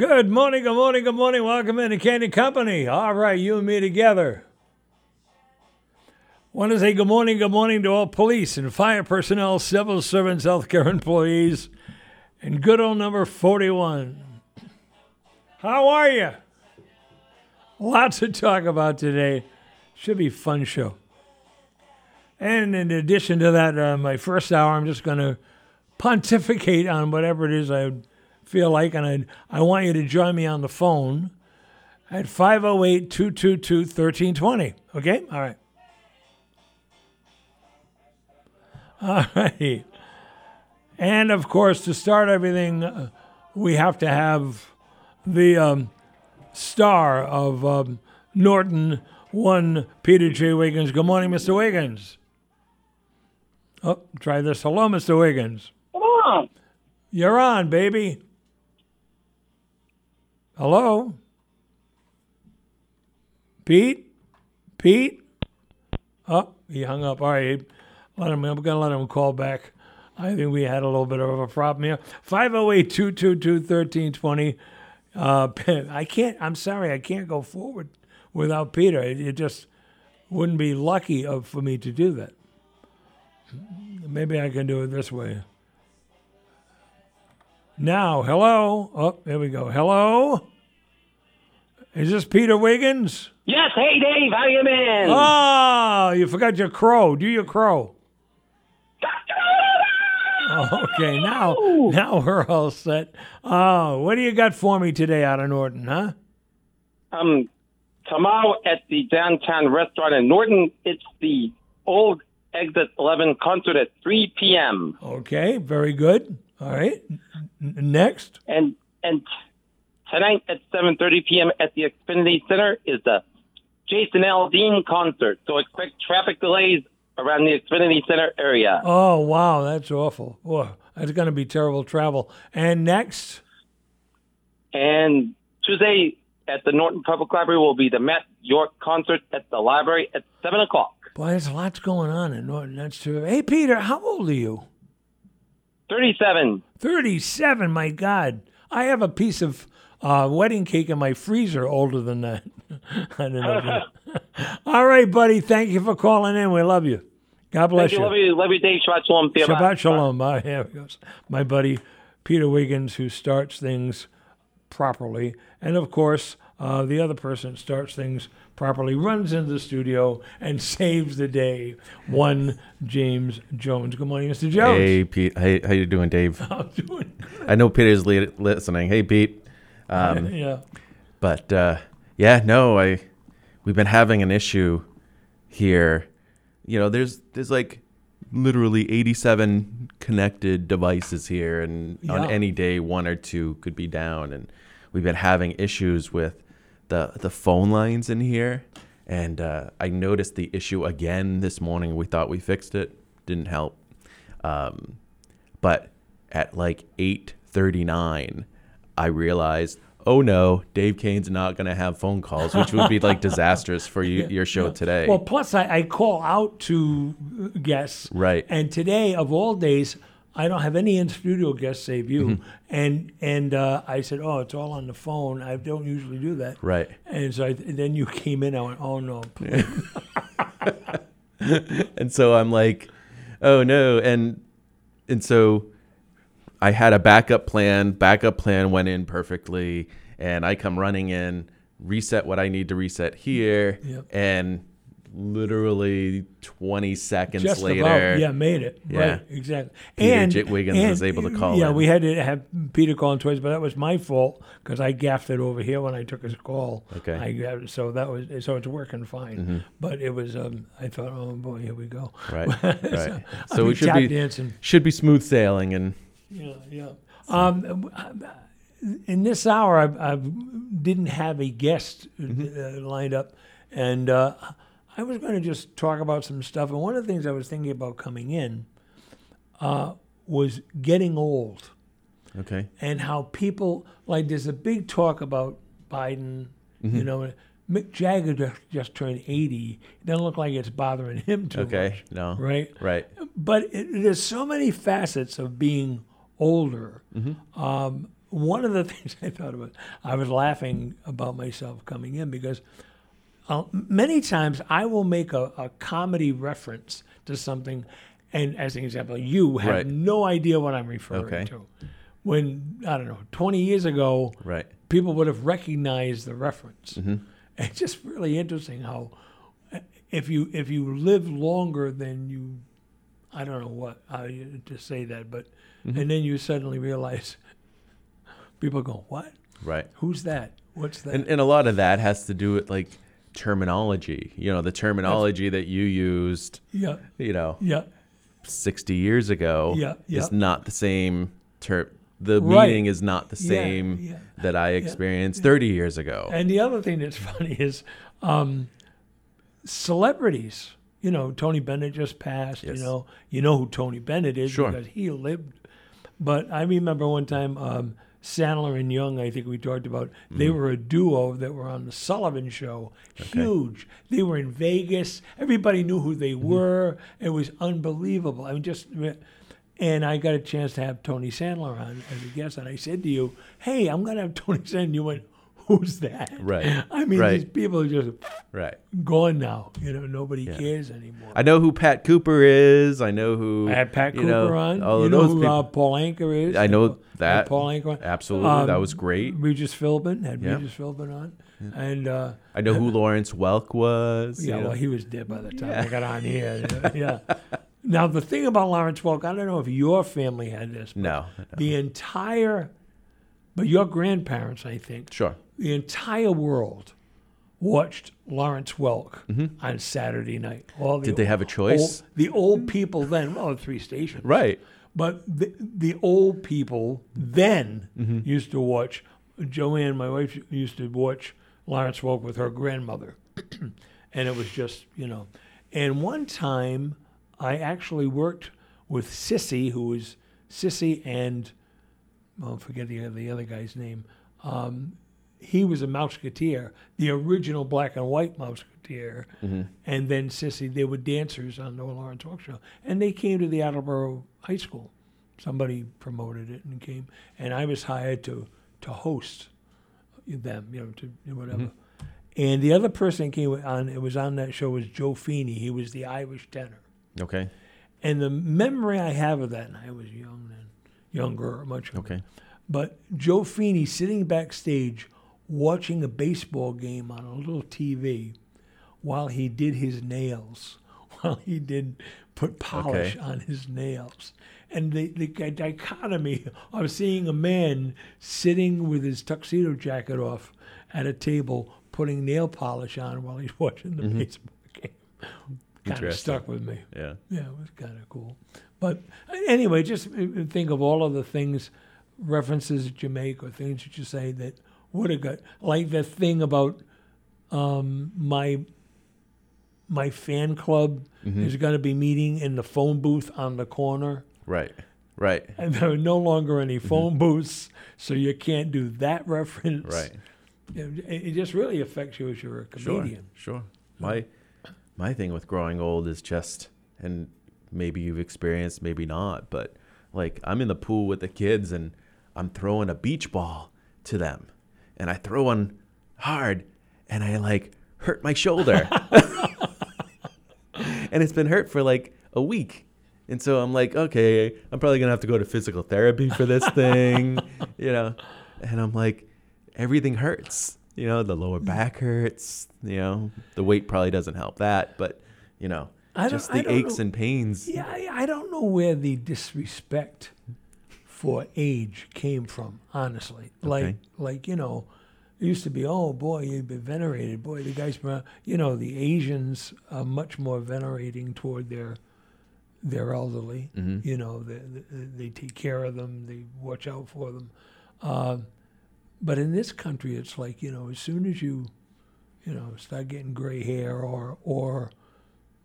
Good morning, good morning, good morning. Welcome into Kane and Company. All right, you and me together. Want to say good morning, good morning to all police and fire personnel, civil servants, healthcare employees, and good old number 41. How are you? Lots to talk about today. Should be fun show. And in addition to that, uh, my first hour, I'm just going to pontificate on whatever it is I feel like, and I, I want you to join me on the phone at 508 222 1320. Okay? All right. All right. And of course, to start everything, uh, we have to have the um, star of um, Norton, one Peter J. Wiggins. Good morning, Mr. Wiggins. Oh, try this. Hello, Mr. Wiggins. Come on. You're on, baby. Hello? Pete? Pete? Oh, he hung up. All right. Let him, I'm going to let him call back. I think we had a little bit of a problem here. 508 222 1320. Uh, I can't, I'm sorry, I can't go forward without Peter. It, it just wouldn't be lucky of, for me to do that. Maybe I can do it this way. Now, hello. Oh, there we go. Hello. Is this Peter Wiggins? Yes. Hey, Dave. How you been? Oh, you forgot your crow. Do your crow. Okay, now now we're all set. Oh, what do you got for me today out of Norton, huh? Um, tomorrow at the downtown restaurant in Norton, it's the old Exit 11 concert at 3 p.m. Okay, very good. All right. N- next. And and tonight at 7:30 p.m. at the Xfinity Center is the Jason Aldean concert. So expect traffic delays around the Xfinity Center area. Oh, wow, that's awful. Boy, that's going to be terrible travel. And next. And Tuesday at the Norton Public Library will be the Matt York concert at the library at 7 o'clock. Boy, there's lots going on in Norton. That's true. Hey, Peter, how old are you? 37. 37, my God. I have a piece of uh, wedding cake in my freezer older than that. I don't know. All right, buddy. Thank you for calling in. We love you. God bless Thank you. Love you. Love you, Dave. Shabbat shalom. Shabbat shalom. Bye. Here he goes. My buddy Peter Wiggins, who starts things properly. And of course, uh, the other person starts things properly, runs into the studio and saves the day. One James Jones. Good morning, Mr. Jones. Hey Pete, hey, how you doing, Dave? I'm doing I know Peter's li- listening. Hey Pete, um, Yeah. but uh, yeah, no, I we've been having an issue here. You know, there's there's like literally 87 connected devices here, and Yeah. on any day one or two could be down, and we've been having issues with the the phone lines in here. And uh, I noticed the issue again this morning. We thought we fixed it, didn't help. Um, but at like 8:39, I realized, oh no, Dave Kane's not gonna have phone calls, which would be like disastrous for you, your show today. Well, plus I, I call out to guests. Right. And today, of all days, I don't have any in studio guests save you. Mm-hmm. And and uh, I said, oh, it's all on the phone. I don't usually do that. Right. And so I, then you came in. I went, oh no. and so I'm like, oh no, and and so I had a backup plan. Backup plan went in perfectly, and I come running in, reset what I need to reset here, Yep. and literally 20 seconds Just later, about, yeah, made it. Yeah. Right, exactly. Peter and J. Wiggins and, was able to call Yeah, in. we had to have Peter calling twice, but that was my fault because I gaffed it over here when I took his call. Okay. I so that was so it's working fine. Mm-hmm. But it was um, I thought, oh boy, here we go. right, right. So we should be dancing. should be smooth sailing, and Yeah, yeah. Um, in this hour, I, I didn't have a guest Mm-hmm. uh, lined up, and uh, I was going to just talk about some stuff. And one of the things I was thinking about coming in uh, was getting old okay, and how people like. There's a big talk about Biden. Mm-hmm. You know, Mick Jagger just, just turned 80. It doesn't look like it's bothering him too okay, much, no, right? right, but it, there's so many facets of being older. Mm-hmm. Um, one of the things I thought about, I was laughing about myself coming in because uh, many times I will make a, a comedy reference to something, and as an example, you have Right. no idea what I'm referring Okay. to. When I don't know, 20 years ago, Right. people would have recognized the reference. Mm-hmm. It's just really interesting how uh, if you if you live longer than you, I don't know what how to say that, but Mm-hmm. and then you suddenly realize people go, "What? Right. Who's that? What's that?" And, and a lot of that has to do with like terminology. You know, the terminology that you used, yeah, you know, yeah, 60 years ago Yeah, yeah. is not the same term. The Right. meaning is not the same yeah. that I experienced 30 years ago. And the other thing that's funny is um, celebrities. You know, Tony Bennett just passed. Yes. You know, you know who Tony Bennett is Sure. because he lived. But I remember one time um, Sandler and Young. I think we talked about. They Mm-hmm. were a duo that were on the Sullivan Show. Huge. They were in Vegas. Everybody knew who they Mm-hmm. were. It was unbelievable. I mean, just. And I got a chance to have Tony Sandler on as a guest, and I said to you, "Hey, I'm going to have Tony Sandler." You went, "Who's that?" Right. I mean, Right. these people are just right. gone now. You know, nobody cares anymore. I know who Pat Cooper is. I know who I had Pat you Cooper know, on. All you of know those who people. uh, Paul Anka is. I know had that. Paul Anka. on. Absolutely, that Um, was great. Regis Philbin had Yeah. Regis Philbin on, and uh, I know who Lawrence Welk was. yeah, you know. well, he was dead by the time Yeah. I got on here. Yeah. now the thing about Lawrence Welk, I don't know if your family had this. But no, The entire, but your grandparents, I think, sure. The entire world watched Lawrence Welk on Saturday night. All the Mm-hmm. Did they have a choice? Old, the old people then, well, three stations. Right. But the, the old people then Mm-hmm. used to watch, Joanne, my wife, used to watch Lawrence Welk with her grandmother. and it was just, you know. And one time I actually worked with Cissy, who was Cissy and, well, forget the, the other guy's name. Um, he was a Mouseketeer, the original black and white Mouseketeer. Mm-hmm. And then Cissy, they were dancers on the Lawrence Welk show. And they came to the Attleboro High School. Somebody promoted it and came. And I was hired to, to host them, you know, to whatever. Mm-hmm. And the other person that came on, it was on that show was Joe Feeney. He was the Irish tenor. Okay. And the memory I have of that, and I was young then, younger, much younger. Okay. But Joe Feeney sitting backstage watching a baseball game on a little TV while he did his nails, while he did put polish Okay. on his nails. And the, the dichotomy of seeing a man sitting with his tuxedo jacket off at a table putting nail polish on while he's watching the baseball game kind of Mm-hmm. Stuck with me. Yeah. Yeah, it was kind of cool. But anyway, just uh, think of all of the things, references that you make or things that you say that would have got like the thing about um, my my fan club is going to be meeting in the phone booth on the corner. Right. Right. And there are no longer any phone booths, so you can't do that reference. Right. It, it just really affects you as you're a comedian. Sure. comedian. Sure. My my thing with growing old is just and maybe you've experienced, maybe not, but like I'm in the pool with the kids and I'm throwing a beach ball to them. And I throw one hard and I like hurt my shoulder. and it's been hurt for like a week. And so I'm like, okay, I'm probably gonna have to go to physical therapy for this thing, you know. And I'm like, everything hurts. You know, the lower back hurts. You know, the weight probably doesn't help that, but you know, just the aches know. and pains. Yeah, I, I don't know where the disrespect for age came from. Honestly, like Okay. like you know, it used to be, oh boy, you've been venerated. Boy, the guys, from- you know, the Asians are much more venerating toward their their elderly. Mhm. You know, they, they, they take care of them, they watch out for them. Um, but in this country, it's like you know, as soon as you, you know, start getting gray hair or or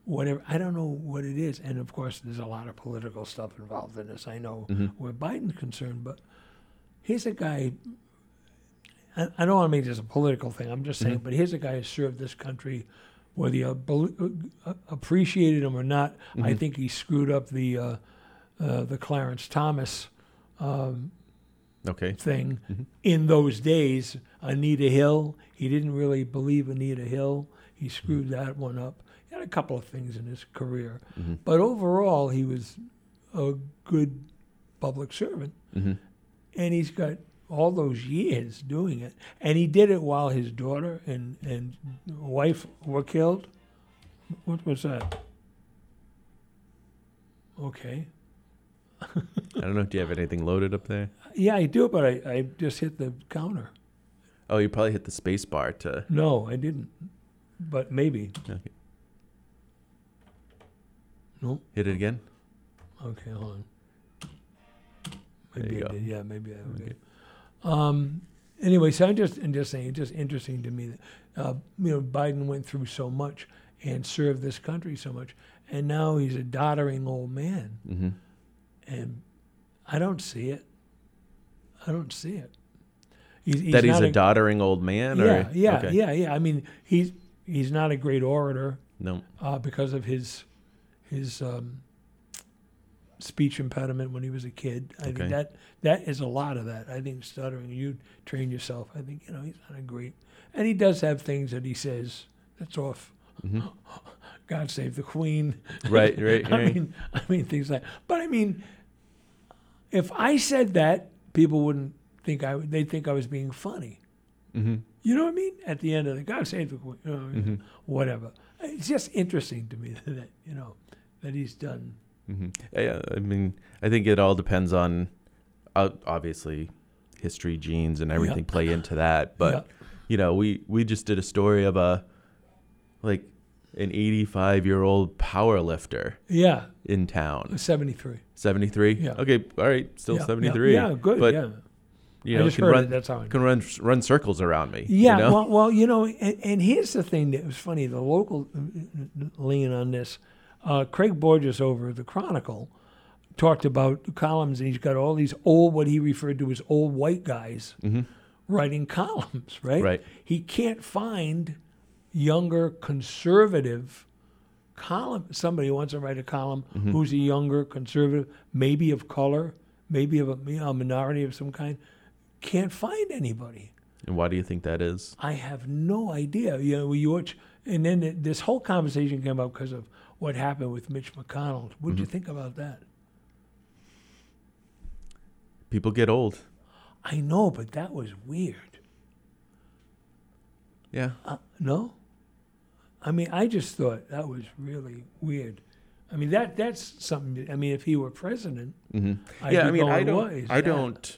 whatever. I don't know what it is. And of course, there's a lot of political stuff involved in this. I know where Biden's concerned, but here's a guy. I, I don't want to make this a political thing. I'm just saying, but here's a guy who served this country, whether you bel- uh, appreciated him or not. I think he screwed up the uh, uh, the Clarence Thomas um, Okay. thing in those days. Anita Hill, he didn't really believe Anita Hill. He screwed that one up. A couple of things in his career, mm-hmm. but overall, he was a good public servant, mm-hmm. and he's got all those years doing it, and he did it while his daughter and and wife were killed. What was that? Okay. I don't know. Do you have anything loaded up there? Yeah, I do, but I, I just hit the counter. Oh, you probably hit the space bar to. No, I didn't. But maybe. Okay. No. Hit it again. Okay, hold on. Maybe I go. did. Yeah, maybe I did. Um, anyway, so I'm just, I'm just saying, it's just interesting to me that, uh, you know, Biden went through so much and served this country so much, and now he's a doddering old man, Mm-hmm. and I don't see it. I don't see it. He's, he's that he's not a doddering old man, or Yeah, yeah, okay. yeah, yeah. I mean, he's he's not a great orator. No. uh, because of his his um, speech impediment when he was a kid. I Okay. think that that is a lot of that. I think stuttering. You train yourself. I think you know he's not a great, and he does have things that he says that's off. God save the Queen. Mm-hmm. Right, right, I right. mean, I mean things like. But I mean, if I said that, people wouldn't think I. would- They'd think I was being funny. Mm-hmm. You know what I mean? At the end of the God save the Queen, you know, whatever. It's just interesting to me that you know that he's done. hmm Yeah, I mean, I think it all depends on, uh, obviously, history, genes, and everything play into that. But Yeah. you know, we we just did a story of a, like, an 85 year old power lifter Yeah, in town. seventy three. 73. Yeah. Okay, all right, still yeah, 73. Yeah, yeah, good. But yeah, you know, can run it. That's how I. can run run circles around me. you Yeah, know? well, well, you know, and, and here's the thing that was funny. The local uh, lean on this, uh, Craig Borges over at the Chronicle talked about columns, and he's got all these old, what he referred to as old white guys writing columns, right? Right. He can't find younger conservative column. Somebody wants to write a column who's a younger conservative, maybe of color, maybe of a, a minority of some kind. Can't find anybody. and why do you think that is? I have no idea. You know, you watch, and then this whole conversation came up because of what happened with Mitch McConnell. What did you think about that? People get old. I know, but that was weird. Yeah. Uh, no, I mean, I just thought that was really weird. I mean, that that's something. That, I mean, if he were president, hmm I'd yeah, I mean, I don't. "What is I that?" don't.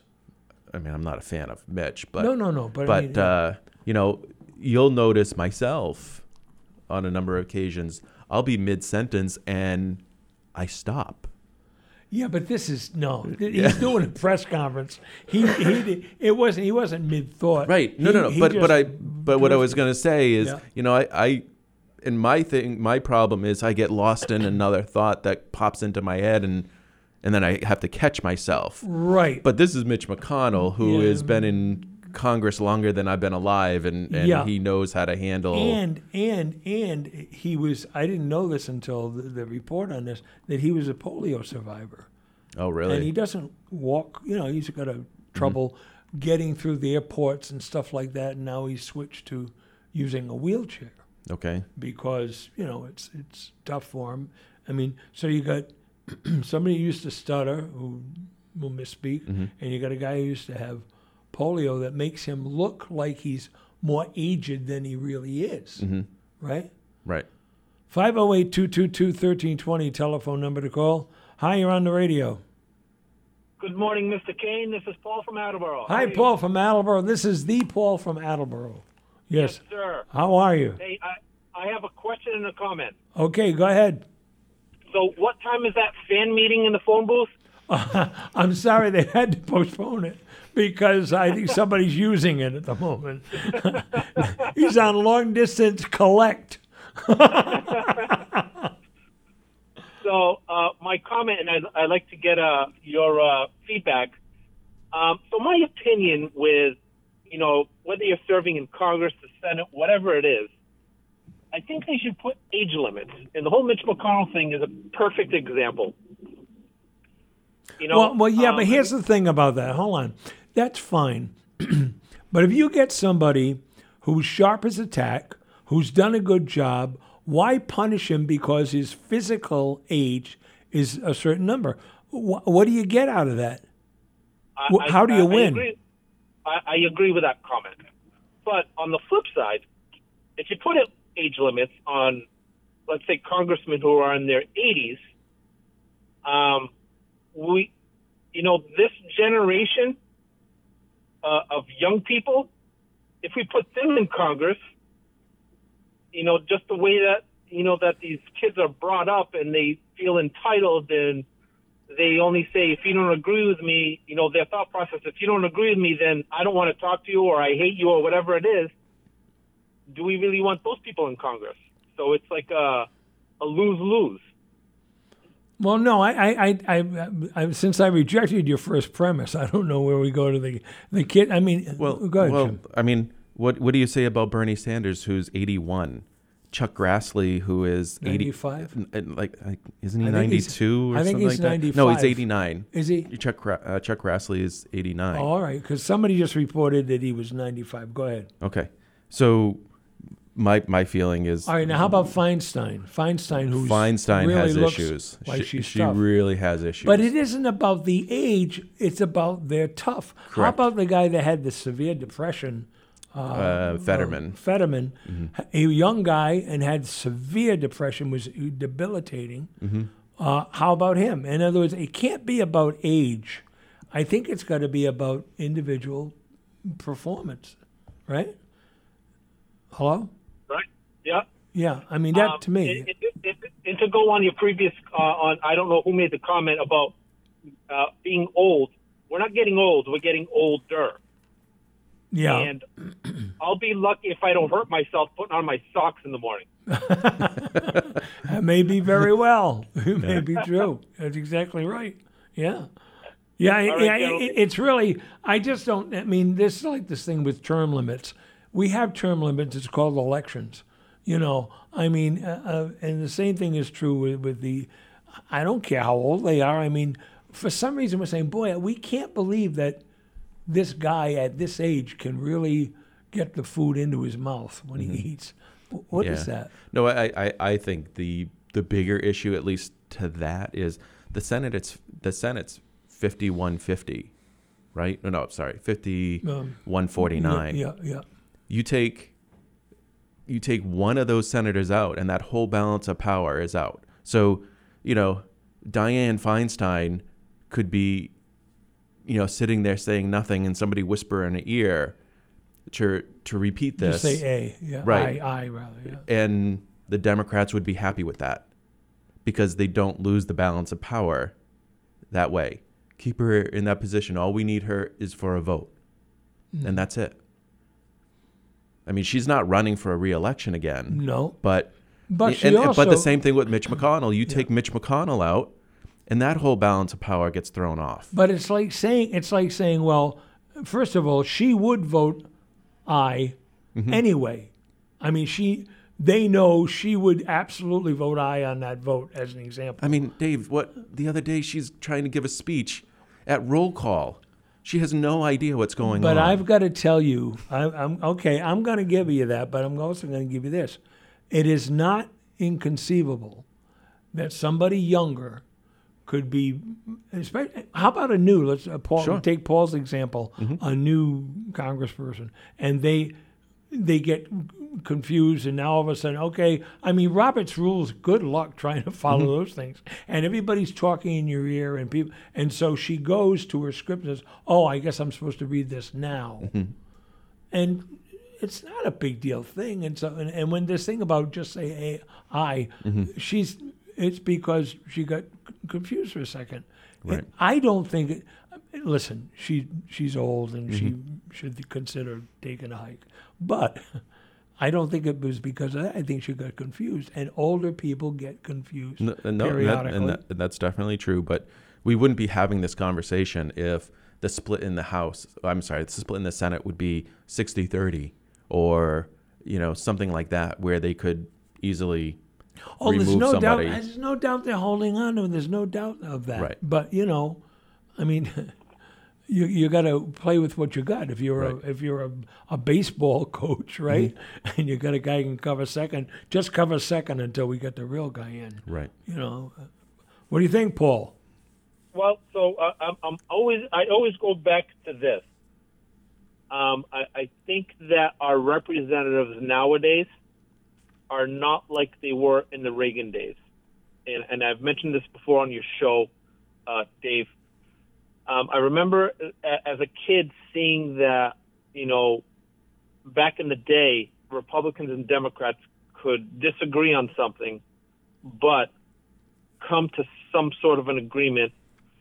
I mean, I'm not a fan of Mitch, but no, no, no. But, I mean, uh, you know, you'll notice myself on a number of occasions. I'll be mid sentence and I stop. Yeah, but this is no. He's doing a press conference. He he it wasn't he wasn't mid thought. Right? No, He- no, no. But but I but what I was gonna say is, Yeah. you know, I I and my thing, my problem is I get lost in another thought that pops into my head and and then I have to catch myself. right. But this is Mitch McConnell, who Yeah. has been in Congress longer than I've been alive, and, and Yeah. he knows how to handle. and and and he was I didn't know this until the, the report on this that he was a polio survivor. oh, really? And he doesn't walk, you know, he's got a trouble getting through the airports and stuff like that and now he's switched to using a wheelchair. Okay. because you know it's it's tough for him. I mean, so you got somebody who used to stutter who will misspeak, Mm-hmm. and you got a guy who used to have polio that makes him look like he's more aged than he really is, Mm-hmm. right? Right. 508 222 1320, telephone number to call. Hi, you're on the radio. Good morning, Mr. Kane. This is Paul from Attleboro. Hi. Paul from Attleboro. This is the Paul from Attleboro. Yes. Yes, sir. How are you? Hey, I, I have a question and a comment. Okay, go ahead. So, what time is that fan meeting in the phone booth? I'm sorry they had to postpone it because I think somebody's using it at the moment. He's on long distance collect. So, uh, my comment, and I'd, I'd like to get uh, your uh, feedback. Um, so, my opinion with, you know, whether you're serving in Congress, the Senate, whatever it is, I think they should put age limits. And the whole Mitch McConnell thing is a perfect example. You know, Well, well, yeah, um, but here's the thing about that. Hold on. That's fine. but if you get somebody who's sharp as a tack, who's done a good job, why punish him because his physical age is a certain number? Wh- what do you get out of that? I- Wh- I- how do you I- win? agree- I, I agree with that comment. But on the flip side, if you put age limits on, let's say, congressmen who are in their 80s, um, we, you know, this generation uh, of young people, if we put them in Congress, you know, just the way that you know that these kids are brought up and they feel entitled and they only say if you don't agree with me, you know, their thought process, if you don't agree with me, then I don't want to talk to you or I hate you or whatever it is. Do we really want those people in Congress? So it's like a, a lose lose. Well, no, I, I, I, I, I, since I rejected your first premise, I don't know where we go to the the kid. I mean, Well, go ahead, well, Jim. I mean, what what do you say about Bernie Sanders, who's 81? Chuck Grassley, who is 80, 95? n- n- like, like isn't he I think he's- 92 or I think something he's like that? No, he's 89. Is he? Chuck uh, Chuck Grassley is 89. Oh, all right, because somebody just reported that he was 95. Go ahead. Okay, so my my feeling is All right, now how about Feinstein? Feinstein, who's Feinstein really has issues. Like she she really has issues. But it isn't about the age; it's about they're tough. How about the guy that had the severe depression? uh, Fetterman. Fetterman, Mm-hmm. a young guy and had severe depression, was debilitating. Mm-hmm. Uh, how about him? In other words, it can't be about age. I think it's got to be about individual performance, right? Hello? Right? Yeah. Yeah, I mean that Um, to me. And, and- and- and to go on your previous, uh, on I don't know who made the comment about uh, being old. We're not getting old. We're getting older. yeah, And I'll be lucky if I don't hurt myself putting on my socks in the morning. that may be very well. It may be true. That's exactly right. Yeah. Yeah, All right, yeah. It, it's really. I just don't. I mean, this is like this thing with term limits. We have term limits. It's called elections. You know. I mean, uh, uh, and the same thing is true with, with the. I don't care how old they are. I mean, for some reason, we're saying, boy, we can't believe that this guy at this age can really get the food into his mouth when he eats. Wh- What is Mm-hmm. That? No, I, I, I think the the bigger issue, at least to that, is the Senate. It's the Senate's fifty one fifty, right? No, no, sorry, fifty one forty nine. Yeah, yeah. You take you take one of those senators out, and that whole balance of power is out. So, you know, Dianne Feinstein could be, you know, sitting there saying nothing, and somebody whisper in her ear to to repeat this Just say A. Yeah. Right. I, I rather. Yeah. and the Democrats would be happy with that because they don't lose the balance of power that way. Keep her in that position. All we need her is for a vote, Mm. and that's it. I mean, she's not running for a re-election again, No. but But she and, also. but the same thing with Mitch McConnell. You take Mitch McConnell out, and that whole balance of power gets thrown off. But it's like saying it's like saying, well, first of all, she would vote aye Mm-hmm. anyway. I mean, she. They know she would absolutely vote aye on that vote, as an example. I mean, Dave, what the other day she's trying to give a speech at roll call. She has no idea what's going But on. But I've got to tell you, I, I'm okay. I'm going to give you that, but I'm also going to give you this. It is not inconceivable that somebody younger could be. How about a new? Let's uh, Paul, Sure. Mm-hmm. take Paul's example. A new congressperson, and they they get confused, and now all of a sudden, okay. I mean, Robert's rules. Good luck trying to follow Mm-hmm. those things. And everybody's talking in your ear, and people. And so she goes to her script and says, "Oh, I guess I'm supposed to read this now." Mm-hmm. And it's not a big deal thing. And so, and, and when this thing about just say a, I, Mm-hmm. she's. It's because she got confused for a second. Right. And I don't think. It, listen, she she's old and Mm-hmm. she should consider taking a hike, but I don't think it was because of that. I think she got confused, and older people get confused No, no, and, that, periodically. and, that, and that's definitely true. But we wouldn't be having this conversation if the split in the House, I'm sorry, the split in the Senate would be 60 30 or, you know, something like that, where they could easily Oh, there's no somebody. doubt. There's no doubt they're holding on to. it. There's no doubt of that. Right. But you know, I mean, you you got to play with what you got. If you're Right. a if you're a, a baseball coach, right, and you got a guy who can cover second, just cover second until we get the real guy in. Right. You know, what do you think, Paul? Well, so uh, I'm, I'm always I always go back to this. Um, I, I think that our representatives nowadays are not like they were in the Reagan days, and and I've mentioned this before on your show, uh, Dave. Um, I remember as a kid seeing that you know back in the day Republicans and Democrats could disagree on something, but come to some sort of an agreement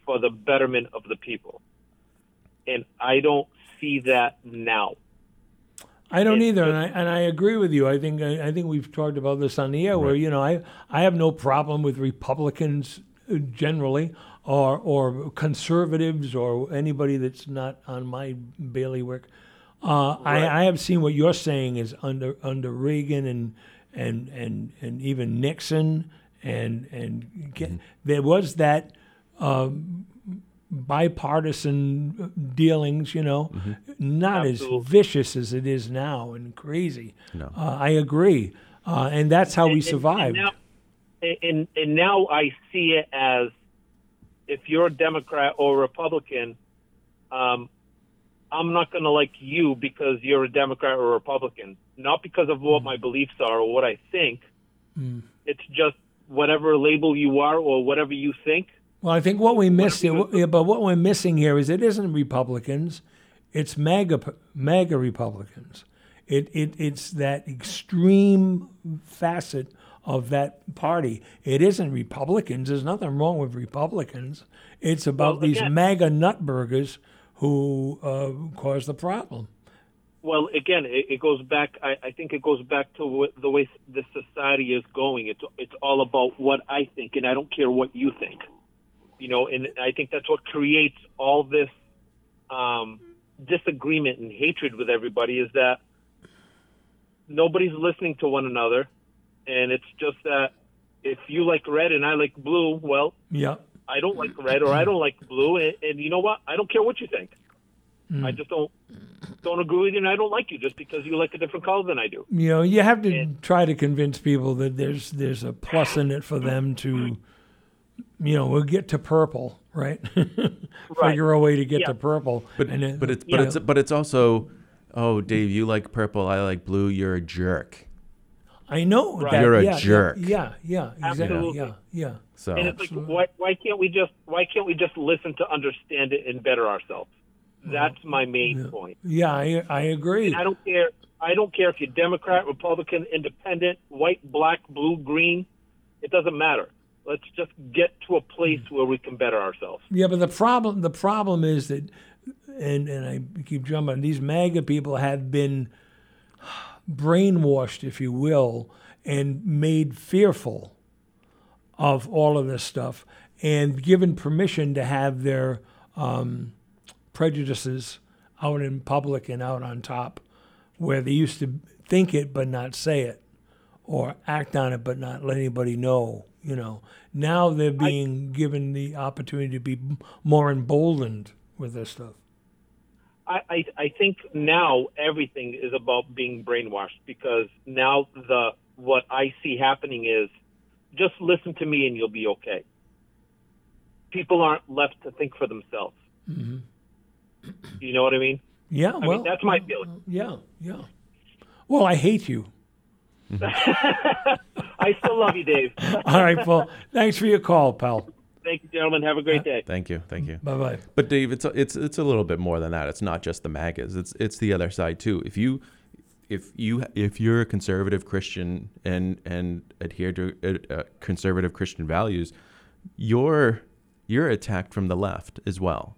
for the betterment of the people. And I don't see that now. I don't It's either, just- and I and I agree with you. I think I, I think we've talked about this on the air, where you know I I have no problem with Republicans uh, generally, or or conservatives, or anybody that's not on my bailiwick. Uh, Right. I, I have seen what you're saying is under under Reagan and and and and even Nixon and and get, there was that um, bipartisan dealings, you know, not Absolutely. as vicious as it is now and crazy. No. Uh, I agree, uh, and that's how we And- and- survived. And now, and, and now I see it as if you're a Democrat or a Republican, um, I'm not going to like you because you're a Democrat or Republican, not because of Mm. what my beliefs are or what I think. Hmm. It's just whatever label you are or whatever you think. Well, I think what we missed, we here, yeah, but what we're missing here is it isn't Republicans, it's MAGA, MAGA Republicans. It, it, it's that extreme facet of that party. It isn't Republicans. There's nothing wrong with Republicans. It's about Well, these again- MAGA nutburgers who uh, cause the problem. Well, again, it, it goes back. I, I think it goes back to what, the way the society is going. It's it's all about what I think, and I don't care what you think. You know, and I think that's what creates all this um, disagreement and hatred with everybody. Is that nobody's listening to one another, and it's just that if you like red and I like blue, well, Yeah. I don't like red or I don't like blue, and, and you know what? I don't care what you think. I just don't don't agree with you, and I don't like you just because you like a different color than I do. You know, you have to And- try to convince people that there's there's a plus in it for them to, you know, we'll get to purple, right? Figure a way to get Yeah. to purple. But and then- but it's yeah. but it's but it's also, oh Dave, you like purple, I like blue. You're a jerk. I know Right. that. You're a yeah, yeah, jerk. Yeah, yeah, exactly. Absolutely. Yeah, yeah. So And it's like, why why can't we just why can't we just listen to understand it and better ourselves? Mm-hmm. That's my main point. Yeah, I, I agree. And I don't care. I don't care if you're Democrat, Republican, Independent, white, black, blue, green. It doesn't matter. Let's just get to a place where we can better ourselves. Yeah, but the problem the problem is that, and and I keep jumping. These MAGA people have been brainwashed, if you will, and made fearful of all of this stuff, and given permission to have their um, prejudices out in public and out on top, where they used to think it but not say it, or act on it but not let anybody know. You know, now they're being given the opportunity to be more emboldened with this stuff. I, I, I think now everything is about being brainwashed because now the what I see happening is just listen to me and you'll be okay. People aren't left to think for themselves. Mm-hmm. You know what I mean? Yeah, I well, mean that's my feeling. yeah, yeah. Well, I hate you. I still love you, Dave. All right, well, thanks for your call, pal. Thank you, gentlemen. Have a great day. thank you, thank you. Bye bye. But Dave, it's a, it's it's a little bit more than that. It's not just the MAGAs. It's it's the other side too. If you if you if you're a conservative Christian and and adhere to uh, uh, conservative Christian values, you're you're attacked from the left as well.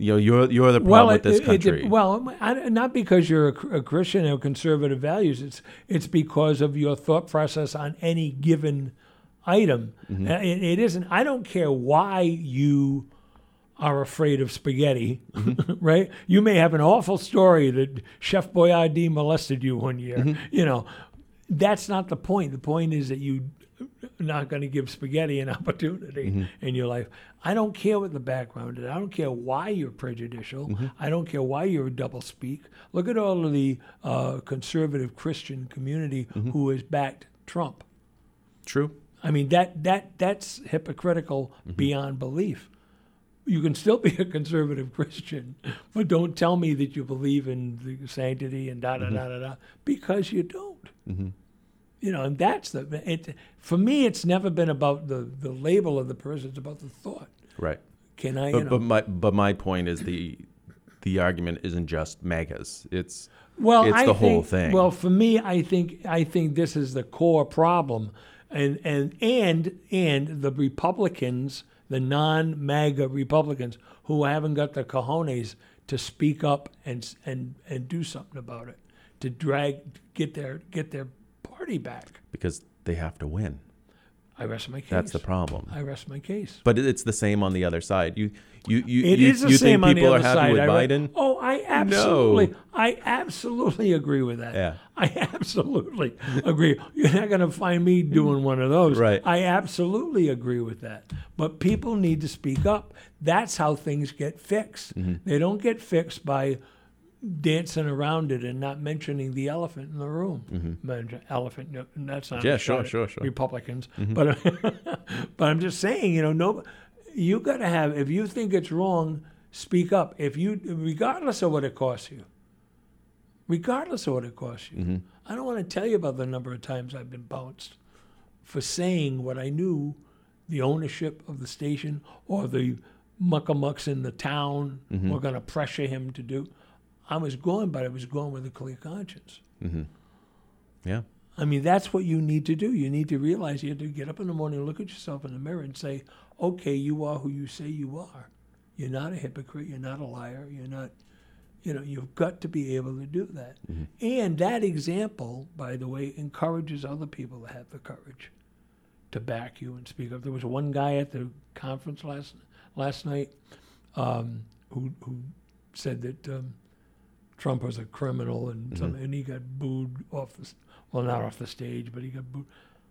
You know, you're you're the problem with this it- it- country. well, I, not because you're a, a Christian or conservative values. It's it's because of your thought process on any given item. Mm-hmm. It, it isn't. I don't care why you are afraid of spaghetti, Mm-hmm. right? You may have an awful story that Chef Boyardee molested you one year. Mm-hmm. You know, that's not the point. The point is that you not going to give spaghetti an opportunity mm-hmm. in your life. I don't care what the background is. I don't care why you're prejudicial. Mm-hmm. I don't care why you're a double speak. Look at all of the uh, conservative Christian community mm-hmm. who has backed Trump. True. I mean that that that's hypocritical beyond belief. You can still be a conservative Christian, but don't tell me that you believe in the sanctity and da da da da da because you don't. You know, and that's the it. For me, it's never been about the the label of the person; it's about the thought. Right. Can I? You But, know, but my but my point is the the argument isn't just MAGAs. It's Well, it's I the whole thing. Well, for me, I think I think this is the core problem, and and and and the Republicans, the non-MAGA Republicans, who haven't got the cojones to speak up and and and do something about it, to drag get their get their party back. because they have to win. I rest my case. That's the problem. I rest my case. But it's the same on the other side. You you you It you, is the you same think on people the are happy side. with I re- Biden? oh, I absolutely, I absolutely agree with that. Yeah. I absolutely agree. You're not going to find me doing one of those. Right. I absolutely agree with that. But people need to speak up. That's how things get fixed. Mm-hmm. They don't get fixed by dancing around it and not mentioning the elephant in the room. Men- Elephant, no, that's not Mm-hmm. Yeah, sure, sure, sure. Republicans. But but I'm just saying, you know, no, you got to have. If you think it's wrong, speak up. If you, regardless of what it costs you, regardless of what it costs you, Mm-hmm. I don't want to tell you about the number of times I've been bounced for saying what I knew the ownership of the station or the muckamucks in the town Mm-hmm. were going to pressure him to do. I was going, but I was going with a clear conscience. Yeah. I mean, that's what you need to do. You need to realize you have to get up in the morning, look at yourself in the mirror, and say, okay, you are who you say you are. You're not a hypocrite. You're not a liar. You're not, you know, you've got to be able to do that. And that example, by the way, encourages other people to have the courage to back you and speak up. There was one guy at the conference last last night um, who who said that um, Trump was a criminal and mm-hmm. some, and he got booed off the well not off the stage but he got booed.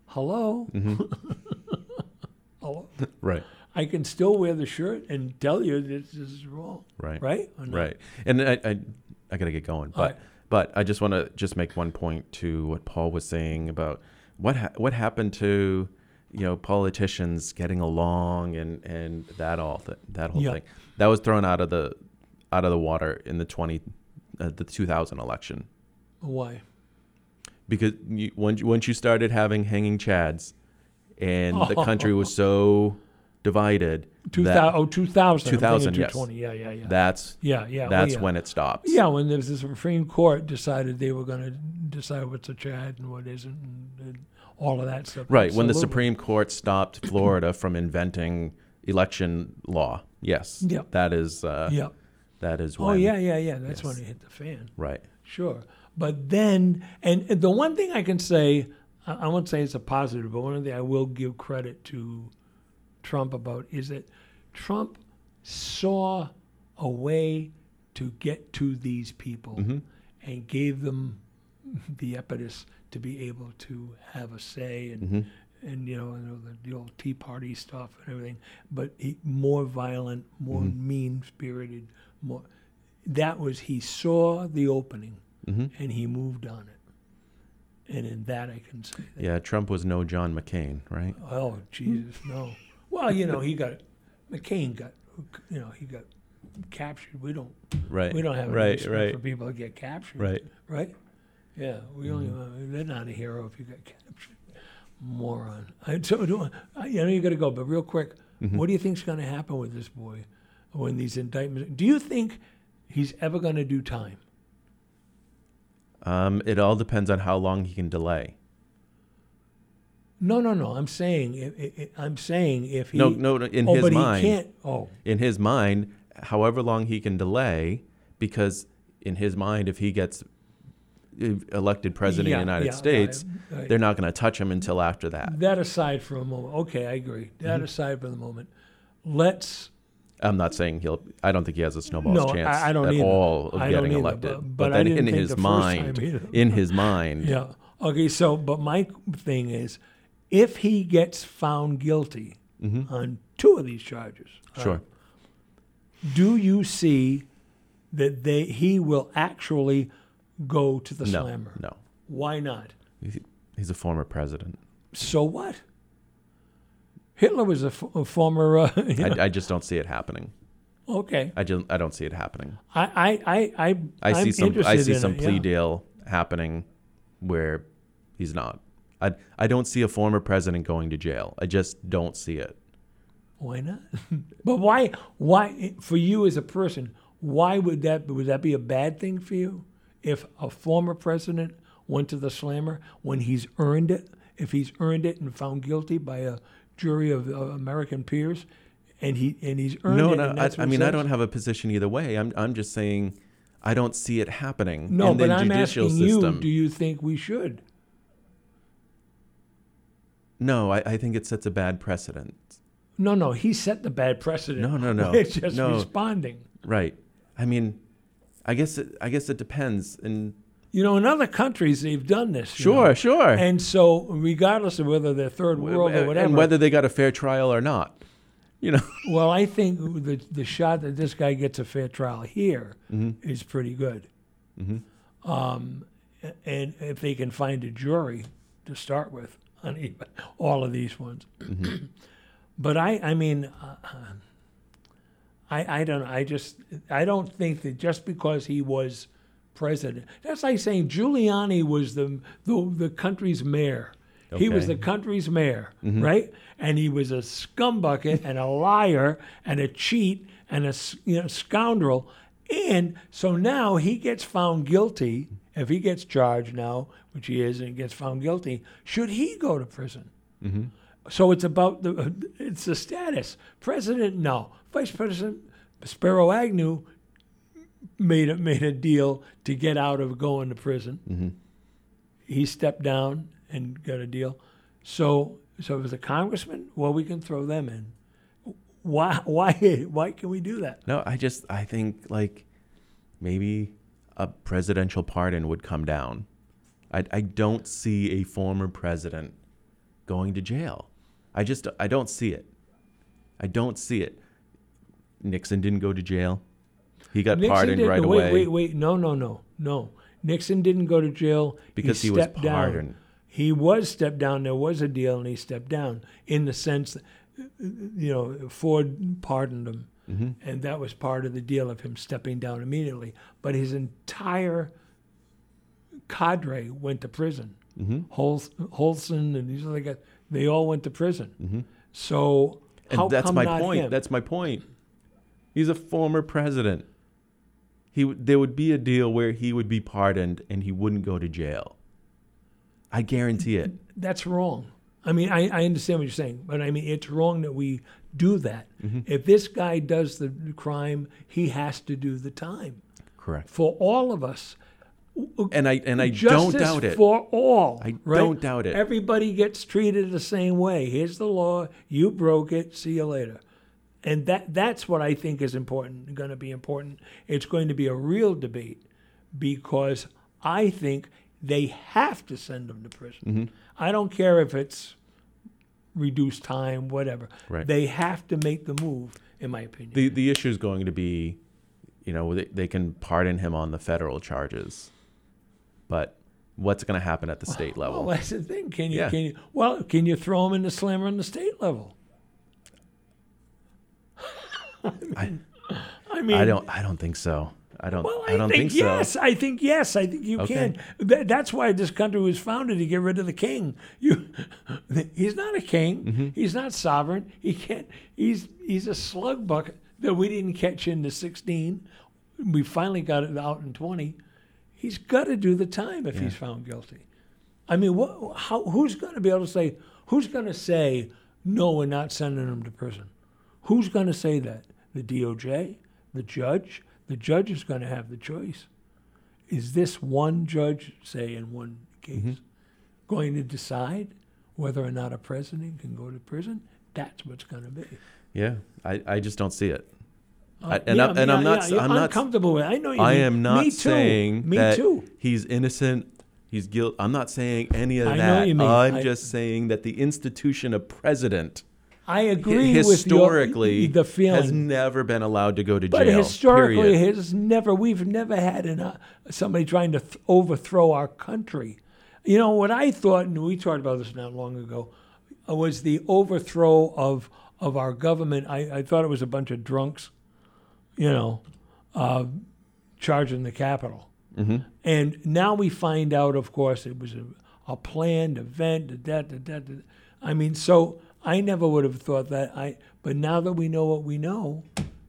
Hello, mm-hmm. hello. Right. I can still wear the shirt and tell you that this is wrong. Right. Right. Right. And I I, I got to get going, but right. but I just want to just make one point to what Paul was saying about what ha- what happened to you know politicians getting along and and that all th- that whole Yeah. thing that was thrown out of the out of the water in the 20 uh, the 2000 election Why? because you, once once you started having hanging chads and the country was so divided Two that. Oh, 2000. 2000, yes. Yeah, yeah, yeah. that's yeah, yeah. oh, that's yeah. when it stops Yeah, when the Supreme Court decided they were going to decide what's a Chad and what isn't, and, and all of that stuff. Right, when the Supreme Court stopped Florida from inventing election law. Yes. Yep. That is uh, Yeah. That is oh, when Oh yeah, yeah, yeah. That's when Yes. it hit the fan. Right. Sure. But then, and the one thing I can say, I, I won't say it's a positive, but one thing I will give credit to Trump about is that Trump saw a way to get to these people mm-hmm. and gave them the impetus to be able to have a say and mm-hmm. and you know, you know, the, the old Tea Party stuff and everything, but he, more violent, more mm-hmm. mean spirited, more. That was he saw the opening and he moved on it, and in that I can say that. Yeah, Trump was no John McCain, right? Oh Jesus, no. Well, you know, he got McCain got, you know, he got captured. We don't, Right. we don't have right, right. for people that get captured. Right. Right. Yeah, we only uh, they're not a hero if you get captured. Moron. I, so, do, I, I know you got to go, but real quick, what do you think's going to happen with this boy when these indictments? Do you think he's ever going to do time? Um, it all depends on how long he can delay. No, no, no. I'm saying, if, if, I'm saying if he. No, no, no, in oh, his but mind. he can't. Oh, In his mind, however long he can delay, because in his mind, if he gets elected president Yeah, of the United yeah, States, right, right. they're not going to touch him until after that. that aside for a moment. Okay, I agree. That Mm-hmm. aside for the moment. Let's I'm not saying he'll. I don't think he has a snowball's No, chance I- I don't at either. all of I getting either, elected. but- but I then didn't in his mind, in his mind, Yeah. Okay, so but my thing is, if he gets found guilty mm-hmm. on two of these charges, Sure. do you see that they he will actually go to the No. slammer? No. Why not? He's a former president. So what? Hitler was a, f- a former. Uh, you know- I, I just don't see it happening. okay, I just I don't see it happening. I I I I, I see I'm some I see some it, plea yeah. deal happening where he's not. I I don't see a former president going to jail. I just don't see it. Why not? but why? Why for you as a person? Why would that would that be a bad thing for you if a former president went to the slammer when he's earned it? If he's earned it and found guilty by a jury of, of American peers, and he and he's earned No, it. no. I, I mean, I don't have a position either way. I'm I'm just saying, I don't see it happening No, in the but I'm judicial asking system. you: Do you think we should? no, I, I think it sets a bad precedent. No, no. He set the bad precedent. No, no, no. We're just No. responding. Right. I mean, I guess it, I guess it depends. And You know, in other countries they've done this. sure, know. sure. And so, regardless of whether they're third world or whatever, and whether they got a fair trial or not, you know. Well, I think the the shot that this guy gets a fair trial here is Mm-hmm. pretty good. Um, and if they can find a jury to start with on even, all of these ones, Mm-hmm. but I, I mean, uh, I, I don't, I just, I don't think that just because he was president, that's like saying Giuliani was the the, the country's mayor. He was the country's mayor, mm-hmm. right? And he was a scumbucket and a liar and a cheat and a you know, scoundrel. And so now he gets found guilty. If he gets charged now, which he is, and gets found guilty, should he go to prison? Mm-hmm. So it's about the it's the status. President, no. Vice President Spiro Agnew made a, made a deal to get out of going to prison. Mm-hmm. He stepped down and got a deal. So so as a congressman, well, we can throw them in. Why why why can we do that? No, I just I think like maybe a presidential pardon would come down. I I don't see a former president going to jail. I just I don't see it. I don't see it. Nixon didn't go to jail. He got pardoned didn't- right wait, away. Wait, wait, no, no, no, no. Nixon didn't go to jail Because he was stepped down. pardoned. He was stepped down. There was a deal, and he stepped down in the sense, that, you know, Ford pardoned him, Mm-hmm. and that was part of the deal of him stepping down immediately. But his entire cadre went to prison. Mm-hmm. Hols- Holson and these other guys, they all went to prison. So Mm-hmm. And how that's come my not point. him? That's my point. He's a former president. He there would be a deal where he would be pardoned and he wouldn't go to jail. I guarantee it. that's wrong. I mean, I, I understand what you're saying, but I mean, it's wrong that we do that. Mm-hmm. If this guy does the crime, he has to do the time Correct. for all of us. And I and I don't doubt it. for all. I right? don't doubt it. Everybody gets treated the same way. Here's the law. You broke it. See you later. And that that's what I think is important. Going to be important. It's going to be a real debate because I think they have to send them to prison. Mm-hmm. I don't care if it's reduced time, whatever. Right. They have to make the move, in my opinion. the the issue is going to be, you know, they, they can pardon him on the federal charges, but what's going to happen at the state level? Well, that's the thing. Can you? Yeah. Can you? Well, can you throw him in the slammer on the state level? I, I mean, I don't I don't think so. I don't Well, I, I don't think, think, yes. so. I think yes. I think you Okay. can. Th- that's why this country was founded to get rid of the king. You, he's not a king. Mm-hmm. He's not sovereign. He can't. He's he's a slug bucket that we didn't catch into sixteen. We finally got it out in twenty. He's got to do the time if he's found guilty. I mean, what? How? Who's going to be able to say? Who's going to say no? We're not sending him to prison. Who's going to say that? The DOJ, the judge. The judge is going to have the choice. Is this one judge, say in one case, going to decide whether or not a president can go to prison? That's what's going to be. Yeah, I, I just don't see it. Uh, I- and yeah, I'm, and I'm not yeah, I'm not uncomfortable with it. I know you. I mean. am not Me too. saying Me that too. he's innocent He's guilt. I'm not saying any of I that. what you mean. I'm I- just saying that the institution of president I agree historically with your, the feeling. has never been allowed to go to But jail. historically, period. has never we've never had an, uh, somebody trying to th- overthrow our country. You know what I thought, and we talked about this not long ago, uh, was the overthrow of of our government. I, I thought it was a bunch of drunks, you know, uh, charging the Capitol. And now we find out, of course, it was a, a planned event. Da, da, da, da. I mean, so I never would have thought that. I but now that we know what we know,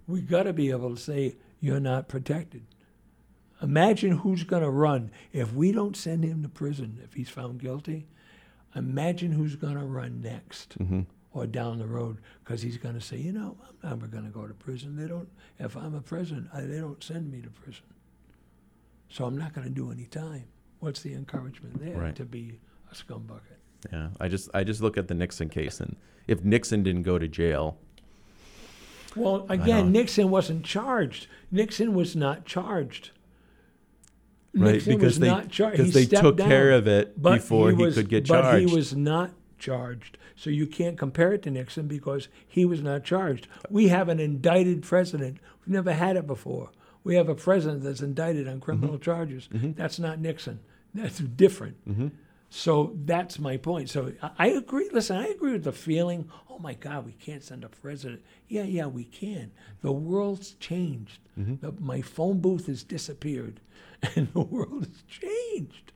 we got to be able to say you're not protected. Imagine who's going to run if we don't send him to prison if he's found guilty. Imagine who's going to run next mm-hmm. or down the road because he's going to say, you know, I'm never going to go to prison. They don't. If I'm a president, I, they don't send me to prison. So I'm not going to do any time. What's the encouragement there Right. to be a scumbucket? Yeah, I just I just look at the Nixon case, and if Nixon didn't go to jail, Well, again, Nixon wasn't charged. Nixon was not charged. right? Nixon because was they not charged. because they took down. care of it before he, was- could get But charged. he was not charged. So you can't compare it to Nixon because he was not charged. We have an indicted president. We've never had it before. We have a president that's indicted on criminal Mm-hmm. charges. That's not Nixon. That's different. So that's my point. So I- agree. Listen, I agree with the feeling. Oh my God, we can't send a president. Yeah, yeah, we can. The world's changed. Mm-hmm. The, my phone booth has disappeared, and the world has changed.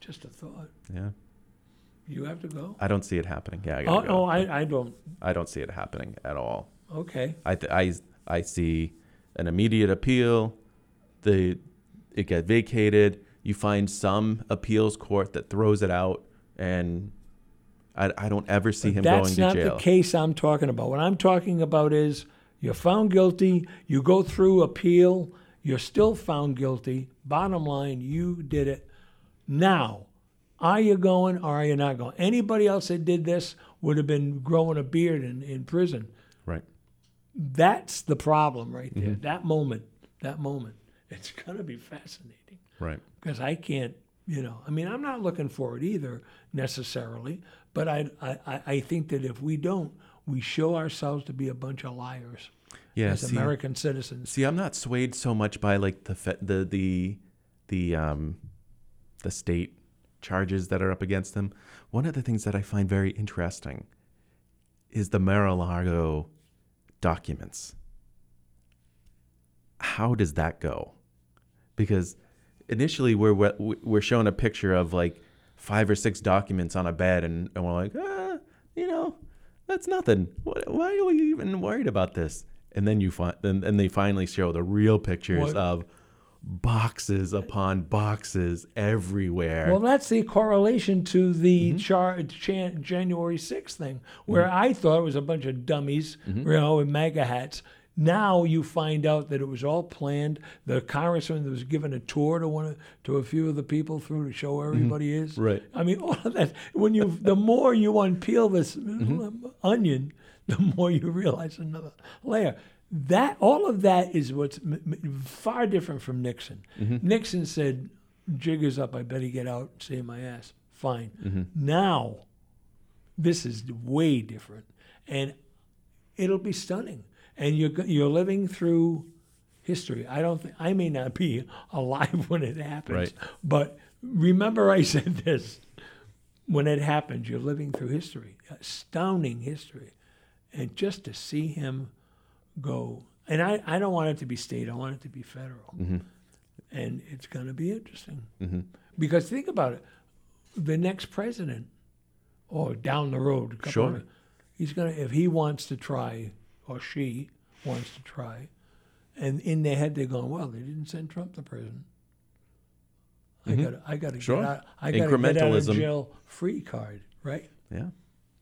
Just a thought. yeah, You have to go. I don't see it happening. Yeah, I Oh, gotta uh, go. oh I, I don't. I don't see it happening at all. Okay. I th- I I see an immediate appeal. The it get vacated. You find some appeals court that throws it out, and I, I don't ever see him going to jail. That's not the case I'm talking about. What I'm talking about is you're found guilty, you go through appeal, you're still found guilty. Bottom line, you did it. Now, are you going or are you not going? Anybody else that did this would have been growing a beard in, in prison. Right. That's the problem right Mm-hmm. there. That moment, that moment. It's going to be fascinating. Right. because I can't, you know, I mean, I'm not looking for it either necessarily, but I, I, I- think that if we don't, we show ourselves to be a bunch of liars Yeah. as see, American citizens. see, I'm not swayed so much by like the fe- the the the um the state charges that are up against them. One of the things that I find very interesting is the Mar-a-Lago documents. How does that go? Because initially we're we're showing a picture of like five or six documents on a bed, and, and we're like, ah, you know, that's nothing. What, why are we even worried about this? And then you find, then and they finally show the real pictures What- of boxes upon boxes everywhere. Well, that's the correlation to the Mm-hmm. char- Jan- January 6th thing, where I thought it was a bunch of dummies, Mm-hmm. you know, in MAGA hats. Now you find out that it was all planned. The congressman was given a tour to one of, to a few of the people through to show where everybody is. Mm-hmm. Right. I mean, all of that. When you, the more you unpeel this Mm-hmm. onion, the more you realize another layer. That all of that is what's m- m- far different from Nixon. Mm-hmm. Nixon said, "Jig is up. I better get out and save my ass." Fine. Mm-hmm. Now, this is way different, and it'll be stunning. And you're you're living through history. I don't. Th- I may not be alive when it happens, Right. but remember I said this when it happens. You're living through history, astounding history, and just to see him go. And I, I don't want it to be state. I want it to be federal, mm-hmm. and it's going to be interesting mm-hmm. because think about it. The next president, or down the road, Sure. of- he's going to if he wants to try or she wants to try, and in their head they're going, well, they didn't send Trump to prison. I mm-hmm. got I got to Sure. get out. I got to get out of jail free card, right? yeah.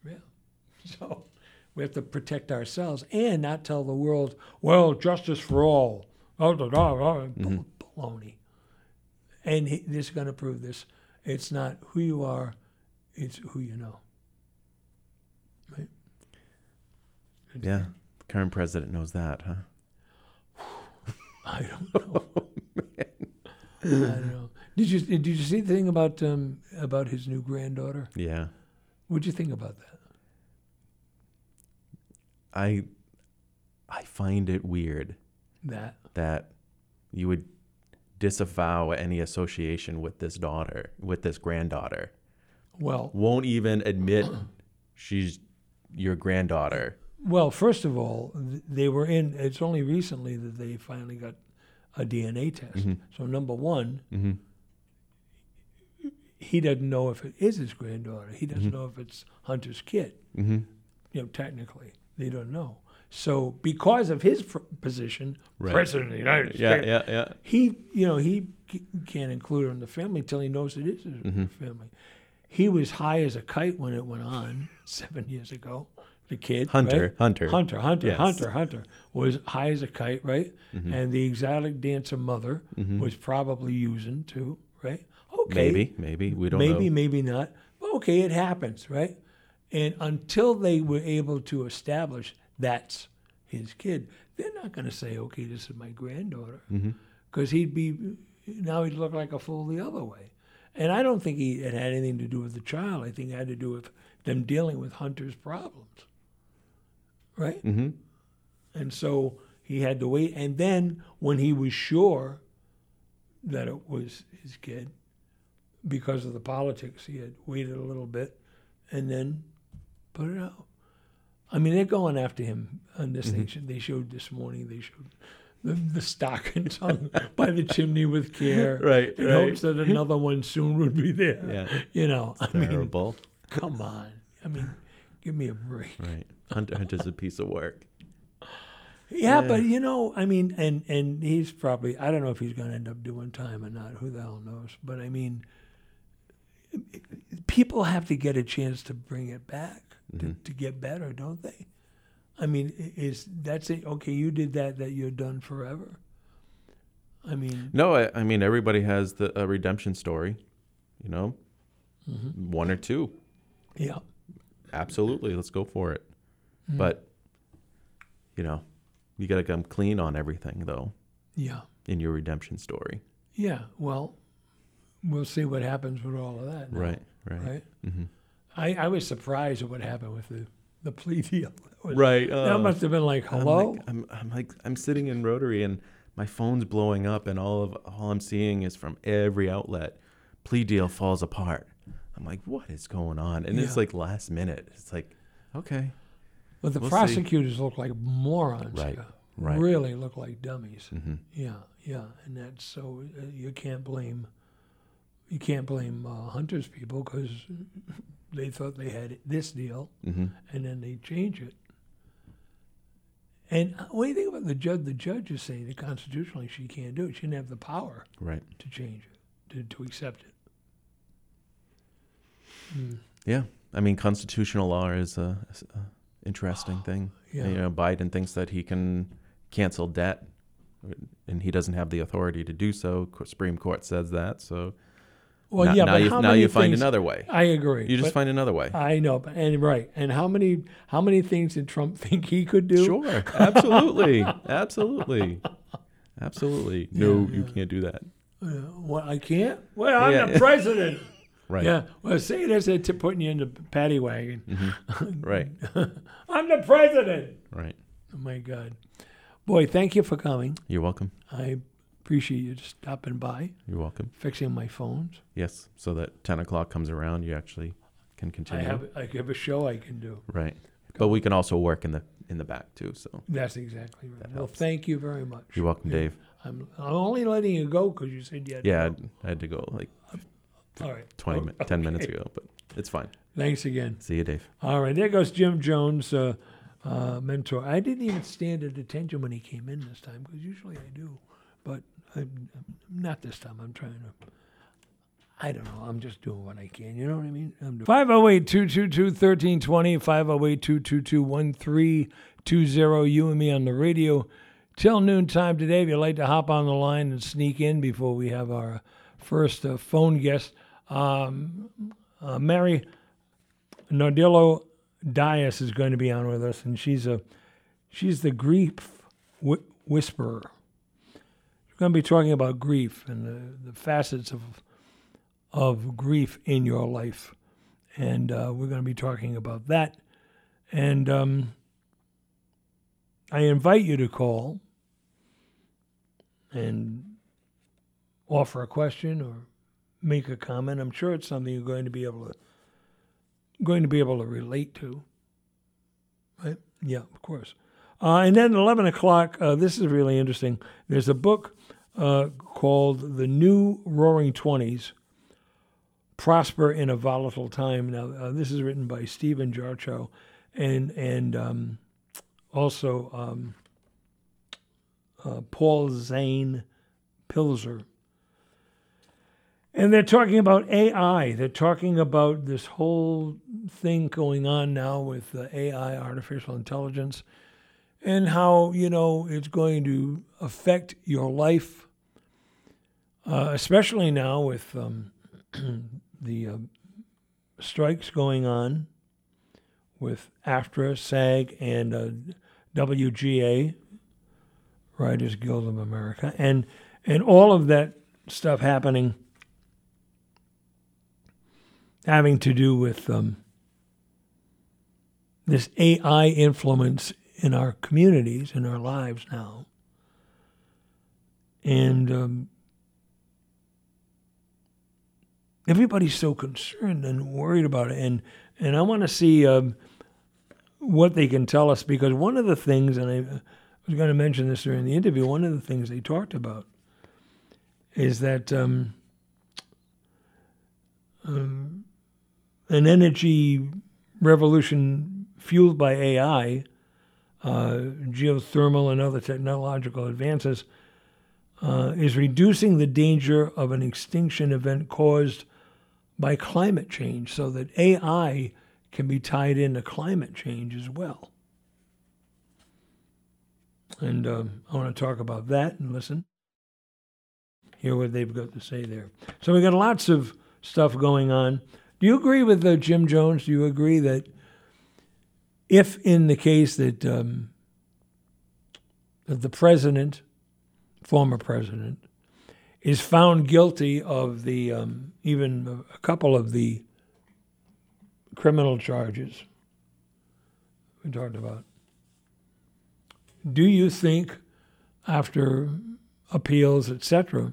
Yeah. So we have to protect ourselves and not tell the world, well, justice for all. Oh, da, da, da, mm-hmm. baloney. And he, this is going to prove this. It's not who you are, it's who you know. Right? Yeah. Current president knows that, huh? I don't know. I don't know. Did you did you see the thing about um, about his new granddaughter? Yeah. What'd you think about that? I I find it weird That that you would disavow any association with this daughter, with this granddaughter. well, Won't even admit she's your granddaughter. Well. First of all, they were in. It's only recently that they finally got a DNA test. So number one, Mhm. he doesn't know if it is his granddaughter. He doesn't know if it's Hunter's kid. Mm-hmm. You know, technically, they don't know. So because of his pr- position, Right. president of the United Yeah, States, yeah, yeah. he, you know, he c- can't include her in the family until he knows it is his Mm-hmm. family. He was high as a kite when it went on seven years ago. The kid, Hunter, right? Hunter. Hunter, Hunter, Yes. Mm-hmm. Hunter, Hunter was high as a kite, right? And the exotic dancer mother was probably using too, right? Okay, Maybe, maybe we don't maybe, know. maybe maybe not. But okay, it happens, right? And until they were able to establish that's his kid, they're not going to say, okay, this is my granddaughter. Mm-hmm. Because he'd be, now he'd look like a fool the other way. And I don't think he, it had anything to do with the child. I think it had to do with them dealing with Hunter's problems, right? Mm-hmm. And so he had to wait. And then when he was sure that it was his kid, because of the politics, he had waited a little bit and then put it out. I mean, they're going after him on this thing. They showed this morning, they showed the, the stockings hung by the chimney with care. Right, In right. hopes that another one soon would be there. Yeah. You know, I mean, Terrible. come on. I mean, give me a break. Right. Hunter Hunter's a piece of work. Yeah, but you know, I mean, and and he's probably I don't know if he's going to end up doing time or not. Who the hell knows? But I mean, people have to get a chance to bring it back to, to get better, don't they? I mean, is that's it? Okay, you did that. That you're done forever. I mean, No, I, I mean everybody has the a redemption story, you know, Mm-hmm. one or two. yeah, Absolutely, let's go for it. Mm. But you know, you got to come clean on everything though yeah, in your redemption story. yeah. Well, we'll see what happens with all of that. now, Right. Right. Right. Mhm. I, I was surprised at what happened with the the plea deal. Was- Right. That uh, must have been like, I'm hello. like, I'm, I'm like, I'm sitting in Rotary and my phone's blowing up, and all of all I'm seeing is from every outlet, plea deal falls apart. I'm like, what is going on? And it's like last minute. It's like, okay, But the We'll see. prosecutors look like morons. Right, right. Really look like dummies. hmm Yeah, yeah, and that's so uh, you can't blame you can't blame uh, Hunter's people because they thought they had this deal hmm and then they change it. And uh, what do you think about the judge? The judge is saying that constitutionally she can't do it. She didn't have the power right. to change it, to, to accept it. Yeah, I mean, constitutional law is a, is a interesting thing. Yeah. You know, Biden thinks that he can cancel debt, and he doesn't have the authority to do so. Supreme Court says that. So Well, now, yeah, now but you how now many you find things- another way. I agree. You just find another way. I know, but and right, and how many how many things did Trump think he could do? Sure, absolutely, absolutely, absolutely. No, Yeah, you can't do that. Uh, what I can't? Well, I'm Yeah. the president. Right. Yeah. Well, say this to putting you in the paddy wagon. Mm-hmm. Right. I'm the president. Right. Oh my God, boy! Thank you for coming. You're welcome. I appreciate you stopping by, You're welcome. fixing my phones. Yes. So that ten o'clock comes around, you actually can continue. I have I have a show I can do. Right. But we can also work in the in the back too. So That's exactly right. Well, helps. thank you very much. you're welcome, Dave. I'm I'm only letting you go because you said you had to Yeah, go. I had to go like All right. 20, Oh, mi- 10 minutes ago, but it's fine. Thanks again. See you, Dave. All right, there goes Jim Jones, uh, uh, mentor. I didn't even stand at attention when he came in this time because usually I do, but I'm, not this time. I'm trying to. I don't know. I'm just doing what I can. You know what I mean? I'm doing 508 222 1320, 508 222 1320. You and me on the radio till noon time today. If you'd like to hop on the line and sneak in before we have our first uh, phone guest, um, uh, Mary Nardillo Dias is going to be on with us, and she's a she's the grief whi- whisperer. She's going to be talking about grief and the, the facets of of grief in your life, and uh, we're going to be talking about that. And um, I invite you to call and offer a question or make a comment. I'm sure it's something you're going to be able to going to be able to relate to. Right? Yeah, of course. Uh, and then 11 o'clock, uh, this is really interesting. There's a book uh, called The New Roaring Twenties Prosper in a Volatile Time. Now, uh, this is written by Stephen Jarchow and, and um, also um, uh, Paul Zane Pilzer. And they're talking about AI. They're talking about this whole thing going on now with AI, artificial intelligence, and how, you know, it's going to affect your life, uh, especially now with um, the uh, strikes going on with AFTRA, SAG, and uh, WGA, Writers Guild of America, and and all of that stuff happening having to do with um, this AI influence in our communities, in our lives now. And um, everybody's so concerned and worried about it. And, and I want to see um, what they can tell us because one of the things, and I was going to mention this during the interview, one of the things they talked about is that um, um, an energy revolution fueled by AI, uh, geothermal, and other technological advances uh, is reducing the danger of an extinction event caused by climate change so that AI can be tied into climate change as well. And um, I want to talk about that and listen, hear what they've got to say there. So we've got lots of stuff going on. Do you agree with uh, Jim Jones? Do you agree that if, in the case that, um, the president, former president, is found guilty of the um, even a couple of the criminal charges we talked about, do you think after appeals, etc.,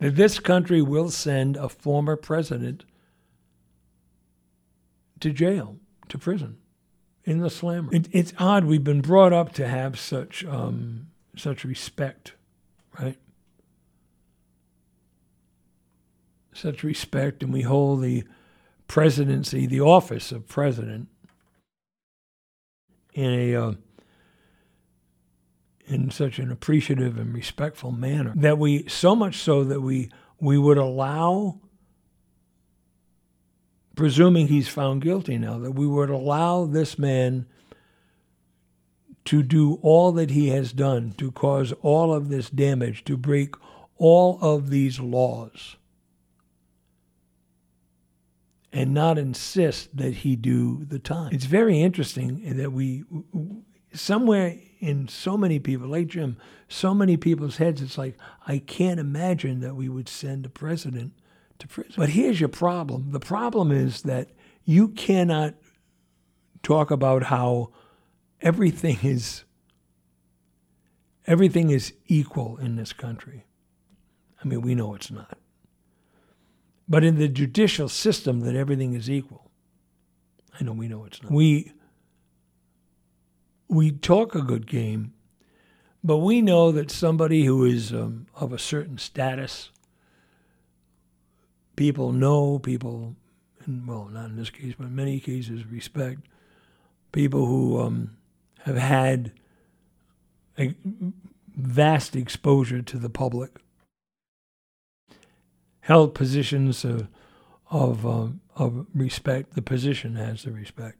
that this country will send a former president to jail, to prison, in the slammer. It, it's odd. We've been brought up to have such um, such respect, right? Such respect, and we hold the presidency, the office of president, in a uh, in such an appreciative and respectful manner that we so much so that we we would allow presuming he's found guilty now that we would allow this man to do all that he has done to cause all of this damage to break all of these laws and not insist that he do the time. It's very interesting that we somewhere in so many people, like Jim, so many people's heads, it's like, I can't imagine that we would send a president to prison. But here's your problem the problem is that you cannot talk about how everything is everything is equal in this country. I mean, we know it's not. But in the judicial system that everything is equal. I know we know it's not. We we talk a good game, but we know that somebody who is um, of a certain status, people know, people, and well, not in this case, but in many cases, respect people who um, have had a vast exposure to the public, held positions of of, uh, of respect. The position has the respect.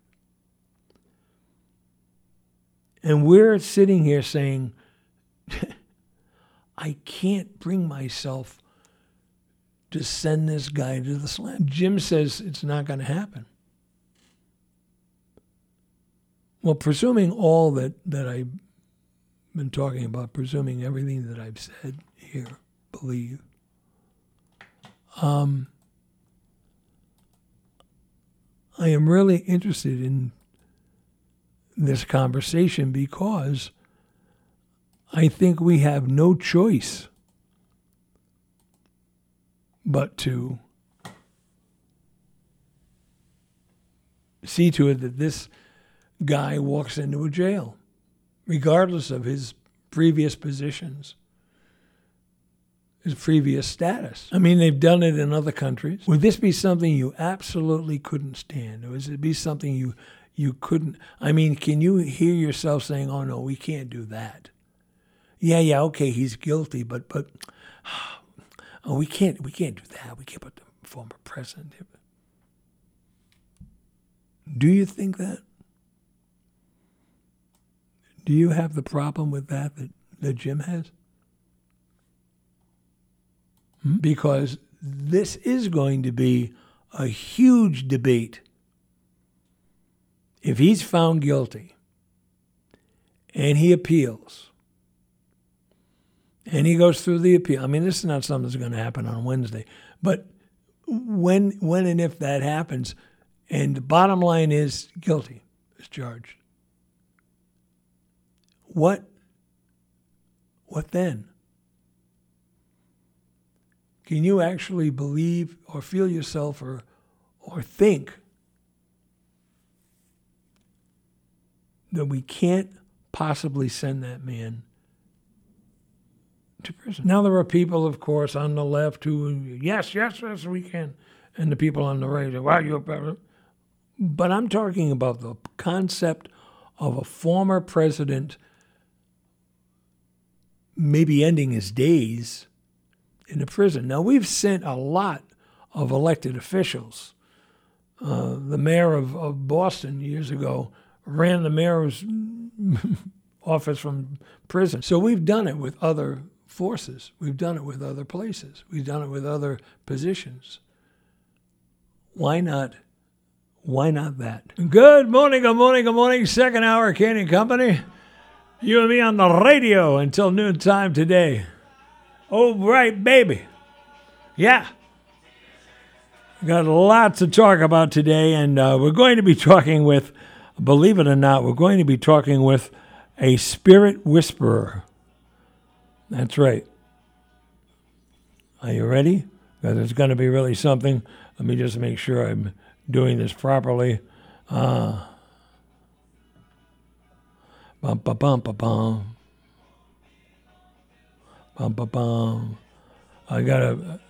And we're sitting here saying, I can't bring myself to send this guy to the slam. Jim says it's not going to happen. Well, presuming all that, that I've been talking about presuming everything that I've said here, believe. Um, I am really interested in this conversation because I think we have no choice but to see to it that this guy walks into a jail, regardless of his previous positions, his previous status. I mean, they've done it in other countries. Would this be something you absolutely couldn't stand? Or would it be something you you couldn't? I mean, can you hear yourself saying, "Oh no, we can't do that"? Yeah, yeah, okay, he's guilty, but but oh, we can't we can't do that. We can't put the former president. Do you think that? Do you have the problem with that that, that Jim has? Hmm? Because this is going to be a huge debate. If he's found guilty and he appeals and he goes through the appeal, I mean, this is not something that's going to happen on Wednesday, but when, when and if that happens, and the bottom line is guilty, is charged. What what then? Can you actually believe or feel yourself or or think that we can't possibly send that man to prison? Now there are people, of course, on the left who yes, yes, yes, we can, and the people on the right, say, well, you're but I'm talking about the concept of a former president maybe ending his days in a prison. Now, we've sent a lot of elected officials. Uh, the mayor of, of Boston years ago ran the mayor's office from prison. So we've done it with other forces. We've done it with other places. We've done it with other positions. Why not why not that? Good morning, good morning, good morning. Second hour, Kane and Company. You and me on the radio until noon time today. Oh, right, baby. Yeah. Got a lot to talk about today, and uh, we're going to be talking with, believe it or not, we're going to be talking with a spirit whisperer. That's right. Are you ready? Because it's going to be really something. Let me just make sure I'm doing this properly. Uh, bum, bum, bum, bum, bum. Bum, bum, bum. I got to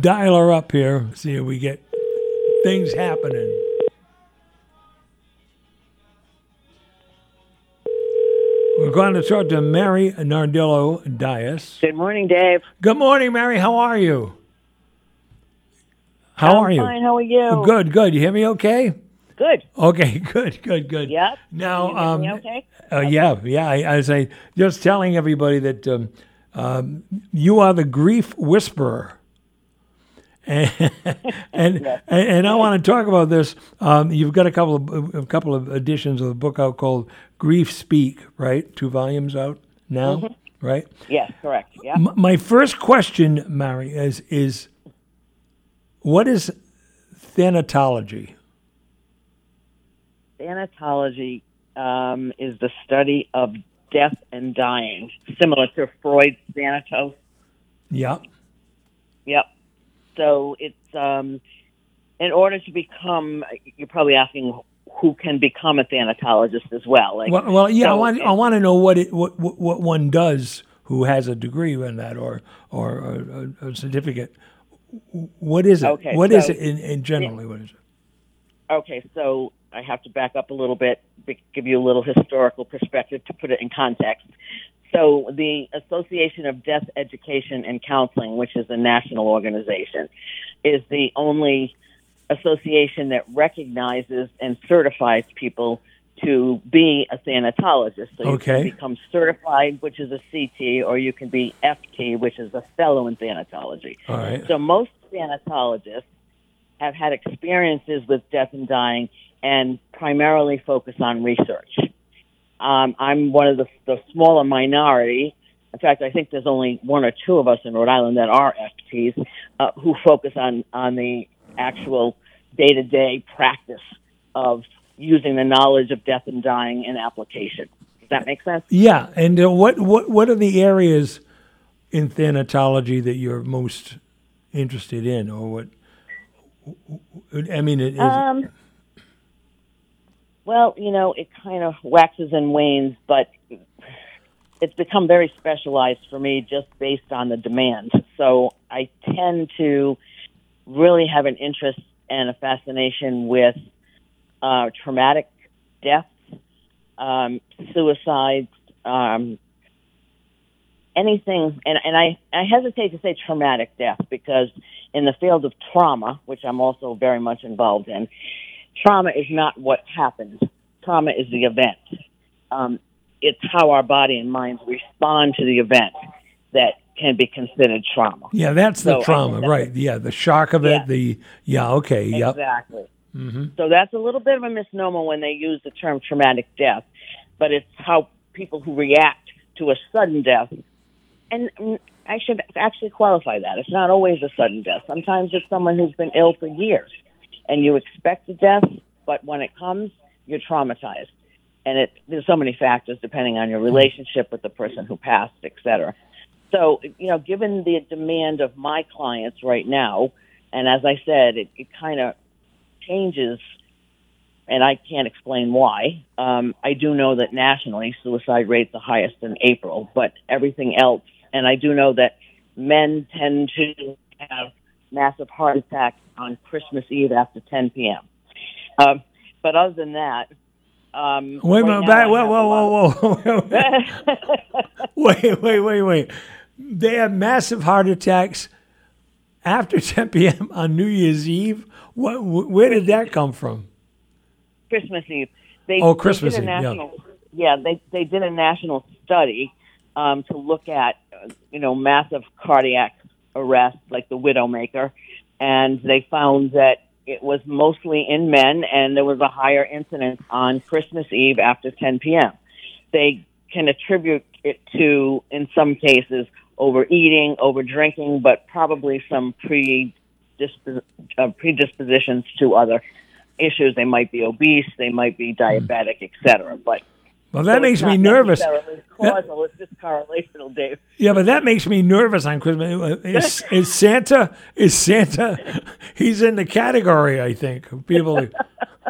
dial her up here, see if we get things happening. We're going to talk to Mary Nardillo Dias. Good morning, Dave. Good morning, Mary. How are you? How I'm are you? Fine. How are you? Good, good. You hear me okay? Good. Okay, good, good, good. Yep. Now, um, okay? uh, yeah, yeah. I, I say just telling everybody that um, um, you are the grief whisperer. And and, and and I want to talk about this. Um, you've got a couple of a couple of editions of the book out called Grief Speak, right? Two volumes out now, Mm-hmm. right? Yes, correct. Yeah. M- my first question, Mary, is is what is thanatology? Thanatology um, is the study of death and dying, similar to Freud's Thanatos. Yeah. Yep. So it's um, in order to become. You're probably asking who can become a thanatologist as well. Like, Well, well yeah. I so want I want to know what it what, what one does who has a degree in that or or a, a, a certificate. What is it? Okay, What is so- it in, in generally? What is it? Okay, so I have to back up a little bit, give you a little historical perspective to put it in context. So, the Association of Death Education and Counseling, which is a national organization, is the only association that recognizes and certifies people to be a thanatologist. So, you Okay. can become certified, which is a CT, or you can be FT, which is a fellow in thanatology. All right. So most thanatologists have had experiences with death and dying and primarily focus on research. Um, I'm one of the, the smaller minority. In fact, I think there's only one or two of us in Rhode Island that are FTs uh, who focus on on the actual day to day practice of using the knowledge of death and dying in application. Does that make sense? Yeah, and uh, what what what are the areas in thanatology that you're most interested in, or what? I mean, it is. Um, well, you know, it kind of waxes and wanes, but it's become very specialized for me just based on the demand. So I tend to really have an interest and a fascination with uh, traumatic deaths, um, suicides, um, anything. And, and I, I hesitate to say traumatic death because in the field of trauma, which I'm also very much involved in, trauma is not what happens. Trauma is the event. Um, it's how our body and minds respond to the event that can be considered trauma. Yeah, that's the So trauma, that's right? Yeah, the shock of it. The yeah, okay, yep. Exactly. hmm So that's a little bit of a misnomer when they use the term traumatic death, but it's how people who react to a sudden death, and mm, I should actually qualify that. It's not always a sudden death. Sometimes it's someone who's been ill for years, and you expect a death, but when it comes, you're traumatized. And it, there's so many factors depending on your relationship with the person who passed, et cetera. So, you know, given the demand of my clients right now, and as I said, it, it kind of changes, and I can't explain why. Um, I do know that nationally suicide rates the highest in April, but everything else, and I do know that men tend to have massive heart attacks on Christmas Eve after 10 p.m. Um, but other than that, um, Wait a right minute, back. Whoa, whoa, whoa, whoa, whoa. wait, wait, wait, wait. They have massive heart attacks after 10 p.m. on New Year's Eve. What? Where did that come from? Christmas Eve. They, Oh, they Christmas did a Eve, yeah. national, yeah. they they did a national study um, to look at uh, you know massive cardiac arrest like the Widowmaker, and they found that it was mostly in men, and there was a higher incidence on Christmas Eve after 10 p.m. They can attribute it to, in some cases, overeating, over drinking, but probably some predispos- uh, predispositions to other issues. They might be obese, they might be diabetic, etc. But Well, that so makes me nervous. Causal, it's just correlational, Dave. Yeah, but that makes me nervous on Christmas. Is, is Santa? Is Santa? He's in the category, I think. People,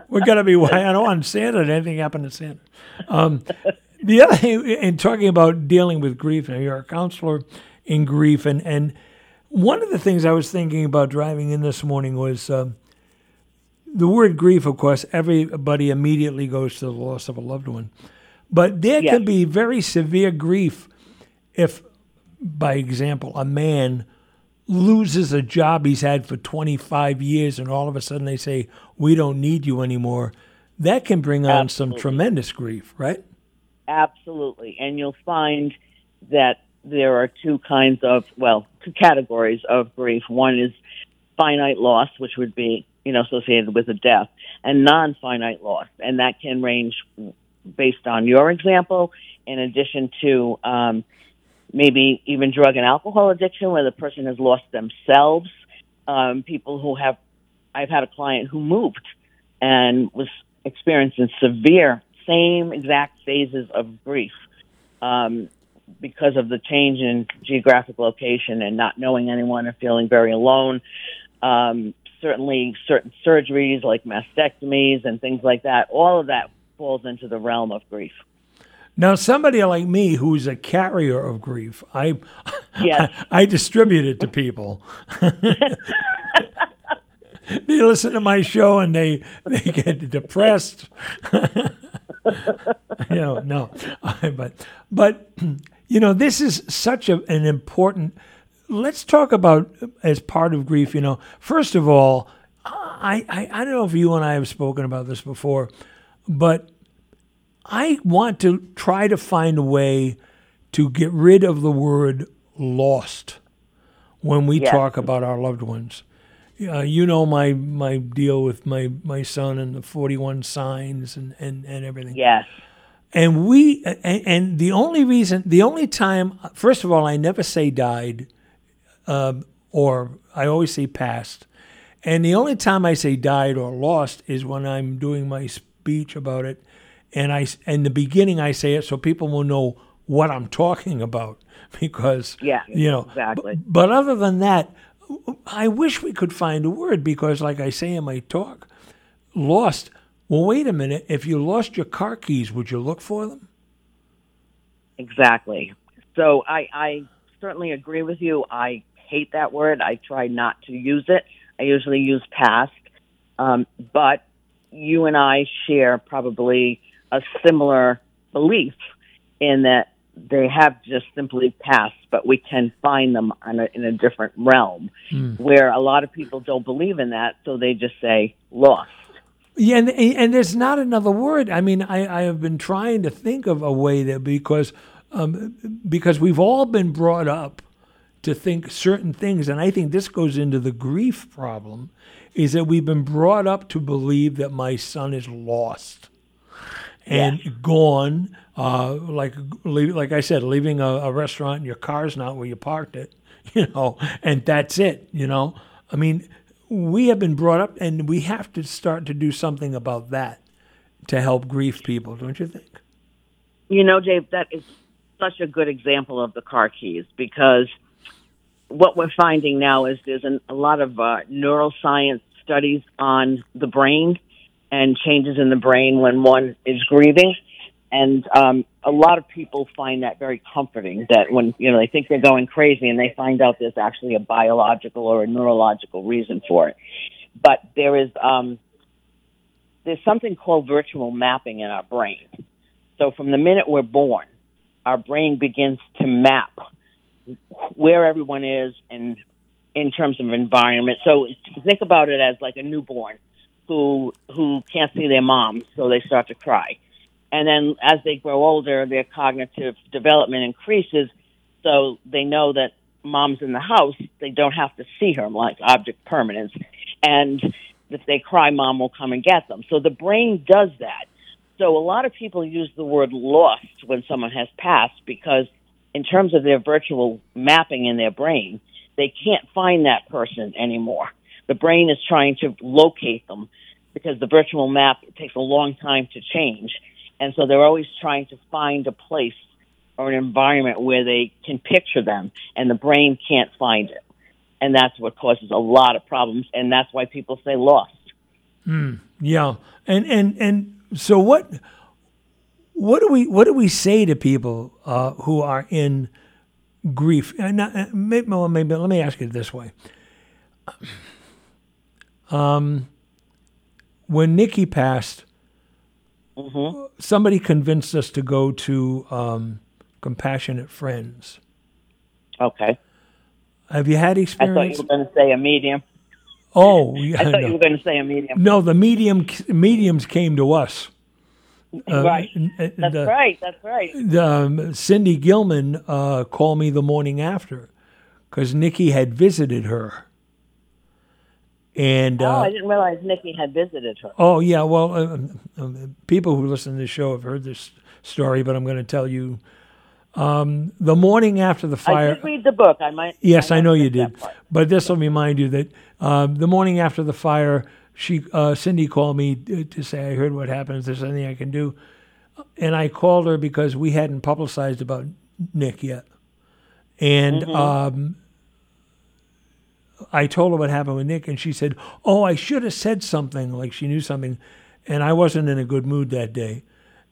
we're gonna be. I don't want Santa. Did anything happen to Santa? Um, the other thing, in talking about dealing with grief, now you're a counselor in grief, and and one of the things I was thinking about driving in this morning was. Um, the word grief, of course, everybody immediately goes to the loss of a loved one. But there Yes. can be very severe grief if, by example, a man loses a job he's had for 25 years and all of a sudden they say, We don't need you anymore. That can bring on some tremendous grief, right? Absolutely. And you'll find that there are two kinds of, well, two categories of grief. One is finite loss, which would be, you know, associated with a death, and non finite loss. And that can range based on your example, in addition to um, maybe even drug and alcohol addiction, where the person has lost themselves. Um, people who have, I've had a client who moved and was experiencing severe, same exact phases of grief um, because of the change in geographic location and not knowing anyone and feeling very alone. Um, certainly, certain surgeries like mastectomies and things like that, all of that falls into the realm of grief. Now, somebody like me who's a carrier of grief, I, Yes. I, distribute it to people. they listen to my show and they they get depressed. you know, no, but but you know, this is such a, an important. Let's talk about as part of grief. You know, first of all, I, I I don't know if you and I have spoken about this before, but I want to try to find a way to get rid of the word lost when we Yes. talk about our loved ones. Uh, you know my my deal with my, my son and the 41 signs and, and, and everything. Yes. And we and, and the only reason, the only time, first of all, I never say died, um, or I always say passed. And the only time I say died or lost is when I'm doing my speech about it, and I in the beginning I say it so people will know what I'm talking about because Yeah, you know exactly. But, but other than that, I wish we could find a word because, like I say in my talk, lost. Well, wait a minute. If you lost your car keys, would you look for them? Exactly. So I, I certainly agree with you. I hate that word. I try not to use it. I usually use past. Um, but you and I share probably a similar belief in that they have just simply passed, but we can find them on a, in a different realm where a lot of people don't believe in that, so they just say lost. Yeah, and, and there's not another word. I mean, I, I have been trying to think of a way that because um, because we've all been brought up to think certain things, and I think this goes into the grief problem, is that we've been brought up to believe that my son is lost and gone. Uh, like like I said, leaving a, a restaurant and your car's not where you parked it, you know, and that's it. You know, I mean, we have been brought up, and we have to start to do something about that to help grief people, don't you think? You know, Dave, that is such a good example of the car keys because what we're finding now is there's an, a lot of uh, neuroscience studies on the brain and changes in the brain when one is grieving. And um, a lot of people find that very comforting that when, you know, they think they're going crazy and they find out there's actually a biological or a neurological reason for it. But there is, um, there's something called virtual mapping in our brain. So from the minute we're born, our brain begins to map where everyone is and in terms of environment. So think about it as like a newborn who who can't see their mom, so they start to cry. And then as they grow older, their cognitive development increases, so they know that mom's in the house. They don't have to see her, like object permanence. And if they cry, mom will come and get them. So the brain does that. So a lot of people use the word lost when someone has passed because in terms of their virtual mapping in their brain, they can't find that person anymore. The brain is trying to locate them because the virtual map takes a long time to change. And so they're always trying to find a place or an environment where they can picture them and the brain can't find it. And that's what causes a lot of problems. And that's why people say lost. Hmm. Yeah, and and and so what? What do we what do we say to people uh, who are in grief? And not, uh, maybe, well, maybe let me ask it this way. Um, when Nikki passed, somebody convinced us to go to um, Compassionate Friends. Okay. Have you had experience? I thought you were going to say a medium. Oh, yeah, I thought you were going to say a medium. no, the medium mediums came to us. Uh, right. That's right. That's right. um, Cindy Gilman uh, called me the morning after because Nikki had visited her. And oh, uh, I didn't realize Nikki had visited her. oh yeah, well, uh, um, um, people who listen to the show have heard this story, but I'm going to tell you. Um, the morning after the fire, I did read the book. I might. Yes, I might know you did. But this will remind you that um, the morning after the fire, she uh, Cindy called me to say I heard what happened. Is there something I can do? And I called her because we hadn't publicized about Nick yet, and um, I told her what happened with Nick, and she said, "Oh, I should have said something like she knew something," and I wasn't in a good mood that day,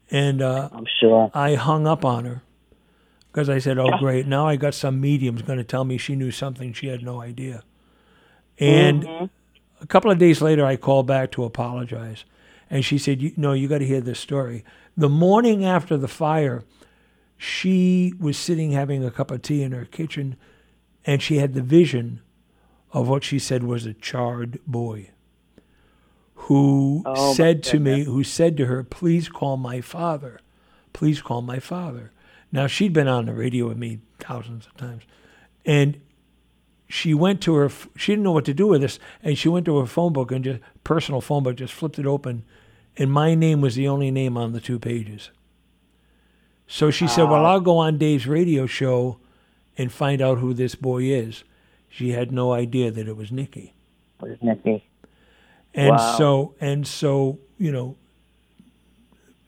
and uh, I'm sure. I hung up on her because I said, "Oh, great! Now I got some medium's going to tell me she knew something she had no idea." And a couple of days later, I called back to apologize, and she said, you, "No, you got to hear this story." The morning after the fire, she was sitting having a cup of tea in her kitchen, and she had the vision of what she said was a charred boy who Oh, said to me, who said to her, "Please call my father. Please call my father." Now she'd been on the radio with me thousands of times, and she went to her. She didn't know what to do with this, and she went to her phone book and just personal phone book, just flipped it open, and my name was the only name on the two pages. So she said, Well, I'll go on Dave's radio show and find out who this boy is. She had no idea that it was Nicky. Was Nicky? And Wow. so, and so, you know,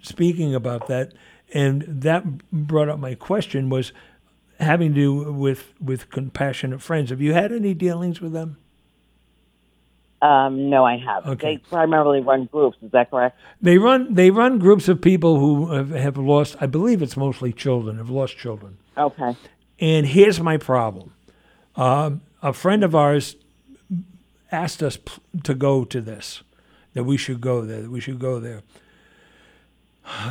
speaking about that, and that brought up my question was having to do with with compassionate friends. Have you had any dealings with them? Um, no, I haven't. Okay. They primarily run groups. Is that correct? They run they run groups of people who have, have lost. I believe it's mostly children. Have lost children. Okay. And here's my problem. Um, a friend of ours asked us p- to go to this, that we should go there, that we should go there.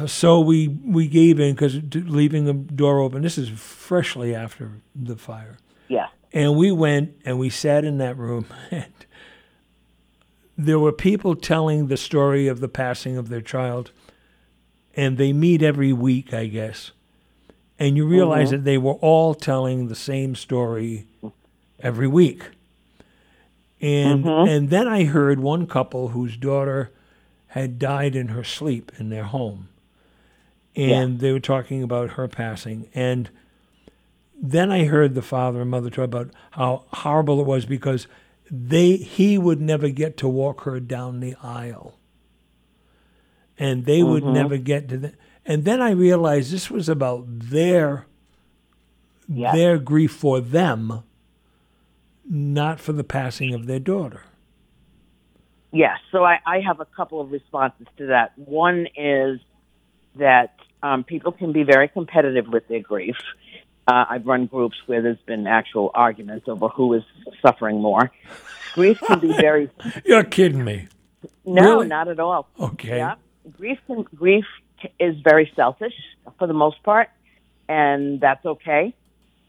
So we we gave in because leaving the door open. This is freshly after the fire, Yeah. and we went and we sat in that room, and there were people telling the story of the passing of their child, and they meet every week, I guess and you realize mm-hmm. that they were all telling the same story every week. And mm-hmm. and then I heard one couple whose daughter had died in her sleep in their home. And they were talking about her passing. And then I heard the father and mother talk about how horrible it was because they he would never get to walk her down the aisle. And they would mm-hmm. never get to the and then I realized this was about their Yeah. their grief for them, not for the passing of their daughter. Yes. So I, I have a couple of responses to that. One is that um, people can be very competitive with their grief. Uh, I've run groups where there's been actual arguments over who is suffering more. Grief can be very You're kidding me. no, Really? not at all. Okay. Yeah, grief can, grief is very selfish for the most part, and that's okay.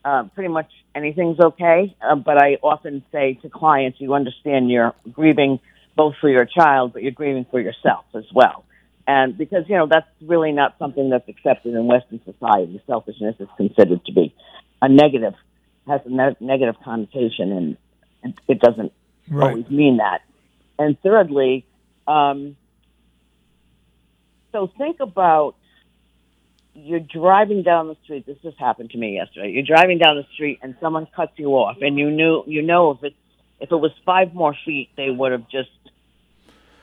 Uh, pretty much anything's okay. Uh, but I often say to clients, you understand you're grieving both for your child, but you're grieving for yourself as well. And because you know that's really not something that's accepted in Western society. Selfishness is considered to be a negative, has a ne- negative connotation, and it doesn't Right. always mean that. And thirdly, um, so think about you're driving down the street. This just happened to me yesterday. You're driving down the street and someone cuts you off, and you knew you know if it if it was five more feet, they would have just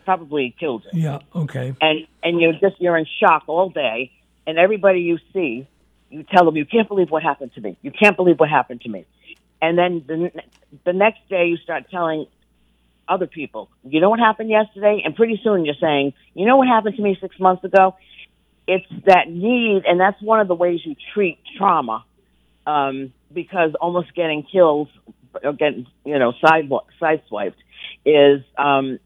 probably killed you. Yeah. Okay. And and you're just you're in shock all day, and everybody you see, you tell them you can't believe what happened to me. You can't believe what happened to me. And then the the next day you start telling other people, you know what happened yesterday, and pretty soon you're saying, you know what happened to me six months ago. It's that need, and that's one of the ways you treat trauma, um, because almost getting killed or getting you know side sideswiped is um,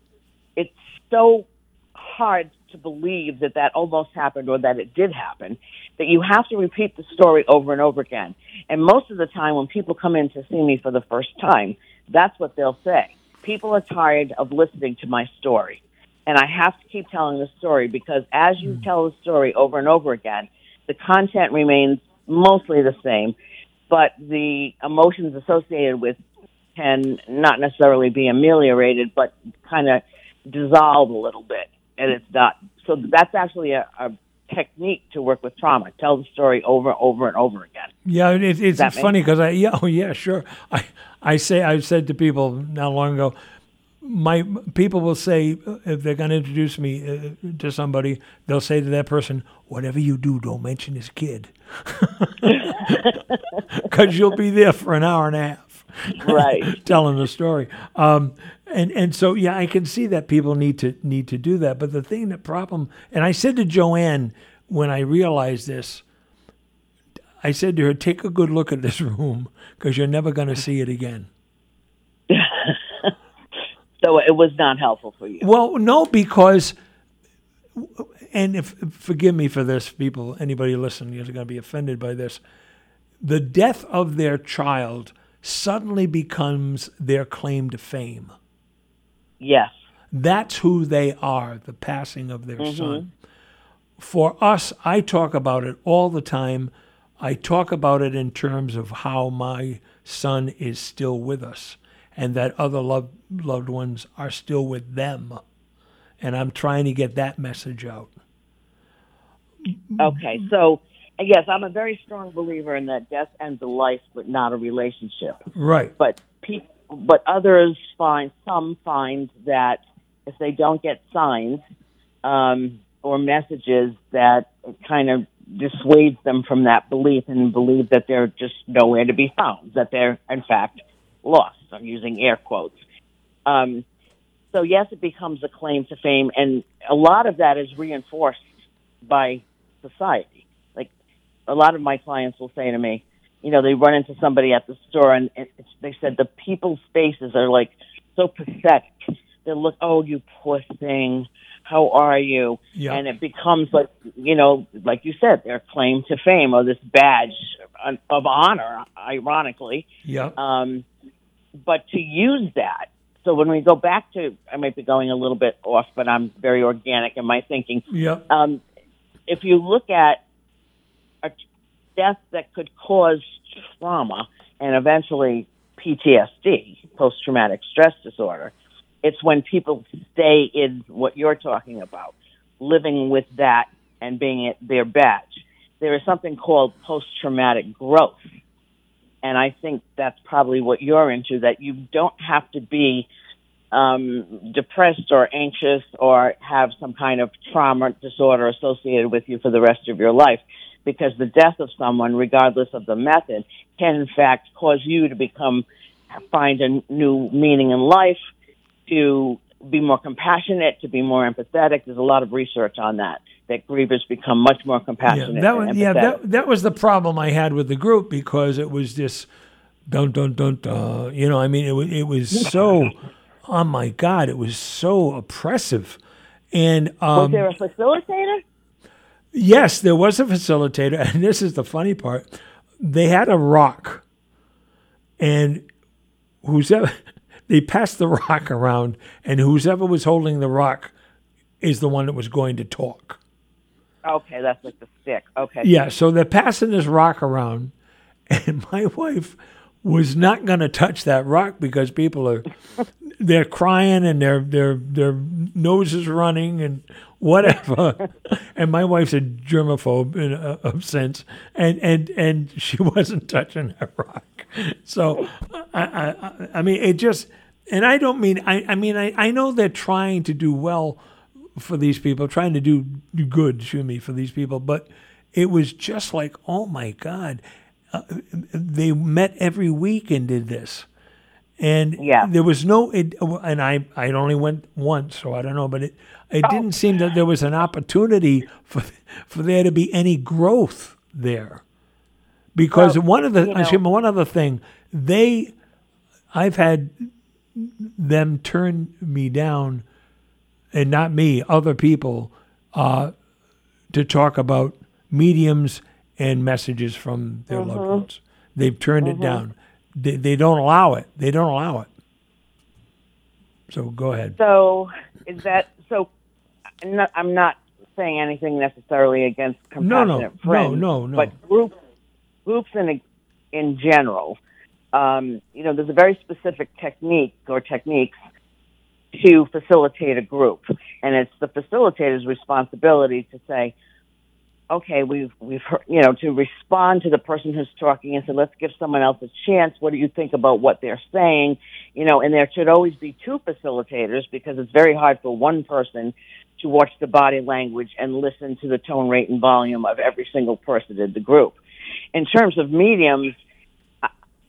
it's so hard to believe that that almost happened or that it did happen that you have to repeat the story over and over again. And most of the time, when people come in to see me for the first time, that's what they'll say. People are tired of listening to my story. And I have to keep telling the story because as you hmm. tell the story over and over again, the content remains mostly the same, but the emotions associated with can not necessarily be ameliorated, but kind of dissolve a little bit. And it's not. So that's actually a, a technique to work with trauma. Tell the story over, and over, and over again. Yeah, it, it's funny because I yeah oh yeah sure I I say I've said to people not long ago, my people will say uh, if they're going to introduce me uh, to somebody, they'll say to that person, "Whatever you do, don't mention this kid," because you'll be there for an hour and a half Right. telling the story. Um, and and so yeah, I can see that people need to need to do that. But the thing, the problem, and I said to Joanne when I realized this, I said to her, "Take a good look at this room because you're never going to see it again." So it was not helpful for you. Well, no, because, and if forgive me for this, people, anybody listening is going to be offended by this. The death of their child suddenly becomes their claim to fame. Yes. That's who they are, the passing of their mm-hmm. son. For us, I talk about it all the time. I talk about it in terms of how my son is still with us and that other loved, loved ones are still with them. And I'm trying to get that message out. Okay. So yes, I'm a very strong believer in that death ends a life, but not a relationship. Right. But people, but others find some find that if they don't get signs um, or messages, that kind of dissuades them from that belief and believe that they're just nowhere to be found, that they're in fact lost. I'm using air quotes. Um, so yes, it becomes a claim to fame, and a lot of that is reinforced by society. A lot of my clients will say to me, you know, they run into somebody at the store, and they said the people's faces are like so pathetic. They look, oh, you poor thing, how are you? Yeah. And it becomes like, you know, like you said, their claim to fame or this badge of honor, ironically. Yeah. Um, but to use that, so when we go back to, I might be going a little bit off, but I'm very organic in my thinking. Yeah. Um, if you look at a death that could cause trauma and eventually PTSD, post traumatic stress disorder, it's when people stay in what you're talking about, living with that and being it, their badge. There is something called post traumatic growth. And I think that's probably what you're into, that you don't have to be um, depressed or anxious or have some kind of trauma disorder associated with you for the rest of your life because the death of someone, regardless of the method, can in fact cause you to become, find a new meaning in life, to be more compassionate, to be more empathetic. There's a lot of research on that. That grievers become much more compassionate. Yeah, that was, yeah, that, that was the problem I had with the group because it was this dun dun dun dun. You know, I mean, it was it was so. Oh my God! It was so oppressive, and Was um, there a facilitator? Yes, there was a facilitator, and this is the funny part. They had a rock, and who's ever they passed the rock around, and whoever was holding the rock is the one that was going to talk. Okay, that's like the stick. Okay. Yeah, so they're passing this rock around, and my wife was not going to touch that rock because people are they're crying and their their their nose is running and whatever. and my wife's a germaphobe in a, of sense, and and and she wasn't touching that rock. So I I, I mean it just. And I don't mean I, I mean I, I know they're trying to do well for these people, trying to do, do good, excuse me, for these people. But it was just like, oh my God, uh, they met every week and did this, and Yeah. there was no. It, and I I only went once, so I don't know, but it it didn't seem that there was an opportunity for for there to be any growth there, because Well, one of the you know- one other thing they, I've had them turn me down and not me, other people, uh, to talk about mediums and messages from their loved ones. They've turned it down. They, they don't allow it. They don't allow it. So go ahead. So is that so? I'm not, I'm not saying anything necessarily against compassionate No, no, compassionate no, no, no. But groups, groups in in general, um, you know, there's a very specific technique or techniques to facilitate a group, and it's the facilitator's responsibility to say, okay, we've we've heard, you know to respond to the person who's talking and say, let's give someone else a chance. What do you think about what they're saying? You know, and there should always be two facilitators because it's very hard for one person to watch the body language and listen to the tone, rate, and volume of every single person in the group. In terms of mediums,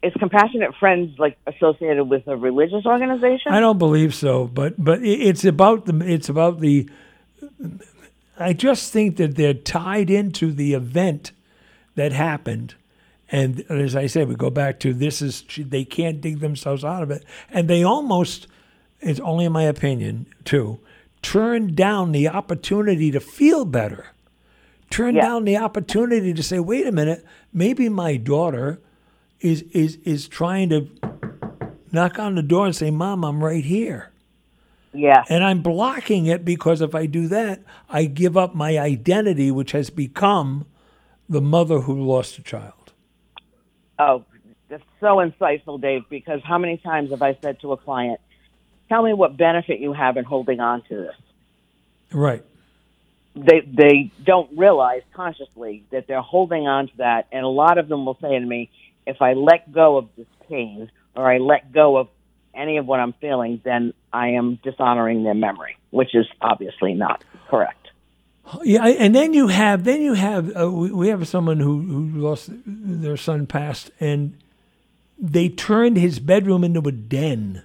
is compassionate friends like associated with a religious organization? I don't believe so, but but it's about the it's about the. I just think that they're tied into the event that happened, and as I said, we go back to this is they can't dig themselves out of it, and they almost, it's only in my opinion too, turn down the opportunity to feel better, turn Yeah. down the opportunity to say, wait a minute, maybe my daughter is is is trying to knock on the door and say, Mom, I'm right here. Yeah. And I'm blocking it because if I do that, I give up my identity, which has become the mother who lost a child. Oh, that's so insightful, Dave, because how many times have I said to a client, tell me what benefit you have in holding on to this? Right. they they don't realize consciously that they're holding on to that, and a lot of them will say to me, "If I let go of this pain, or I let go of any of what I'm feeling, then I am dishonoring their memory," which is obviously not correct. Yeah, and then you have then you have uh, we, we have someone who who lost their son passed, and they turned his bedroom into a den.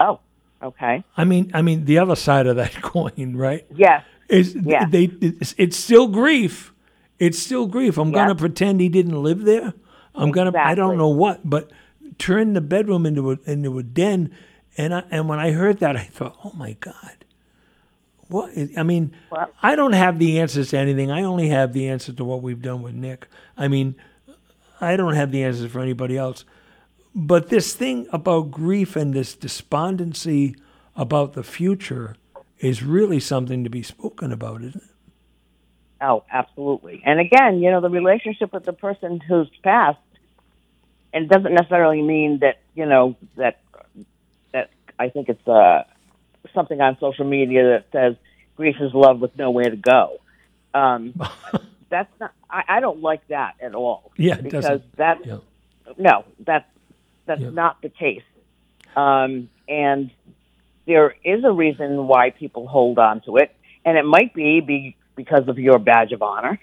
Oh, okay. I mean, I mean the other side of that coin, right? Yes. Is Yeah. they it's, it's still grief. It's still grief. I'm gonna pretend he didn't live there. I'm gonna I don't know what, but turn the bedroom into a into a den. And I, and when I heard that, I thought, oh my god, what? Is, I mean, I don't have the answers to anything. I only have the answer to what we've done with Nick. I mean, I don't have the answers for anybody else. But this thing about grief and this despondency about the future is really something to be spoken about, isn't it? Oh, absolutely. And again, you know, the relationship with the person who's passed, and it doesn't necessarily mean that you know that that I think it's uh, something on social media that says grief is love with nowhere to go. Um, that's not. I, I don't like that at all. Yeah, because that Yeah. no, that's that's Yeah. not the case. Um, and there is a reason why people hold on to it, and it might be, be because of your badge of honor,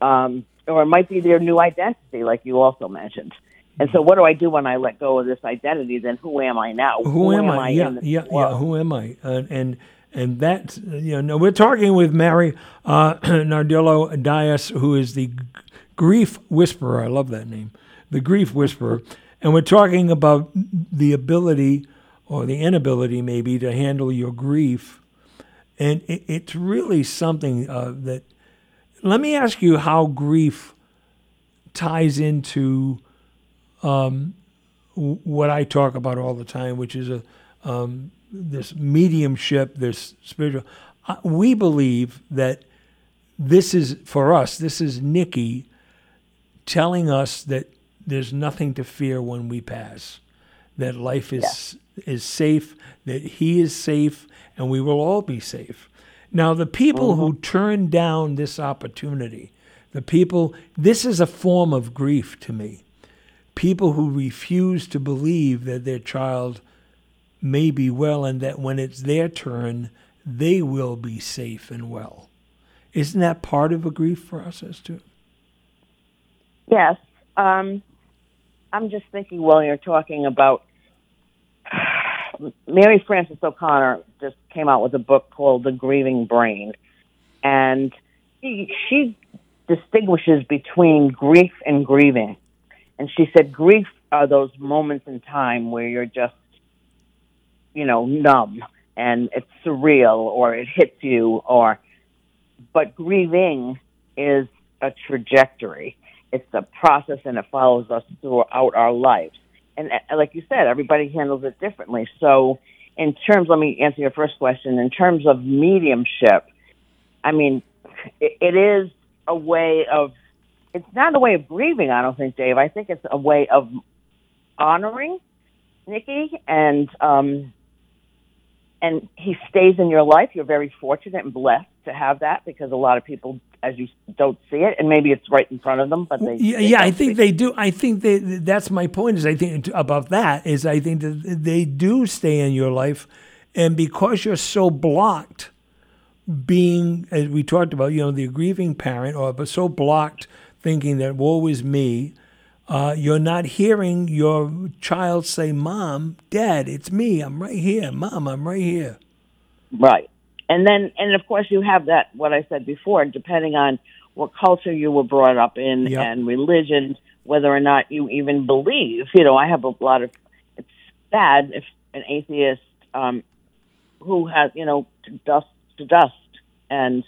um, or it might be their new identity, like you also mentioned. And so, what do I do when I let go of this identity? Then, who am I now? Who, am, I? Yeah, yeah, yeah. Who am I? Uh, and and that you know, we're talking with Mary uh, Nardillo Dias, who is the grief whisperer. I love that name, the grief whisperer. And we're talking about the ability or the inability, maybe, to handle your grief. And it, it's really something uh, that. Let me ask you how grief ties into w- what I talk about all the time, which is a um, this mediumship, this spiritual. We believe that this is for us. This is Nikki telling us that there's nothing to fear when we pass. That life is is safe. That he is safe, and we will all be safe. Now, the people who turn down this opportunity, the people, this is a form of grief to me people who refuse to believe that their child may be well and that when it's their turn, they will be safe and well. Isn't that part of a grief process too? Yes. Um, I'm just thinking while you're talking about Mary Frances O'Connor just came out with a book called The Grieving Brain, and she, she distinguishes between grief and grieving. And she said grief are those moments in time where you're just, you know, numb and it's surreal or it hits you or, but grieving is a trajectory. It's a process and it follows us throughout our lives. And uh, like you said, everybody handles it differently. So, in terms, let me answer your first question. In terms of mediumship, I mean, it, it is a way of, it's not a way of grieving, I don't think, Dave. I think it's a way of honoring Nikki and, um, and he stays in your life. You're very fortunate and blessed to have that because a lot of people, as you don't see it, and maybe it's right in front of them, but they Yeah, they yeah, I think they do. I think they, that's my point. Is I think about that is I think that they do stay in your life, and because you're so blocked, being as we talked about, you know, the grieving parent, or but so blocked, thinking that woe is me. Uh, you're not hearing your child say, "Mom, Dad, it's me. I'm right here. Mom, I'm right here." Right. And then, and of course, you have that, what I said before, depending on what culture you were brought up in Yep. and religion, whether or not you even believe. You know, I have a lot of, it's sad if an atheist um, who has, you know, to dust to dust, and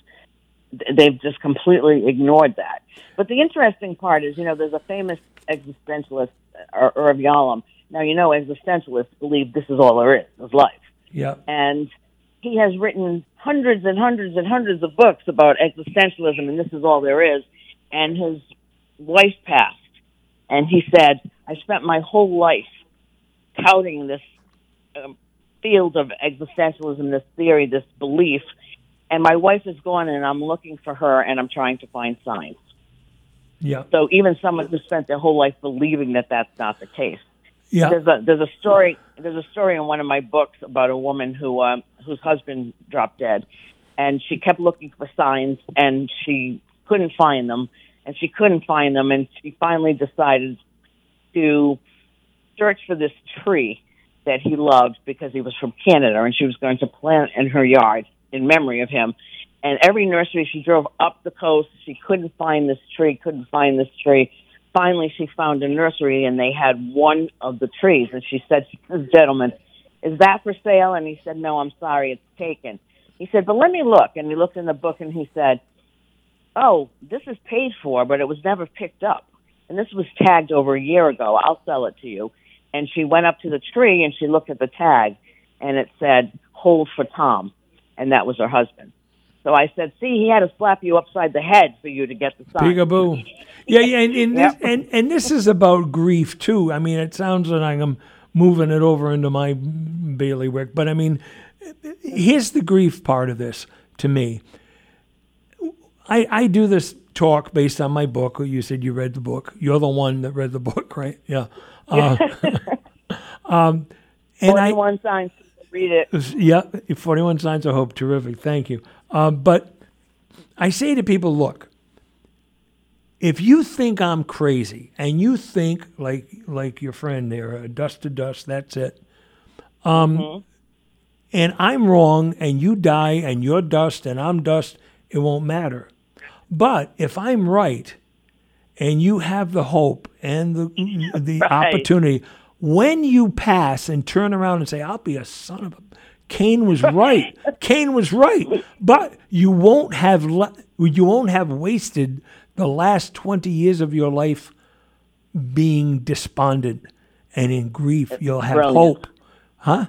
they've just completely ignored that. But the interesting part is, you know, there's a famous existentialist, uh, Irv Yalom. Now, you know, existentialists believe this is all there is, is life Yeah. and he has written hundreds and hundreds and hundreds of books about existentialism, and this is all there is. And his wife passed, and he said, "I spent my whole life touting this um, field of existentialism, this theory, this belief, and my wife is gone, and I'm looking for her, and I'm trying to find signs. Yeah. So even someone who spent their whole life believing that that's not the case. Yeah. There's a there's a story there's a story in one of my books about a woman who um, whose husband dropped dead, and she kept looking for signs and she couldn't find them, and she couldn't find them, and she finally decided to search for this tree that he loved because he was from Canada, and she was going to plant in her yard in memory of him. And every nursery she drove up the coast, she couldn't find this tree, couldn't find this tree finally she found a nursery and they had one of the trees and she said to this gentleman, Is that for sale? And he said, No, I'm sorry, it's taken. He said, But let me look and he looked in the book and he said, Oh, this is paid for, but it was never picked up. And this was tagged over a year ago. I'll sell it to you. And she went up to the tree and she looked at the tag and it said, Hold for Tom. And that was her husband. So I said, see, he had to slap you upside the head for you to get the sign. Peekaboo. Yeah, yeah, and and, Yep. this, and and this is about grief too. I mean, it sounds like I'm moving it over into my bailiwick, but I mean, here's the grief part of this to me. I I do this talk based on my book. You said you read the book. You're the one that read the book, right? Yeah. Uh, um, and I 41 signs. Read it. yeah, 41 Signs of Hope. Terrific. Thank you. Um, but I say to people, look, if you think I'm crazy and you think like like your friend there, uh, dust to dust, that's it. Um, And I'm wrong, and you die, and you're dust, and I'm dust. It won't matter. But if I'm right, and you have the hope and the the Right. opportunity, when you pass and turn around and say, "I'll be a son of a," Kane was right. Kane was right. But you won't have le- you won't have wasted the last twenty years of your life being despondent and in grief. You'll have brilliant. hope, huh?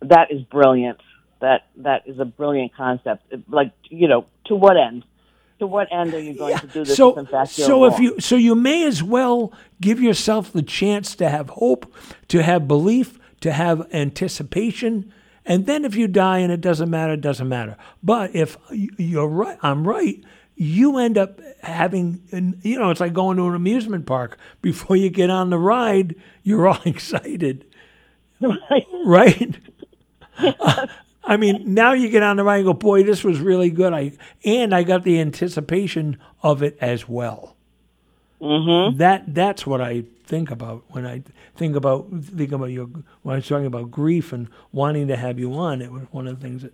That is brilliant. That that is a brilliant concept. Like you know, to what end? To what end are you going to do this? so, if in fact you're so if wrong? you so you may as well give yourself the chance to have hope, to have belief, to have anticipation, and then if you die and it doesn't matter, it doesn't matter. But if you're right, I'm right. You end up having, you know, it's like going to an amusement park. Before you get on the ride, you're all excited, right? I mean, now you get on the ride and go, boy, this was really good. I and I got the anticipation of it as well. Mm-hmm. That that's what I think about when I think about think about your when I was talking about grief and wanting to have you on. It was one of the things that.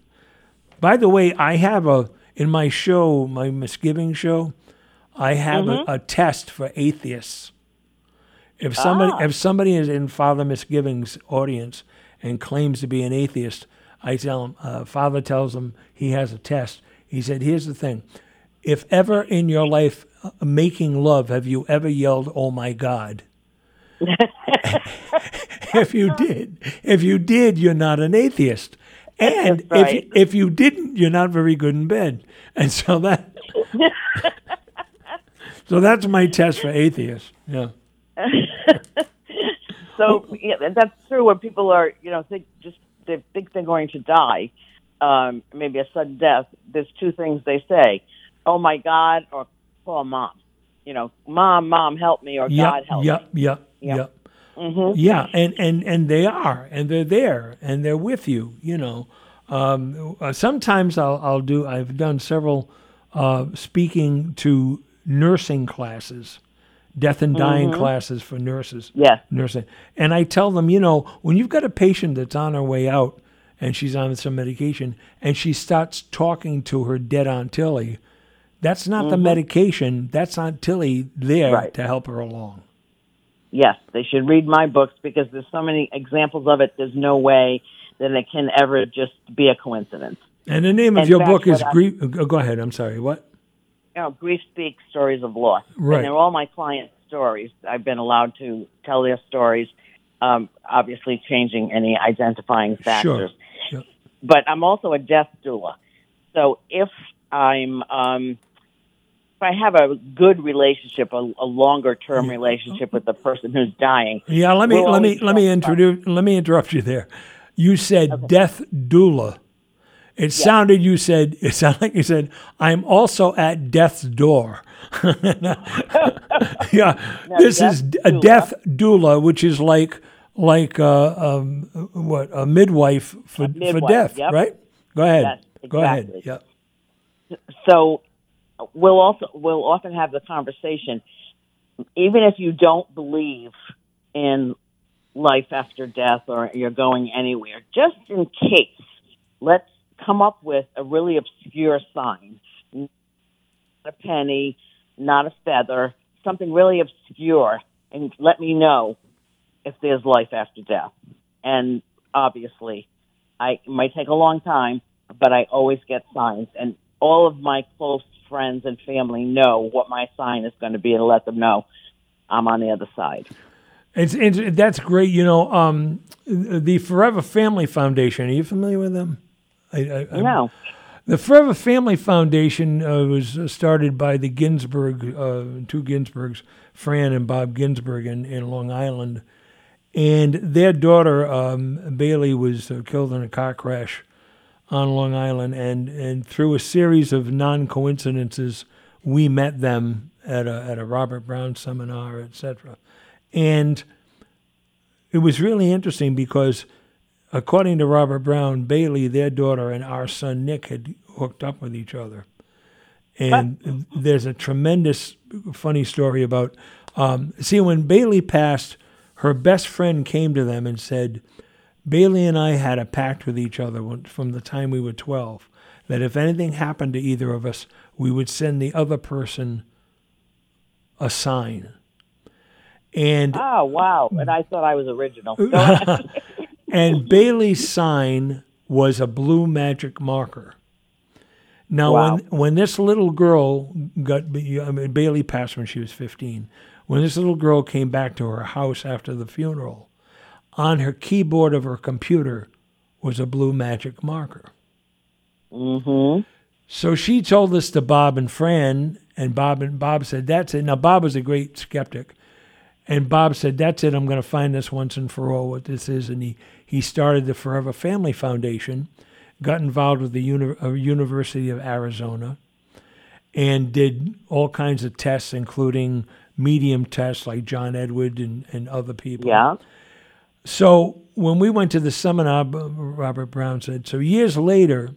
By the way, I have a in my show, my misgiving show, I have a, a test for atheists. If somebody if somebody is in Father Misgiving's audience and claims to be an atheist, I tell him. Uh, Father tells him he has a test. He said, "Here's the thing: if ever in your life uh, making love have you ever yelled, "Oh my God"? if you did, if you did, you're not an atheist. And if Right. if you didn't, you're not very good in bed. And so that so that's my test for atheists. Yeah. So yeah, that's true. When people are, you know, think just they think they're going to die, um, maybe a sudden death. There's two things they say: "Oh my God," or "Call mom." You know, "Mom, mom, help me," or "God Yep, help yep, me." yep, yep. Yeah, and, and, and they are, and they're there, and they're with you. You know, um, uh, sometimes I'll I'll do. I've done several uh, speaking to nursing classes, death and dying mm-hmm. classes for nurses. Yes. nursing, and I tell them, you know, when you've got a patient that's on her way out and she's on some medication, and she starts talking to her dead Aunt Tilly, that's not the mm-hmm. medication. That's Aunt Tilly there Right. to help her along. Yes, they should read my books because there's so many examples of it. There's no way that it can ever just be a coincidence. And the name of your book is I- Grief. Go uh, go ahead. I'm sorry. What? You know, grief speaks stories of loss. Right. And they're all my clients' stories. I've been allowed to tell their stories, um, obviously changing any identifying factors. Sure. But I'm also a death doula. So if I'm, um, if I have a good relationship, a, a longer term relationship with the person who's dying, Yeah. Let me let me let me introduce. Let me interrupt you there. You said death doula, It sounded you said it sounded like you said I'm also at death's door. yeah, this is a doula. death doula, which is like like uh, um, what a midwife for for midwife, death, yep. right? Go ahead. Yes, Go ahead. Yep. so we'll also we'll often have the conversation even if you don't believe in life after death or you're going anywhere just in case let's come up with a really obscure sign not a penny not a feather something really obscure and let me know if there's life after death and obviously I it might take a long time, but I always get signs, and all of my close friends and family know what my sign is going to be and let them know I'm on the other side. It's, it's that's great. You know, um, the Forever Family Foundation. Are you familiar with them? I, I, No, The Forever Family Foundation uh, was started by the Ginsberg, uh, two Ginsbergs, Fran and Bob Ginsberg in, in Long Island. And their daughter, um, Bailey, was uh, killed in a car crash on Long Island. And, and through a series of non coincidences, we met them at a, at a Robert Brown seminar, etc. And it was really interesting because according to Robert Brown, Bailey, their daughter, and our son Nick had hooked up with each other. And there's a tremendous funny story about. Um, see, when Bailey passed, her best friend came to them and said, Bailey and I had a pact with each other from the time we were 12 that if anything happened to either of us, we would send the other person a sign. And oh wow, and I thought I was original. And Bailey's sign was a blue magic marker. Now, Wow. when when this little girl got, I mean, Bailey passed when she was fifteen. When this little girl came back to her house after the funeral, on her keyboard of her computer was a blue magic marker. Mm-hmm. So she told this to Bob and Fran, and Bob and Bob said, "That's it." Now Bob was a great skeptic, and Bob said, "That's it. I'm going to find this once and for all what this is." And he he started the Forever Family Foundation, got involved with the uni- uh, University of Arizona, and did all kinds of tests, including medium tests like John Edward and, and other people. Yeah. So when we went to the seminar, Robert Brown said, so years later,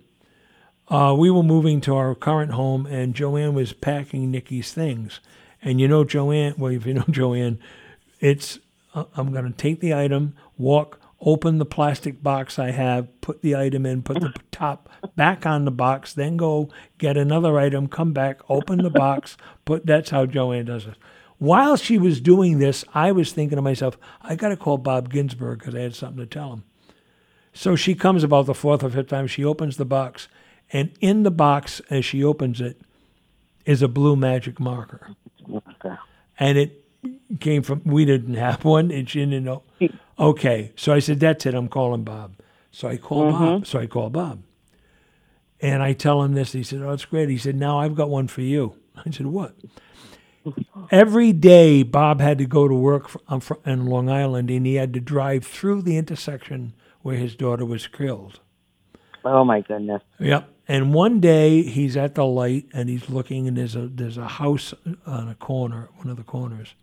uh, we were moving to our current home, and Joanne was packing Nikki's things. And you know, Joanne, well, if you know Joanne, it's uh, I'm going to take the item, walk, open the plastic box I have, put the item in, put the top back on the box, then go get another item, come back, open the box, put. That's how Joanne does it. While she was doing this, I was thinking to myself, I got to call Bob Ginsberg because I had something to tell him. So she comes about the fourth or fifth time. She opens the box, and in the box, as she opens it, is a blue magic marker. And it came from, we didn't have one, and she didn't know. Okay. So I said, That's it. I'm calling Bob. So I call Bob. Mm-hmm. So I call Bob. And I tell him this. He said, Oh, it's great. He said, Now I've got one for you. I said, What? Every day, Bob had to go to work on in Long Island, and he had to drive through the intersection where his daughter was killed. Oh my goodness. Yep. And one day he's at the light and he's looking, and there's a there's a house on a corner, one of the corners,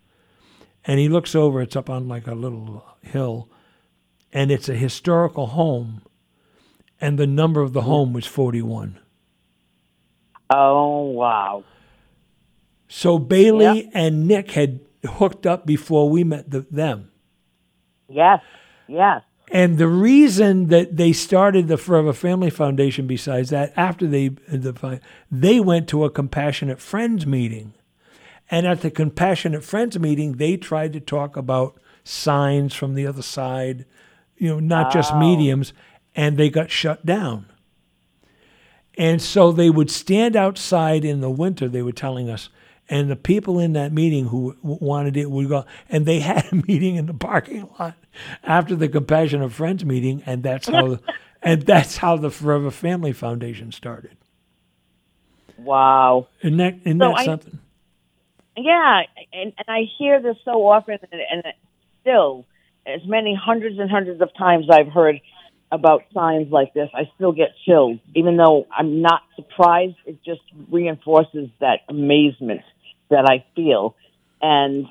and he looks over. It's up on like a little hill, and it's a historical home, and the number of the hmm. home was forty one. Oh wow. So Bailey and Nick had hooked up before we met the, them. Yes. Yes. And the reason that they started the Forever Family Foundation, besides that, after they the, they went to a Compassionate Friends meeting, and at the Compassionate Friends meeting, they tried to talk about signs from the other side, you know, not just mediums, and they got shut down. And so they would stand outside in the winter. They were telling us, and the people in that meeting who wanted it would go, and they had a meeting in the parking lot after the Compassionate Friends meeting, and that's how, and that's how the Forever Family Foundation started. Wow. Isn't that, isn't So that I- something? Yeah, and, and I hear this so often, and, and still, as many hundreds and hundreds of times I've heard about signs like this, I still get chills, even though I'm not surprised. It just reinforces that amazement that I feel. And,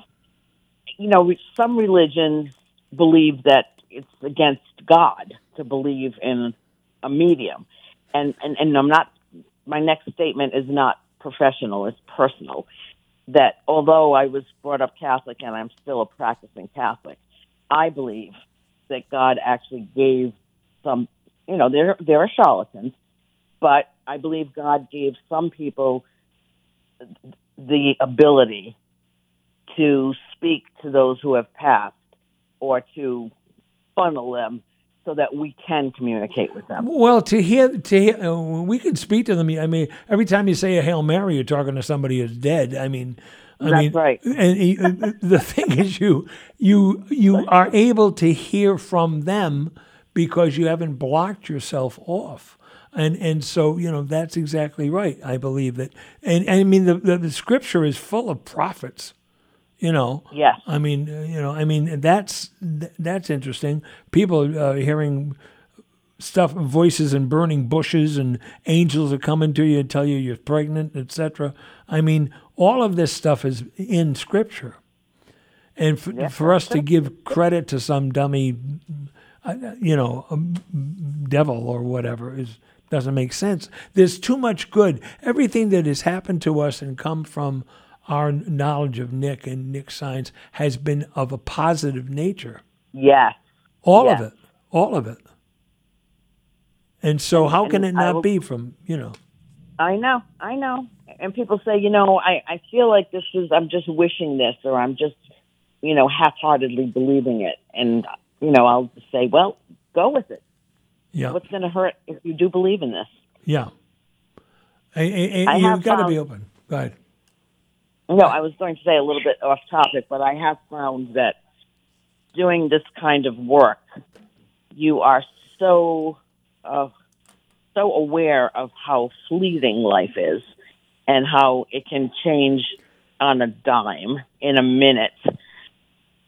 you know, some religions believe that it's against God to believe in a medium. And, and, and I'm not, my next statement is not professional, it's personal. That although I was brought up Catholic and I'm still a practicing Catholic, I believe that God actually gave some, you know, there there are charlatans, but I believe God gave some people the ability to speak to those who have passed or to funnel them so that we can communicate with them. Well, to hear, to hear, uh, we can speak to them. I mean, every time you say a Hail Mary, you're talking to somebody who's dead. I mean, I That's mean, right. And uh, the thing is, you you you are able to hear from them because you haven't blocked yourself off. And and so you know that's exactly right. I believe that, and, and I mean the, the the scripture is full of prophets. You know. Yes. I mean, uh, you know, I mean that's that's interesting. People uh, hearing stuff, voices and burning bushes, and angels are coming to you and tell you you're pregnant, etc. I mean, all of this stuff is in Scripture, and for, Yeah. for us to give credit to some dummy, uh, you know, um, devil or whatever is doesn't make sense. There's too much good. Everything that has happened to us and come from our knowledge of Nick and Nick's science has been of a positive nature. Yes. All Yeah. of it. All of it. And so how can it not will- be from, you know, I know, I know. And people say, you know, I, I feel like this is, I'm just wishing this, or I'm just, you know, half heartedly believing it. And, you know, I'll just say, well, go with it. yeah. What's going to hurt if you do believe in this? Yeah. And, and- and you've got to be open. Go ahead. No, I was going to say a little bit off topic, but I have found that doing this kind of work, you are so uh, so aware of how fleeting life is and how it can change on a dime in a minute.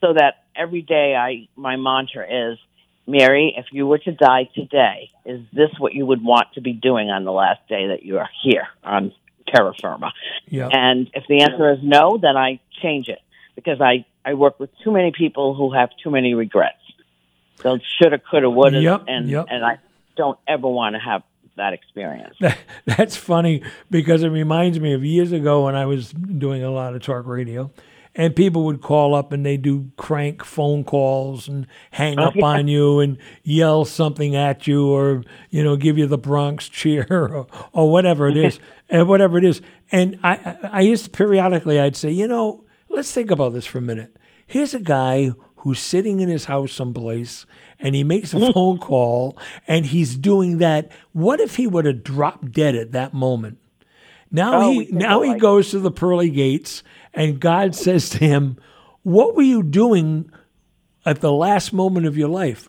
So that every day, I my mantra is, Mary, if you were to die today, is this what you would want to be doing on the last day that you are here on terra firma? Yeah. And if the answer is no, then I change it because I, I work with too many people who have too many regrets. They'll shoulda, coulda, woulda, Yep, and yep. and I don't ever want to have that experience. That, that's funny because it reminds me of years ago when I was doing a lot of talk radio, and people would call up and they do crank phone calls and hang up on you and yell something at you or you know give you the Bronx cheer or, or whatever it is and whatever it is. And I, I used to periodically I'd say you know let's think about this for a minute. Here's a guy who's sitting in his house someplace and he makes a phone call and he's doing that. What if he would have dropped dead at that moment? Now Oh, he now he like- goes to the pearly gates and God says to him, "What were you doing at the last moment of your life?"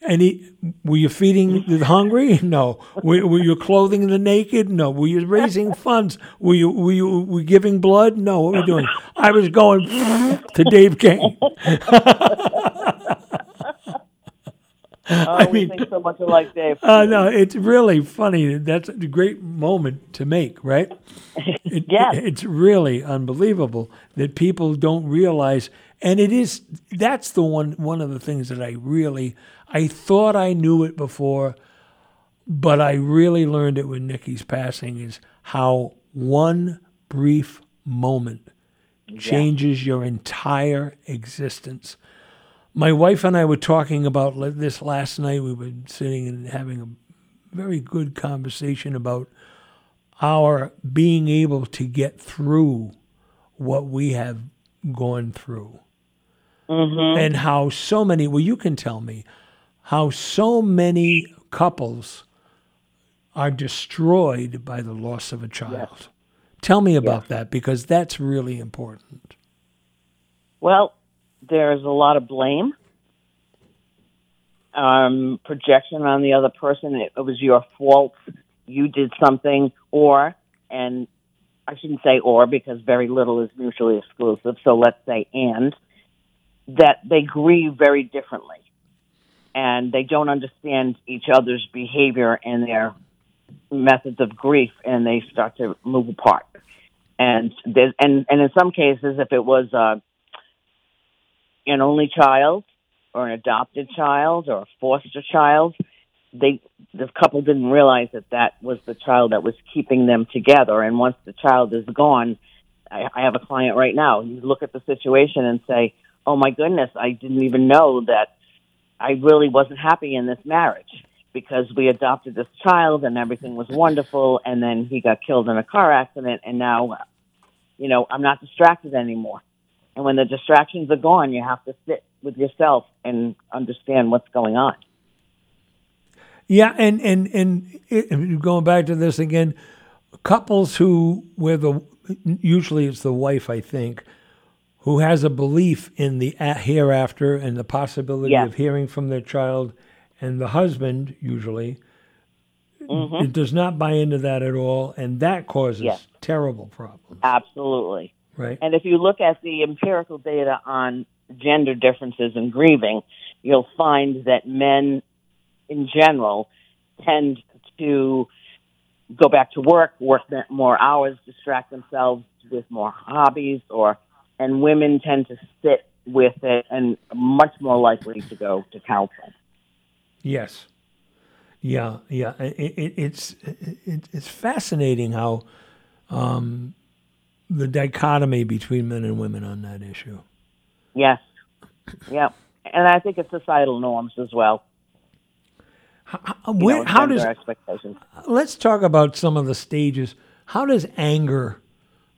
And he, were you feeding the hungry? No. Were, were you clothing the naked? No. Were you raising funds? Were you were you were you giving blood? No. What were you doing? I was going to Dave Kane. Oh, we mean- think so much alike, Dave. Uh, no, it's really funny. That's a great moment to make, right? It, Yes. It's really unbelievable that people don't realize, and it is. That's the one. One of the things that I really, I thought I knew it before, but I really learned it with Nikki's passing is how one brief moment changes your entire existence. My wife and I were talking about this last night. We were sitting and having a very good conversation about our being able to get through what we have gone through. Mm-hmm. And how so many, well, you can tell me, how so many couples are destroyed by the loss of a child. Tell me about that because that's really important. Well, there's a lot of blame, um, projection on the other person. It, it was your fault. You did something, or, and I shouldn't say or because very little is mutually exclusive. So let's say and, that they grieve very differently. and they don't understand each other's behavior and their methods of grief, and they start to move apart. And and and in some cases, if it was uh, an only child or an adopted child or a foster child, they the couple didn't realize that that was the child that was keeping them together. And once the child is gone, I, I have a client right now. You look at the situation and say, "Oh my goodness, I didn't even know that I really wasn't happy in this marriage." Because we adopted this child and everything was wonderful, and then he got killed in a car accident, and now, you know, I'm not distracted anymore. And when the distractions are gone, you have to sit with yourself and understand what's going on. Yeah, and and and it, going back to this again, couples who where the usually it's the wife, I think, who has a belief in the hereafter and the possibility Yes. of hearing from their child, and the husband usually Mm-hmm. it does not buy into that at all, and that causes Yes. terrible problems, Absolutely. Right? And if you look at the empirical data on gender differences in grieving, you'll find that men in general tend to go back to work, work more hours, distract themselves with more hobbies, or and women tend to sit with it and much more likely to go to counseling. Yes. Yeah, yeah. It, it, it's it, it's fascinating how um, the dichotomy between men and women on that issue. Yes. Yeah. And I think it's societal norms as well. How, where, know, how does expectations? let's talk about some of the stages. How does anger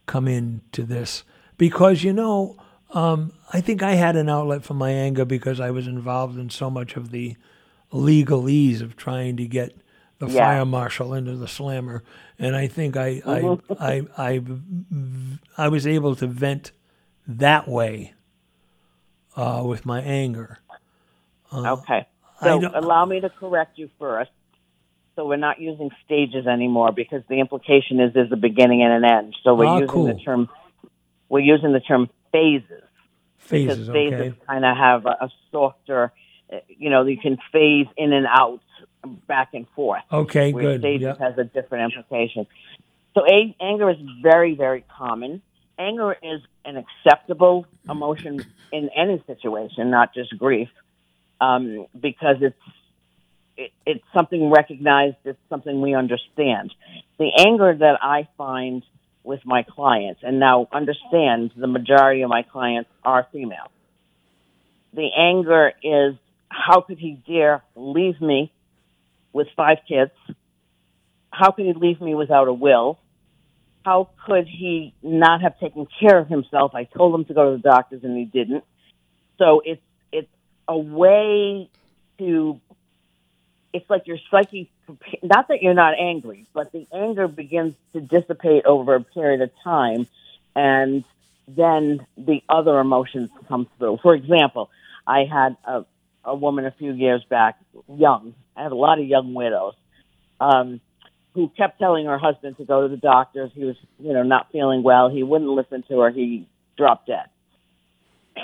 come into this? Because you know, um, I think I had an outlet for my anger because I was involved in so much of the legalese of trying to get the Yeah. fire marshal into the slammer, and I think I I, I I I was able to vent that way uh, with my anger. Okay. So allow me to correct you first. So we're not using stages anymore because the implication is there's a beginning and an end. So we're Ah, using cool. the term we're using the term phases Phases, because phases okay. kind of have a, a softer, uh, you know, you can phase in and out, back and forth. Okay, where good. stages Yeah. has a different implication. So a- anger is very, very common. Anger is an acceptable emotion in any situation, not just grief, um, because it's it, it's something recognized. It's something we understand. The anger that I find with my clients, and now understand the majority of my clients are female. The anger is how could he dare leave me with five kids? How could he leave me without a will? How could he not have taken care of himself? I told him to go to the doctors and he didn't. So it's it's a way to it's like your psyche not that you're not angry, but the anger begins to dissipate over a period of time and then the other emotions come through. For example, I had a a woman a few years back, young. I have a lot of young widows, um, who kept telling her husband to go to the doctors. He was, you know, not feeling well. He wouldn't listen to her. He dropped dead.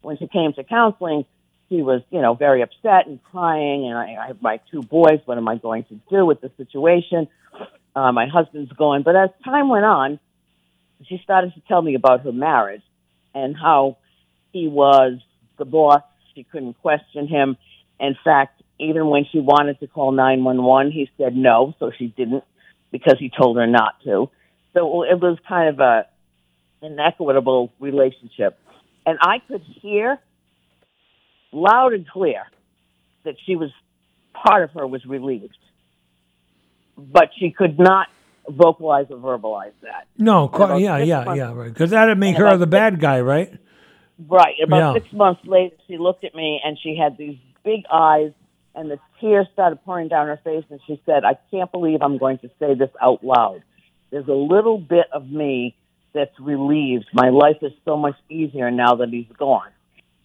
when she came to counseling, he was, you know, very upset and crying. And I, I have my two boys. What am I going to do with the situation? Uh, my husband's going. But as time went on, she started to tell me about her marriage and how he was the boss. She couldn't question him. In fact, even when she wanted to call 911, he said no, so she didn't because he told her not to. So it was kind of a an equitable relationship. And I could hear loud and clear that she was part of her was relieved. But she could not vocalize or verbalize that. No, about yeah, yeah, months- yeah, right. Because that'd make her the bad guy, right? Right. About Yeah. six months later, she looked at me and she had these big eyes, and the tears started pouring down her face. And she said, "I can't believe I'm going to say this out loud. There's a little bit of me that's relieved. My life is so much easier now that he's gone."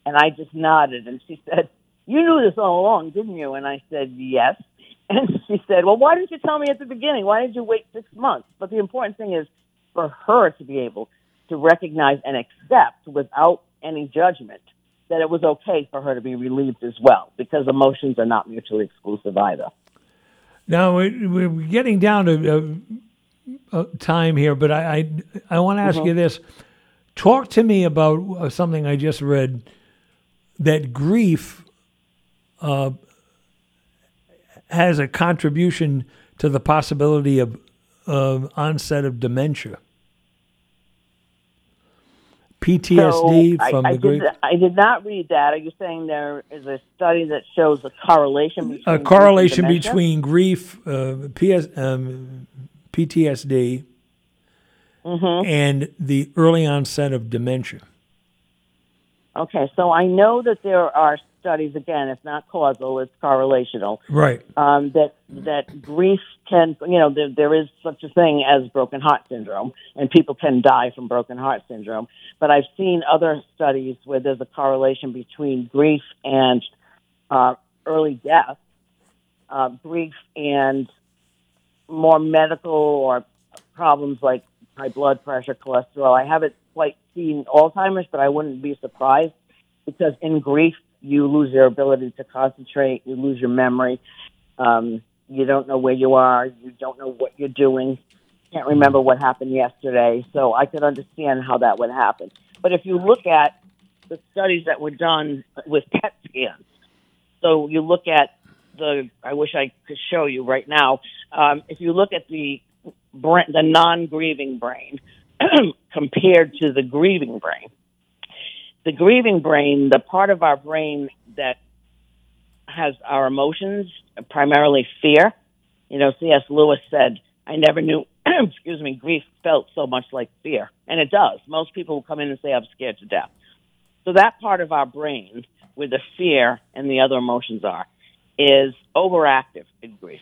And I just nodded, and she said, "You knew this all along, didn't you?" And I said, "Yes." And she said, "Well, why didn't you tell me at the beginning? Why did you wait six months?" But the important thing is for her to be able to recognize and accept without any judgment that it was okay for her to be relieved as well, because emotions are not mutually exclusive either. Now we- we're getting down to uh, uh, time here, but I I, I want to ask you this: Talk to me about uh, something I just read that grief uh, has a contribution to the possibility of of onset of dementia. PTSD So, from I, I the grief. Did, I did not read that. Are you saying there is a study that shows a correlation between a grief correlation dementia? between grief, uh, PS, um, PTSD, Mm-hmm. and the early onset of dementia. Okay, so I know that there are studies. Again, it's not causal; it's correlational. Right. um, that that grief can, you know, there, there is such a thing as broken heart syndrome, and people can die from broken heart syndrome. But I've seen other studies where there's a correlation between grief and uh, early death, uh, grief and more medical or problems like high blood pressure, cholesterol. I haven't quite seen Alzheimer's, but I wouldn't be surprised because in grief you lose your ability to concentrate, you lose your memory, um, you don't know where you are, you don't know what you're doing, can't remember what happened yesterday. So I could understand how that would happen. But if you look at the studies that were done with PET scans, so you look at the, I wish I could show you right now. Um, if you look at the brain, the non-grieving brain compared to the grieving brain, the grieving brain, the part of our brain that has our emotions, primarily fear. You know, C.S. Lewis said, I never knew, excuse me, grief felt so much like fear. And it does. Most people will come in and say, I'm scared to death. So that part of our brain, where the fear and the other emotions are, is overactive in grief.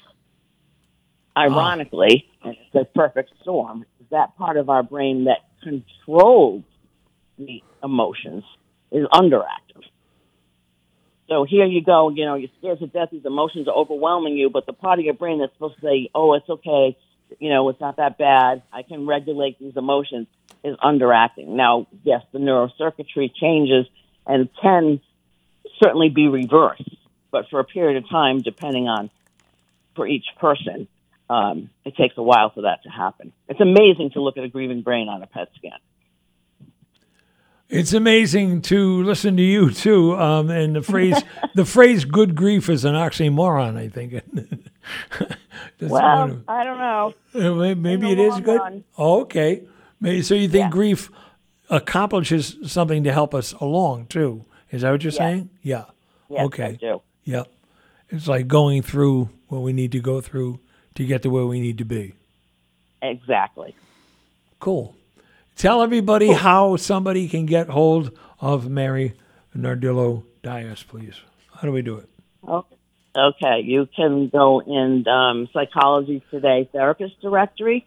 Ironically, and it's a perfect storm, is that part of our brain that controls the emotions is underactive. So here you go, you know, you're scared to death, these emotions are overwhelming you, but the part of your brain that's supposed to say, oh, it's okay, you know, it's not that bad, I can regulate these emotions, is underacting. Now, yes, the neurocircuitry changes and can certainly be reversed, but for a period of time, depending on for each person, um, it takes a while for that to happen. It's amazing to look at a grieving brain on a PET scan. It's amazing to listen to you too. Um, and the phrase, the phrase "good grief" is an oxymoron. I think. Well, one I don't know. of- uh, maybe it is good. run. Oh, okay. Maybe, so you think Yeah. grief accomplishes something to help us along too? Is that what you're saying? Yeah. Yes, okay. I do. Yep. It's like going through what we need to go through to get to where we need to be. Exactly. Cool. Tell everybody how somebody can get hold of Mary Nardillo Dias, please. How do we do it? Okay. Okay, you can go in um, Psychology Today Therapist Directory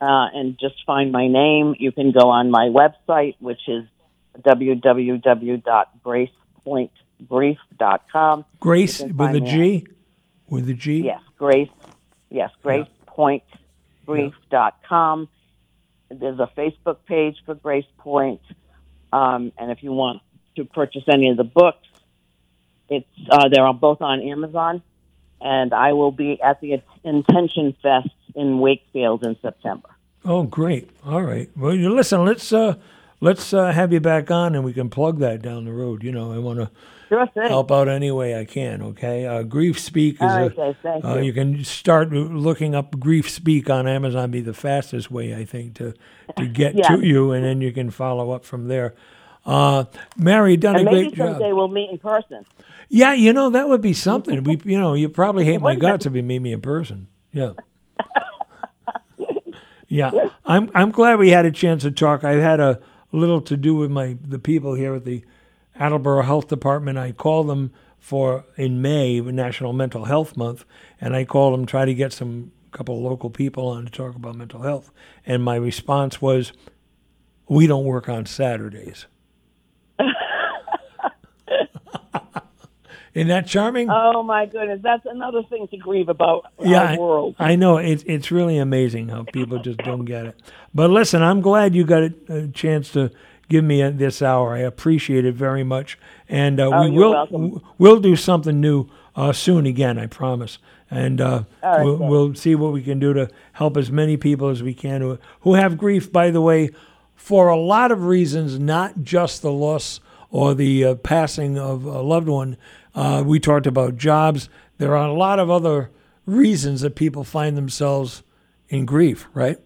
uh, and just find my name. You can go on my website, which is www.gracepointgrief.com. Grace with a G? With a G? Yes, Grace. Yes, gracepointgrief.com. There's a Facebook page for Grace Point. Um, and if you want to purchase any of the books, it's uh, they're both on Amazon. And I will be at the Intention Fest in Wakefield in September. Oh, great. All right. Well, you listen, let's uh, let's uh, have you back on and we can plug that down the road. You know, I want to Sure thing. help out any way I can, okay? Uh, Grief Speak is right, a, thank uh, you. you can start looking up Grief Speak on Amazon. Be the fastest way, I think, to to get Yeah. to you, and then you can follow up from there. Uh, Mary, done and a maybe great job. someday we'll meet in person. Yeah, you know that would be something. We, you know, you probably hate my guts if you meet me in person. Yeah. Yeah, I'm. I'm glad we had a chance to talk. I've had a little to do with my the people here at the Attleboro Health Department. I called them for in May, National Mental Health Month, and I called them try to get some couple of local people on to talk about mental health. And my response was, "We don't work on Saturdays." Isn't that charming? Oh my goodness, that's another thing to grieve about yeah, our I- I know it's it's really amazing how people just don't get it. But listen, I'm glad you got a, a chance to give me uh, this hour. I appreciate it very much, and uh, Oh, we will welcome. we'll do something new uh, soon again. I promise, and uh, right, we'll, we'll see what we can do to help as many people as we can who who have grief. By the way, for a lot of reasons, not just the loss or the uh, passing of a loved one. Uh, we talked about jobs. There are a lot of other reasons that people find themselves in grief, right?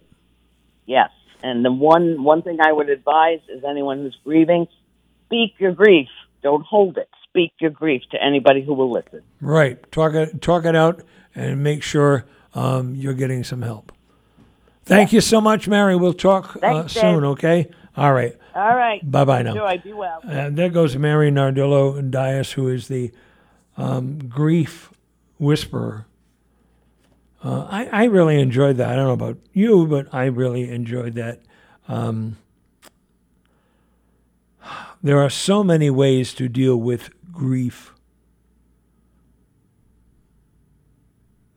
Yes. And the one one thing I would advise is anyone who's grieving, speak your grief. Don't hold it. Speak your grief to anybody who will listen. Right. Talk it, talk it out and make sure um, you're getting some help. Thank you so much, Mary. We'll talk uh, Thanks, Dave. soon, okay? All right. All right. Bye bye now. Enjoy. Be well. And there goes Mary Nardillo Dias, who is the um, grief whisperer. Uh, I, I really enjoyed that. I don't know about you, but I really enjoyed that. Um, there are so many ways to deal with grief.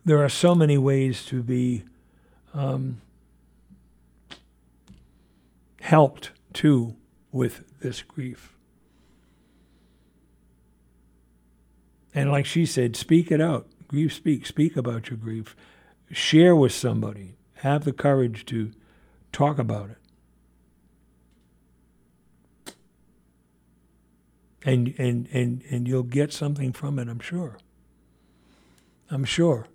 There are so many ways to be um, helped too with this grief. And like she said, speak it out. Grief speak. Speak about your grief. Share with somebody. Have the courage to talk about it. And and and and you'll get something from it, I'm sure. I'm sure.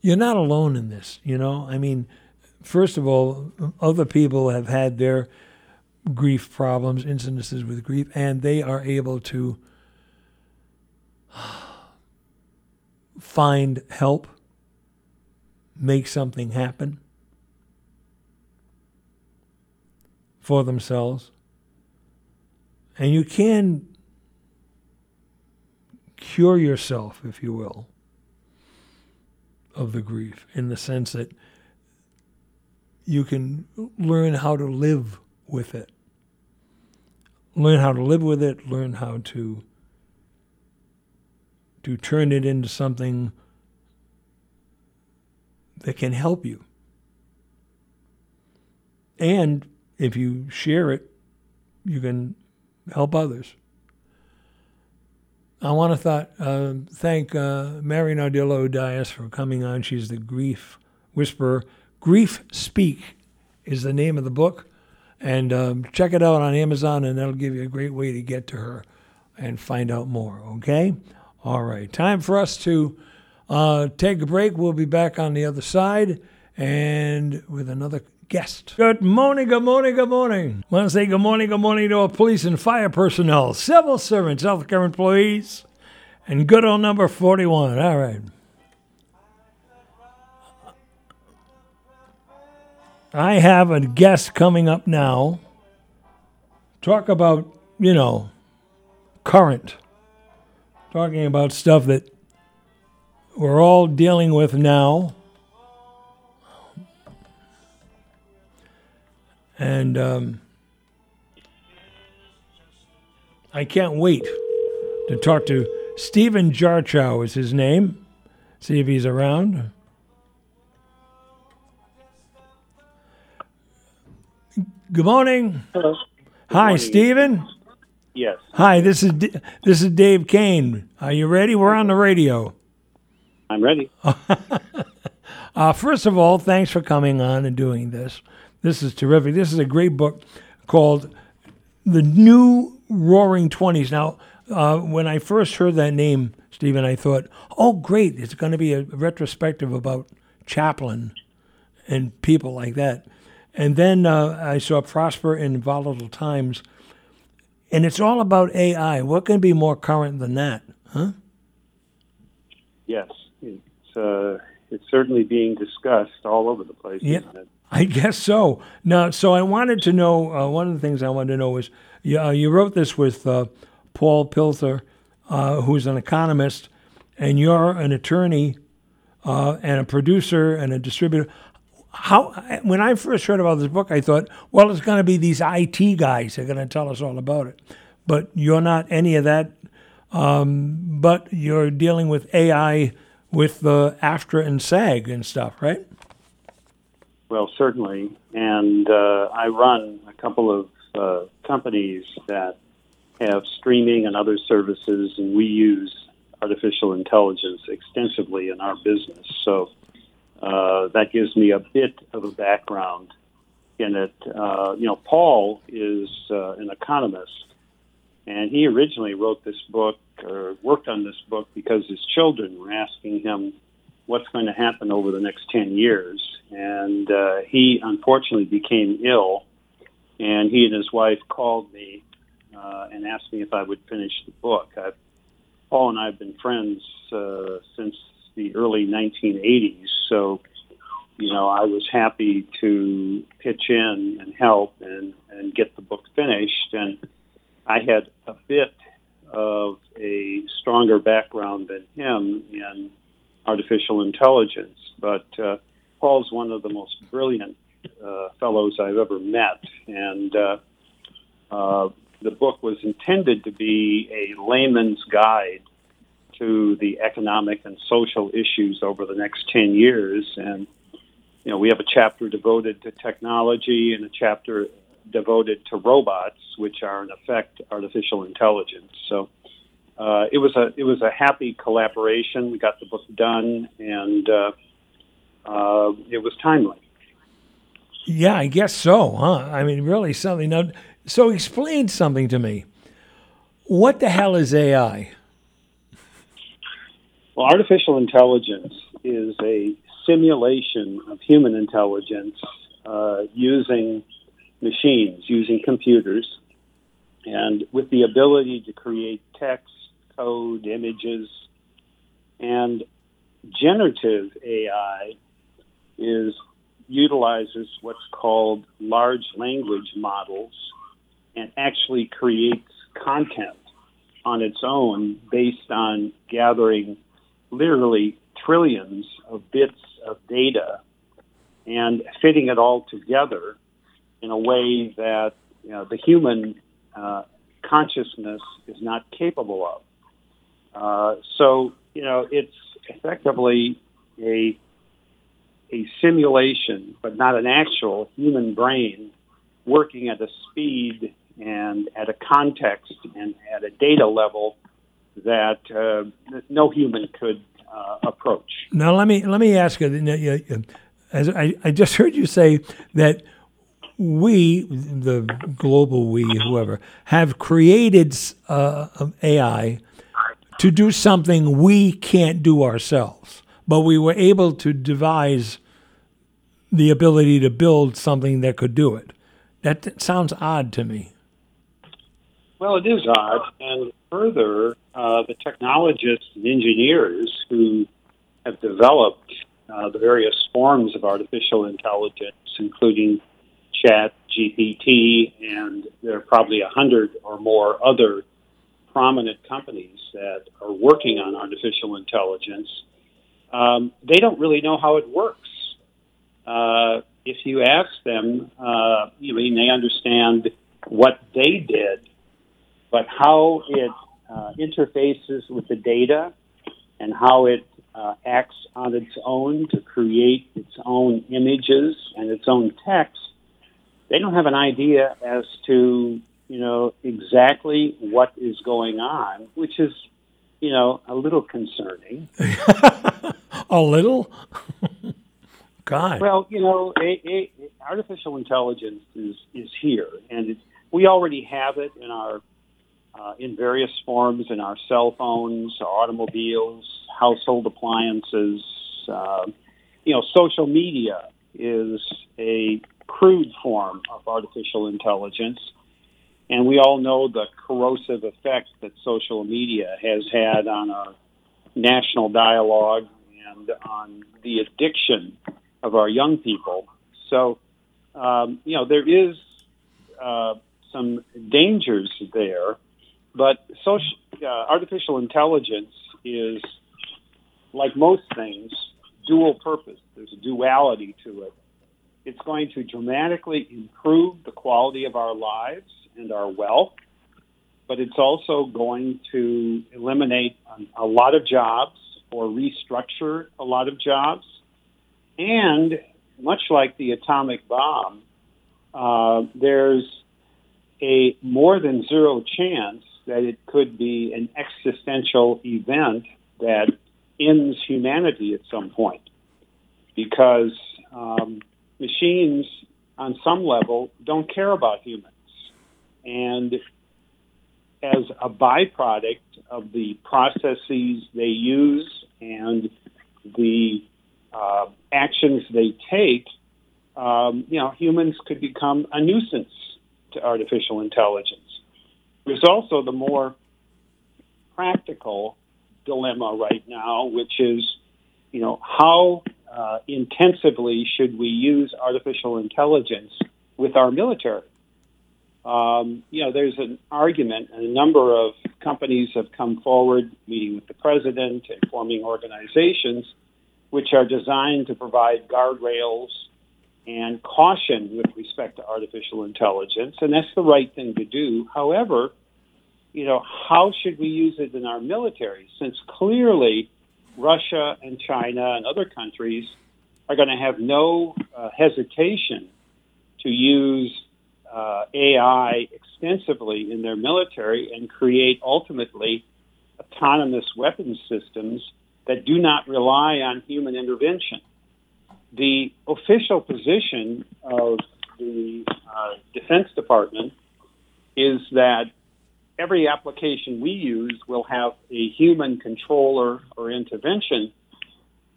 You're not alone in this, you know? I mean, first of all, other people have had their grief problems, incidences with grief, and they are able to find help, make something happen for themselves. And you can cure yourself, if you will, of the grief in the sense that you can learn how to live with it. Learn how to live with it, learn how to to turn it into something that can help you. And if you share it, you can help others. I want to thought, uh, thank uh, Mary Nardillo Dias for coming on. She's the grief whisperer. Grief Speak is the name of the book. And um, check it out on Amazon, and that'll give you a great way to get to her and find out more, okay? All right, time for us to uh, take a break. We'll be back on the other side and with another guest. Good morning, good morning, good morning. want to say good morning, good morning to our police and fire personnel, civil servants, healthcare employees, and good old number 41. All right. I have a guest coming up now. Talk about, you know, current. Talking about stuff that we're all dealing with now. And um, I can't wait to talk to Stephen Jarchow is his name. See if he's around. Good morning. Hello. Hi, morning. Stephen. Yes. Hi, this is D- this is Dave Kane. Are you ready? We're on the radio. I'm ready. Uh, first of all, thanks for coming on and doing this. This is terrific. This is a great book called The New Roaring Twenties. Now, uh, when I first heard that name, Stephen, I thought, oh, great, it's going to be a retrospective about Chaplin and people like that. And then uh, I saw Prosper in Volatile Times, and it's all about AI. What can be more current than that? Huh? Yes. It's uh, it's certainly being discussed all over the place. Yeah. I guess so. Now, so I wanted to know. Uh, one of the things I wanted to know was, you, uh, you wrote this with uh, Paul Pilzer, uh, who's an economist, and you're an attorney, uh, and a producer and a distributor. How? When I first heard about this book, I thought, well, it's going to be these IT guys that are going to tell us all about it. But you're not any of that. Um, but you're dealing with AI with the AFTRA and SAG and stuff, right? Well, certainly. And uh, I run a couple of uh, companies that have streaming and other services, and we use artificial intelligence extensively in our business. So uh, that gives me a bit of a background in it. Uh, you know, Paul is uh, an economist, and he originally wrote this book or worked on this book because his children were asking him what's going to happen over the next 10 years. And uh, he unfortunately became ill, and he and his wife called me uh, and asked me if I would finish the book. I've, Paul and I have been friends uh, since the early 1980s, so you know I was happy to pitch in and help and and get the book finished. And I had a bit of a stronger background than him in artificial intelligence, but uh, Paul's one of the most brilliant uh, fellows I've ever met, and uh, uh, the book was intended to be a layman's guide to the economic and social issues over the next 10 years. And, you know, we have a chapter devoted to technology and a chapter devoted to robots, which are in effect artificial intelligence. So uh, it was a it was a happy collaboration. We got the book done, and uh, uh, it was timely. Yeah, I guess so, huh? I mean, really something. Now, so explain something to me. What the hell is AI? Well, artificial intelligence is a simulation of human intelligence uh, using machines, using computers, and with the ability to create text, code, images, and generative AI is utilizes what's called large language models and actually creates content on its own based on gathering literally trillions of bits of data and fitting it all together in a way that you know, the human uh, consciousness is not capable of. Uh, so, you know, it's effectively a a simulation, but not an actual human brain working at a speed and at a context and at a data level that uh, no human could uh, approach. Now, let me let me ask you. As I, I just heard you say that we, the global we, whoever, have created uh, AI to do something we can't do ourselves, but we were able to devise the ability to build something that could do it. That sounds odd to me. Well, it is odd. And further, uh, the technologists and engineers who have developed uh, the various forms of artificial intelligence, including Chat, GPT, and there are probably a hundred or more other prominent companies that are working on artificial intelligence. Um, they don't really know how it works. Uh, if you ask them, uh, you mean they understand what they did but how it uh, interfaces with the data and how it uh, acts on its own to create its own images and its own text, they don't have an idea as to you know exactly what is going on, which is you know a little concerning. a little. God. Well, you know, a, a, artificial intelligence is is here, and we already have it in our uh, in various forms in our cell phones, automobiles, household appliances. Uh, you know, social media is a crude form of artificial intelligence. And we all know the corrosive effect that social media has had on our national dialogue and on the addiction of our young people. So, um, you know, there is uh, some dangers there but social, uh, artificial intelligence is, like most things, dual purpose. There's a duality to it. It's going to dramatically improve the quality of our lives and our wealth, but it's also going to eliminate a lot of jobs or restructure a lot of jobs. And much like the atomic bomb, uh, there's a more than zero chance that it could be an existential event that ends humanity at some point. Because um, machines, on some level, don't care about humans. And as a byproduct of the processes they use and the uh, actions they take, um, you know, humans could become a nuisance to artificial intelligence. There's also the more practical dilemma right now, which is, you know, how uh, intensively should we use artificial intelligence with our military? Um, you know, there's an argument, and a number of companies have come forward, meeting with the president and forming organizations, which are designed to provide guardrails and caution with respect to artificial intelligence, and that's the right thing to do. However, you know, how should we use it in our military? Since clearly Russia and China and other countries are going to have no uh, hesitation to use uh, AI extensively in their military and create ultimately autonomous weapons systems that do not rely on human intervention. The official position of the uh, Defense Department is that every application we use will have a human controller or intervention,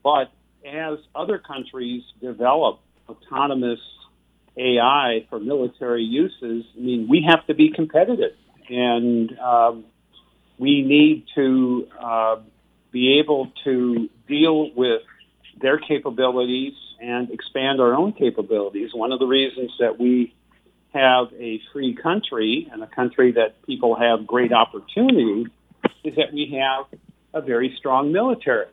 but as other countries develop autonomous AI for military uses, I mean, we have to be competitive, and um, we need to uh, be able to deal with their capabilities and expand our own capabilities. One of the reasons that we have a free country and a country that people have great opportunity is that we have a very strong military.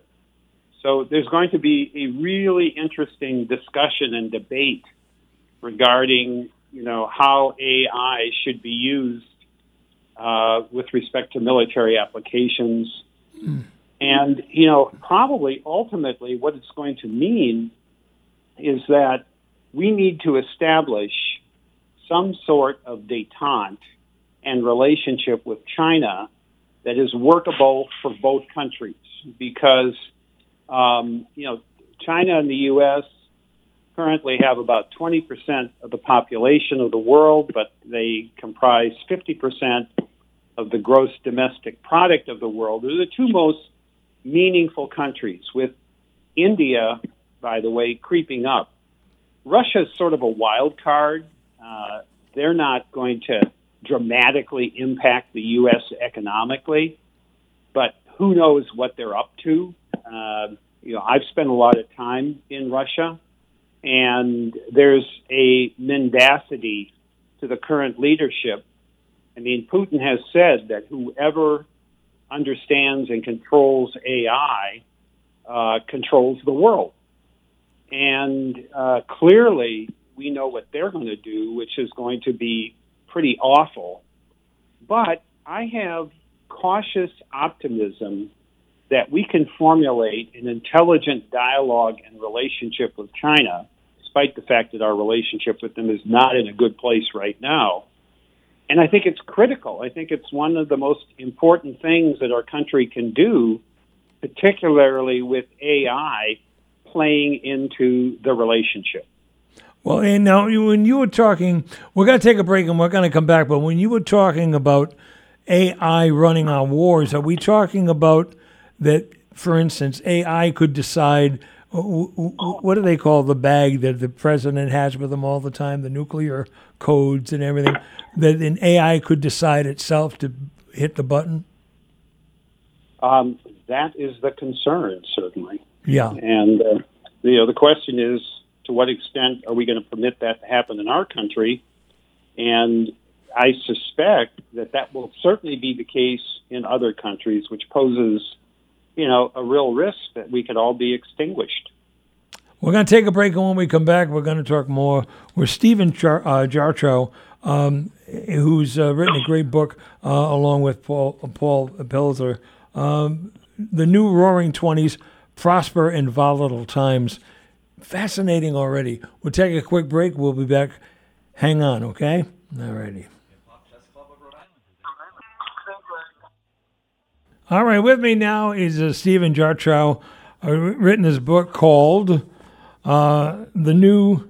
So there's going to be a really interesting discussion and debate regarding, you know, how AI should be used uh, with respect to military applications. Mm. And, you know, probably ultimately what it's going to mean is that we need to establish some sort of detente and relationship with China that is workable for both countries because, um, you know, China and the U.S. currently have about 20% of the population of the world, but they comprise 50% of the gross domestic product of the world. They're the two most meaningful countries, with India, by the way, creeping up. Russia is sort of a wild card. Uh, they're not going to dramatically impact the U.S. economically, but who knows what they're up to? Uh, you know, I've spent a lot of time in Russia, and there's a mendacity to the current leadership. I mean, Putin has said that whoever understands and controls AI uh, controls the world. And uh, clearly, we know what they're going to do, which is going to be pretty awful. But I have cautious optimism that we can formulate an intelligent dialogue and relationship with China, despite the fact that our relationship with them is not in a good place right now. And I think it's critical. I think it's one of the most important things that our country can do, particularly with AI playing into the relationship. Well, and now when you were talking, we're going to take a break and we're going to come back. But when you were talking about AI running our wars, are we talking about that, for instance, AI could decide what do they call the bag that the president has with him all the time, the nuclear codes and everything, that an AI could decide itself to hit the button? Um, that is the concern, certainly. Yeah. And, uh, you know, the question is to what extent are we going to permit that to happen in our country? And I suspect that that will certainly be the case in other countries, which poses you know, a real risk that we could all be extinguished. We're going to take a break, and when we come back, we're going to talk more with Stephen Char- uh, Jarchow, um, who's uh, written a great book uh, along with Paul Paul Pilzer. Um, the new Roaring Twenties: Prosper in Volatile Times. Fascinating already. We'll take a quick break. We'll be back. Hang on, okay? All righty. All right, with me now is uh, Stephen Jarchow, uh, written his book called uh, The New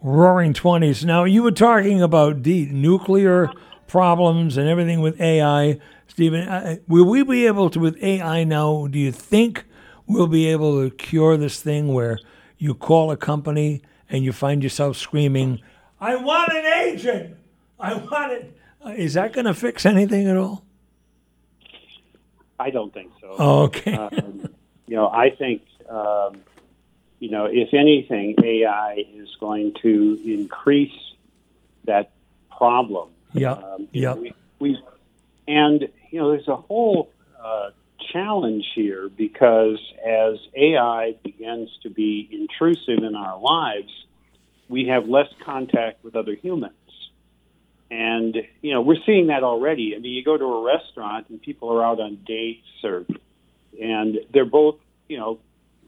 Roaring Twenties. Now, you were talking about the nuclear problems and everything with AI. Stephen, will we be able to, with AI now, do you think we'll be able to cure this thing where – you call a company and you find yourself screaming, I want an agent! I want it! Uh, is that going to fix anything at all? I don't think so. Oh, okay. um, you know, I think, um, you know, if anything, AI is going to increase that problem. Yeah. Um, yeah. We, we, and, you know, there's a whole uh, challenge here because as AI begins to be intrusive in our lives, we have less contact with other humans. And, you know, we're seeing that already. I mean, you go to a restaurant and people are out on dates or, and they're both, you know,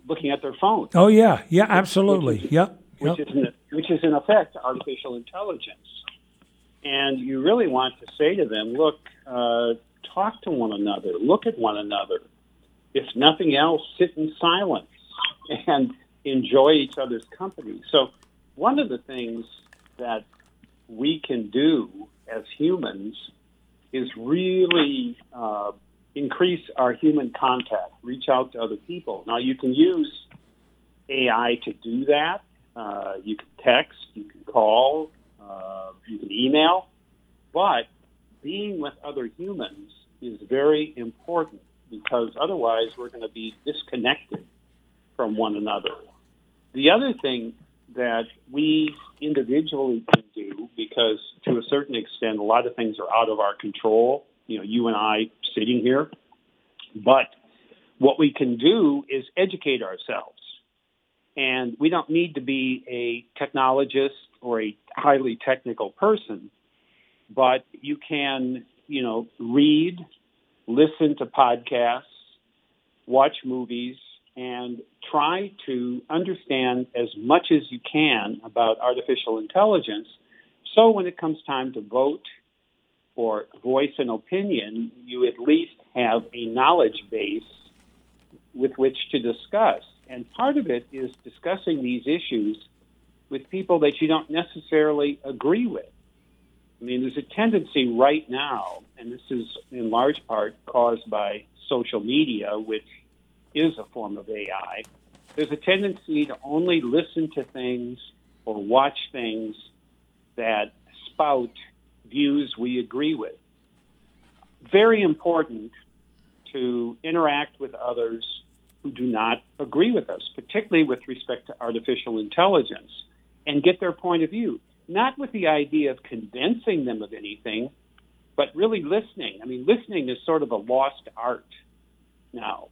looking at their phones. Oh, yeah. Yeah, absolutely. Which is, yep. Which, yep. is in, which is, in effect, artificial intelligence. And you really want to say to them, look, uh, talk to one another, look at one another. If nothing else, sit in silence and enjoy each other's company. So, one of the things that we can do as humans is really uh, increase our human contact, reach out to other people. Now, you can use AI to do that. Uh, you can text, you can call, uh, you can email, but being with other humans is very important because otherwise we're going to be disconnected from one another. The other thing that we individually can do because to a certain extent a lot of things are out of our control you know you and i sitting here but what we can do is educate ourselves and we don't need to be a technologist or a highly technical person but you can you know read listen to podcasts watch movies and try to understand as much as you can about artificial intelligence. So when it comes time to vote or voice an opinion, you at least have a knowledge base with which to discuss. And part of it is discussing these issues with people that you don't necessarily agree with. I mean, there's a tendency right now, and this is in large part caused by social media, which is a form of AI, there's a tendency to only listen to things or watch things that spout views we agree with. Very important to interact with others who do not agree with us, particularly with respect to artificial intelligence, and get their point of view. Not with the idea of convincing them of anything, but really listening. I mean, listening is sort of a lost art now.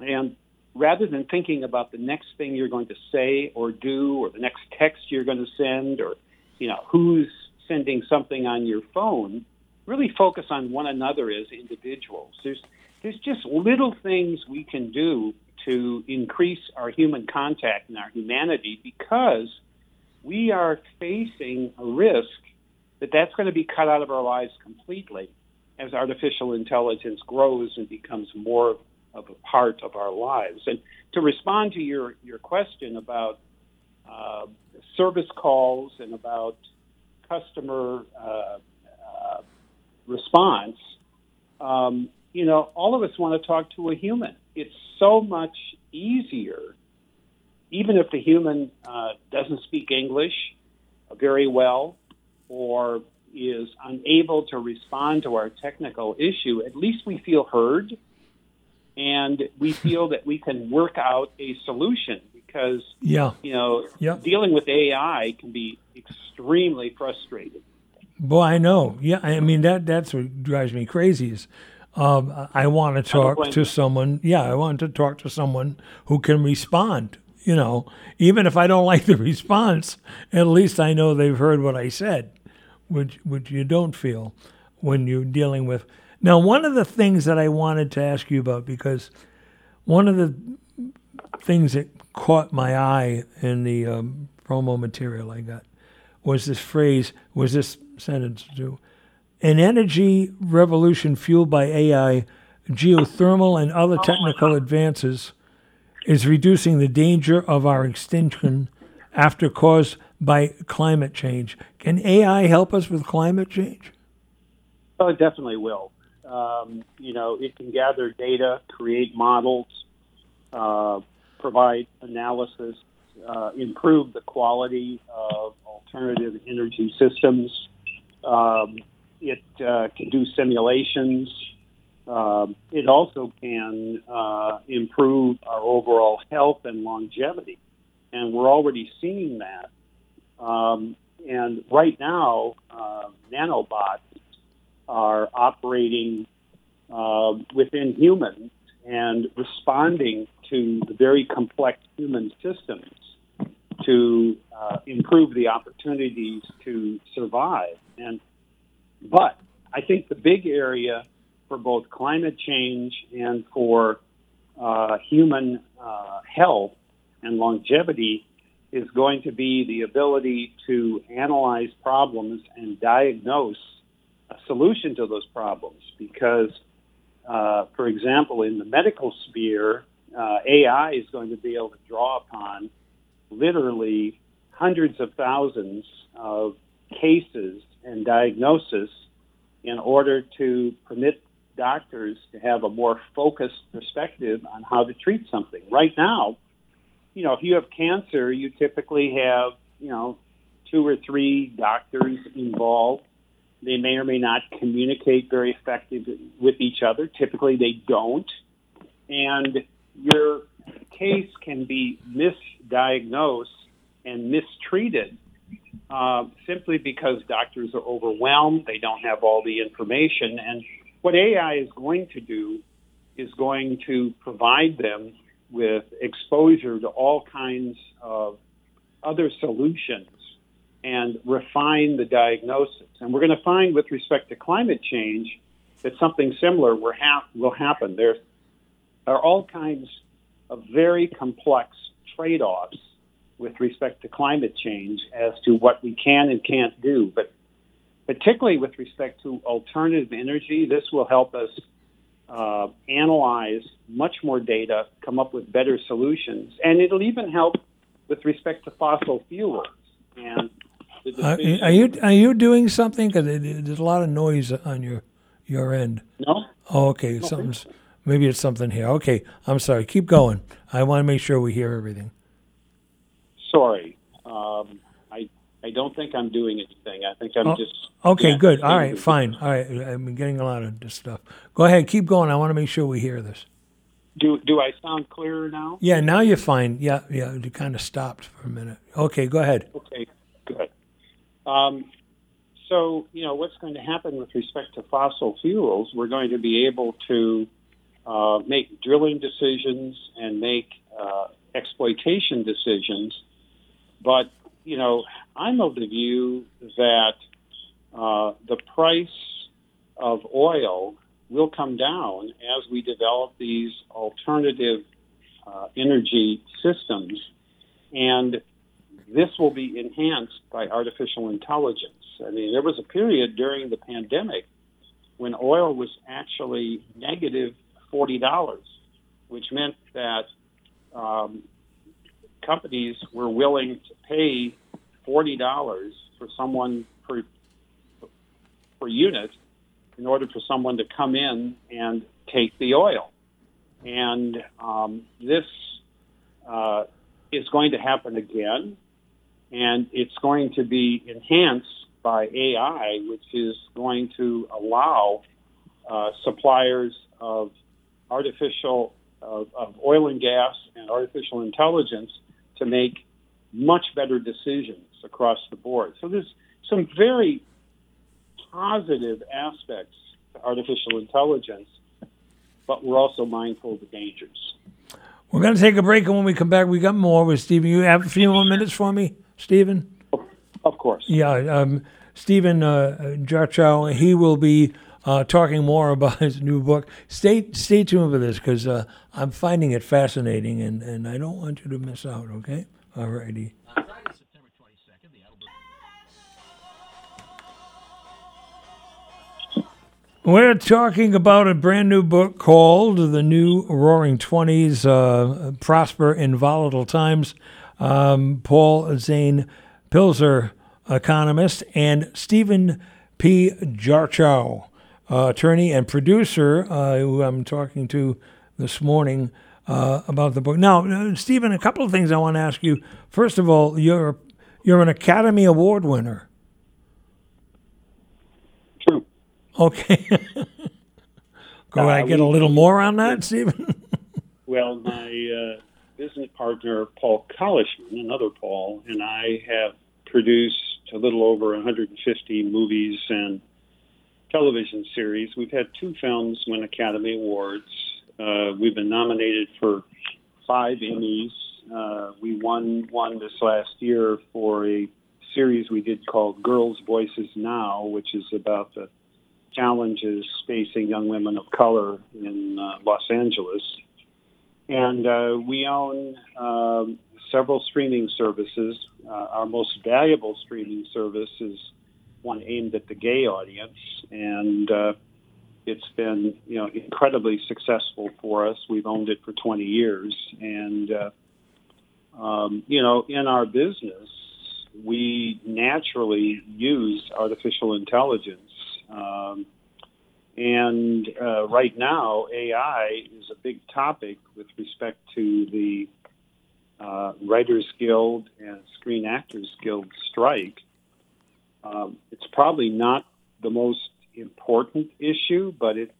And rather than thinking about the next thing you're going to say or do, or the next text you're going to send, or you know who's sending something on your phone, really focus on one another as individuals. There's there's just little things we can do to increase our human contact and our humanity because we are facing a risk that that's going to be cut out of our lives completely as artificial intelligence grows and becomes more of a part of our lives. And to respond to your, your question about uh, service calls and about customer uh, uh, response, um, you know, all of us want to talk to a human. It's so much easier, even if the human uh, doesn't speak English very well or is unable to respond to our technical issue, at least we feel heard and we feel that we can work out a solution because yeah you know yeah. dealing with AI can be extremely frustrating. Boy, I know. Yeah, I mean that that's what drives me crazy is um, I want to talk to someone. Yeah, I want to talk to someone who can respond. You know, even if I don't like the response, at least I know they've heard what I said, which which you don't feel when you're dealing with now, one of the things that I wanted to ask you about, because one of the things that caught my eye in the um, promo material I got was this phrase, was this sentence too. An energy revolution fueled by AI geothermal and other technical advances is reducing the danger of our extinction after caused by climate change. Can AI help us with climate change? Oh, it definitely will. Um, you know, it can gather data, create models, uh, provide analysis, uh, improve the quality of alternative energy systems. Um, it uh, can do simulations. Um, it also can uh, improve our overall health and longevity. And we're already seeing that. Um, and right now, uh, nanobots are operating uh, within humans and responding to the very complex human systems to uh, improve the opportunities to survive. And but I think the big area for both climate change and for uh, human uh, health and longevity is going to be the ability to analyze problems and diagnose a solution to those problems. Because, uh, for example, in the medical sphere, uh, AI is going to be able to draw upon literally hundreds of thousands of cases and diagnosis in order to permit doctors to have a more focused perspective on how to treat something. Right now, you know, if you have cancer, you typically have, you know, two or three doctors involved. They may or may not communicate very effectively with each other. Typically, they don't. And your case can be misdiagnosed and mistreated uh, simply because doctors are overwhelmed. They don't have all the information. And what AI is going to do is going to provide them with exposure to all kinds of other solutions and refine the diagnosis. And we're going to find with respect to climate change that something similar will, ha- will happen. There are all kinds of very complex trade offs with respect to climate change as to what we can and can't do. But particularly with respect to alternative energy, this will help us uh, analyze much more data, come up with better solutions, and it'll even help with respect to fossil fuels. And are, are, you are you doing something? Because there's a lot of noise on your your end. No. Oh, okay. No, Something's maybe it's something here. Okay, I'm sorry. Keep going. I want to make sure we hear everything sorry. Um, I don't think I'm doing anything. I think I'm oh, just. Okay, yeah, good. All right, fine. All right, I'm getting a lot of this stuff. Go ahead, keep going. I want to make sure we hear this. Do do I sound clearer now? Yeah, now you're fine. Yeah, yeah. You kind of stopped for a minute. Okay, go ahead. Okay, good. Um, so you know what's going to happen with respect to fossil fuels? We're going to be able to uh, make drilling decisions and make uh, exploitation decisions but, you know, I'm of the view that uh, the price of oil will come down as we develop these alternative uh, energy systems. And this will be enhanced by artificial intelligence. I mean, there was a period during the pandemic when oil was actually negative $40, which meant that um, companies were willing to pay forty dollars for someone per per unit in order for someone to come in and take the oil, and um, this uh, is going to happen again, and it's going to be enhanced by AI, which is going to allow uh, suppliers of artificial of, of, oil and gas and artificial intelligence to make much better decisions across the board. So there's some very positive aspects to artificial intelligence, but we're also mindful of the dangers. We're going to take a break, and when we come back, we got more with Stephen. You have a few more minutes for me, Stephen? Of course. Yeah, um, Stephen uh, Jarchow, he will be uh, talking more about his new book. Stay stay tuned for this because uh, I'm finding it fascinating, and, and I don't want you to miss out. Okay, all righty. We're talking about a brand new book called The New Roaring Twenties uh, Prosper in Volatile Times. Um, Paul Zane Pilzer, economist, and Stephen P. Jarchow, uh, attorney and producer, uh, who I'm talking to this morning uh, about the book. Now, uh, Stephen, a couple of things I want to ask you. First of all, you're you're an Academy Award winner. True. Okay. Go I get a little more on that, Stephen? well, my uh, business partner, Paul Colichman, another Paul, and I have produced a little over 150 movies and television series. We've had two films win Academy Awards. Uh, we've been nominated for five Emmys. Uh, we won one this last year for a series we did called Girls' Voices Now, which is about the challenges facing young women of color in uh, Los Angeles. And uh, we own um, several streaming services. Uh, our most valuable streaming service is one aimed at the gay audience, and uh, it's been you know incredibly successful for us. We've owned it for 20 years, and uh, um, you know in our business we naturally use artificial intelligence. Um, and uh, right now, AI is a big topic with respect to the uh, Writers Guild and Screen Actors Guild strike. Um, it's probably not the most important issue, but it's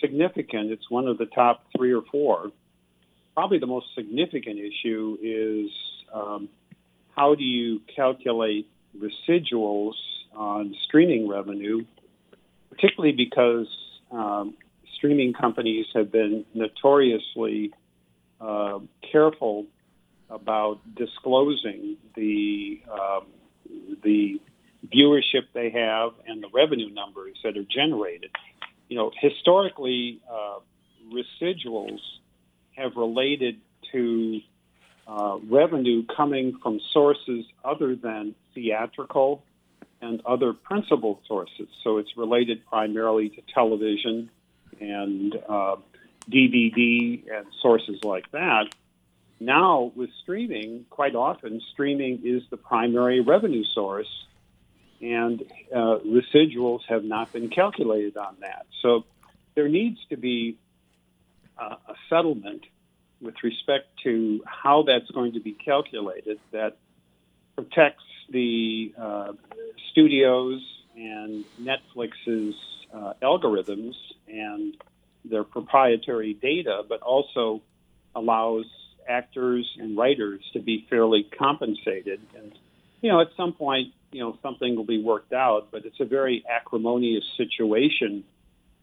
significant. It's one of the top three or four. Probably the most significant issue is um, how do you calculate residuals on streaming revenue, particularly because um, streaming companies have been notoriously uh, careful about disclosing the um, the viewership they have and the revenue numbers that are generated. You know, historically, uh, residuals have related to uh, revenue coming from sources other than theatrical and other principal sources. So it's related primarily to television and uh, DVD and sources like that. Now, with streaming, quite often streaming is the primary revenue source, and uh, residuals have not been calculated on that. So there needs to be uh, a settlement with respect to how that's going to be calculated that protects the uh, studios and Netflix's uh, algorithms and their proprietary data, but also allows actors and writers to be fairly compensated. And, you know, at some point, you know, something will be worked out, but it's a very acrimonious situation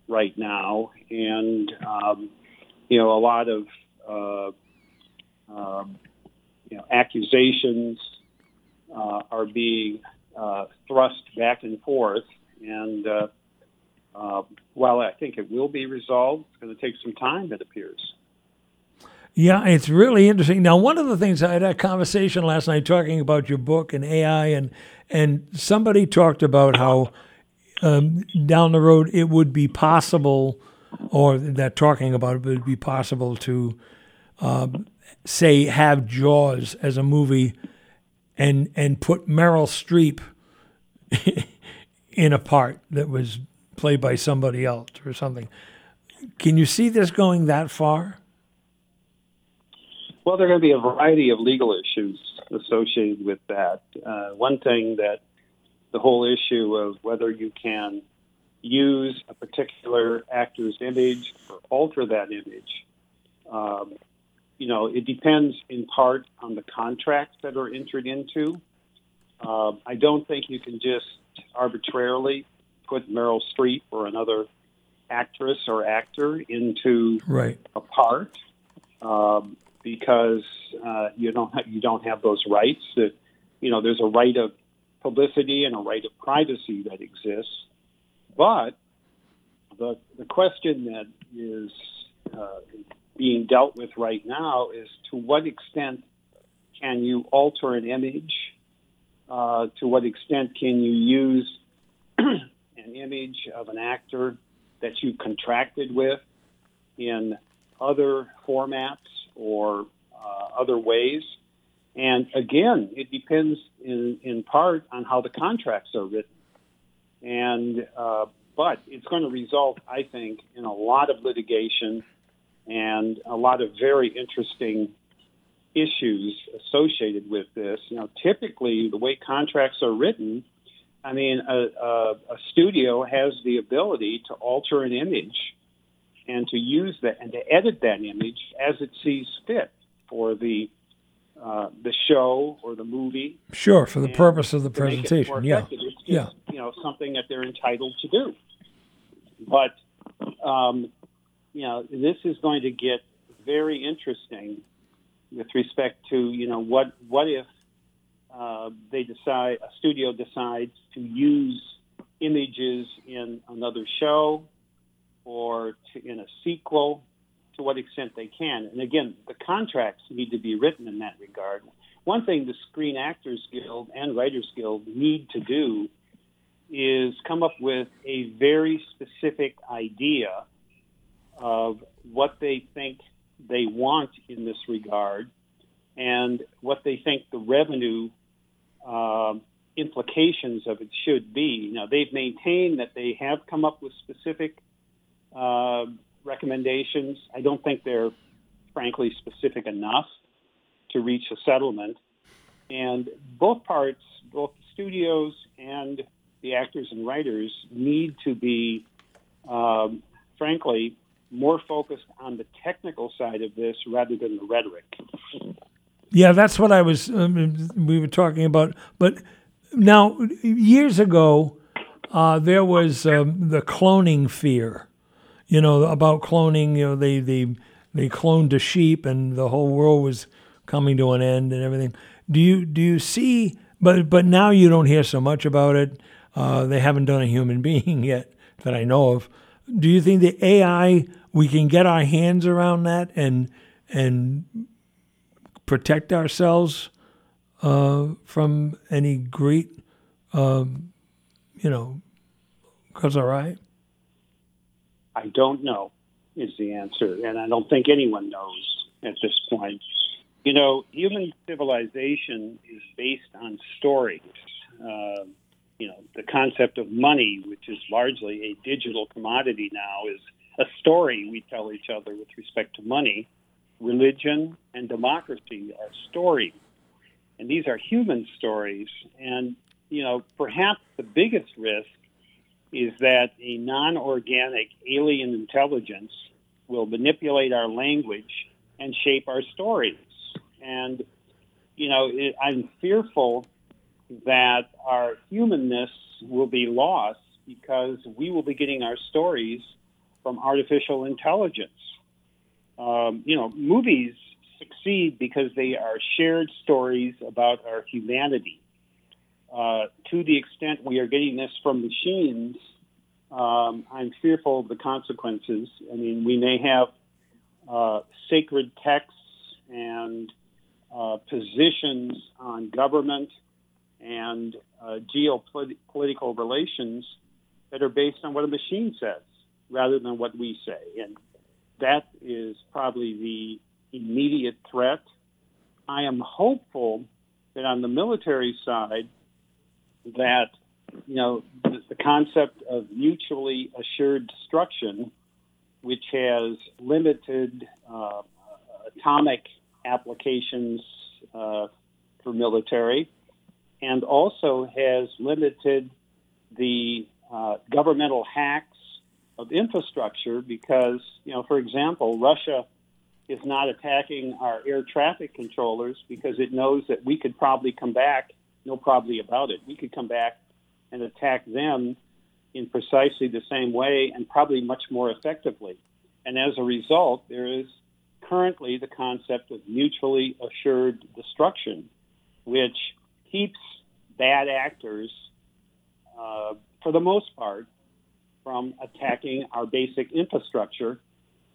right now. And, um, you know, a lot of, uh, um, you know, accusations uh, are being uh, thrust back and forth. And uh, uh, while I think it will be resolved, it's going to take some time, it appears. Yeah, it's really interesting. Now, one of the things I had a conversation last night talking about your book and AI, and and somebody talked about how um, down the road it would be possible, or that talking about it would be possible to um, say have Jaws as a movie, and and put Meryl Streep in a part that was played by somebody else or something. Can you see this going that far? Well, there are going to be a variety of legal issues associated with that. Uh, one thing that the whole issue of whether you can use a particular actor's image or alter that image, um, you know, it depends in part on the contracts that are entered into. Uh, I don't think you can just arbitrarily put Meryl Streep or another actress or actor into right. a part. Um, because uh, you don't have, you don't have those rights. That you know, there's a right of publicity and a right of privacy that exists. But the the question that is uh, being dealt with right now is to what extent can you alter an image? Uh, to what extent can you use an image of an actor that you contracted with in other formats or uh, other ways. And again, it depends in, in part on how the contracts are written. And uh, but it's going to result, I think, in a lot of litigation and a lot of very interesting issues associated with this. You know, typically the way contracts are written, I mean, a, a, a studio has the ability to alter an image and to use that and to edit that image as it sees fit for the uh, the show or the movie. Sure, for the purpose of the presentation. Yeah, it's just, yeah. You know, something that they're entitled to do. But um, you know, this is going to get very interesting with respect to you know what what if uh, they decide a studio decides to use images in another show or to, in a sequel to what extent they can. And again, the contracts need to be written in that regard. One thing the Screen Actors Guild and Writers Guild need to do is come up with a very specific idea of what they think they want in this regard and what they think the revenue uh, implications of it should be. Now, they've maintained that they have come up with specific uh, recommendations. I don't think they're, frankly, specific enough to reach a settlement. And both parts, both the studios and the actors and writers, need to be, um, frankly, more focused on the technical side of this rather than the rhetoric. Yeah, that's what I was. Um, we were talking about, but now years ago, uh, there was um, the cloning fear you know, about cloning. You know, they they they cloned a sheep, and the whole world was coming to an end and everything. Do you do you see? But but now you don't hear so much about it. Uh, they haven't done a human being yet that I know of. Do you think the AI we can get our hands around that and and protect ourselves uh, from any great, um, you know, cause all right? I don't know is the answer, and I don't think anyone knows at this point. You know, human civilization is based on stories. Uh, you know, the concept of money, which is largely a digital commodity now, is a story we tell each other with respect to money. Religion and democracy are stories, and these are human stories. And you know, perhaps the biggest risk is that a non organic alien intelligence will manipulate our language and shape our stories. And, you know, it, I'm fearful that our humanness will be lost because we will be getting our stories from artificial intelligence. Um, you know, movies succeed because they are shared stories about our humanity. Uh, to the extent we are getting this from machines, um, I'm fearful of the consequences. I mean, we may have uh, sacred texts and uh, positions on government and uh, geopolitical relations that are based on what a machine says rather than what we say. And that is probably the immediate threat. I am hopeful that on the military side, that you know the, the concept of mutually assured destruction, which has limited uh, atomic applications uh, for military, and also has limited the uh, governmental hacks of infrastructure because, you know, for example, Russia is not attacking our air traffic controllers because it knows that we could probably come back, no probably about it, we could come back and attack them in precisely the same way and probably much more effectively. And as a result, there is currently the concept of mutually assured destruction, which keeps bad actors, uh, for the most part, from attacking our basic infrastructure.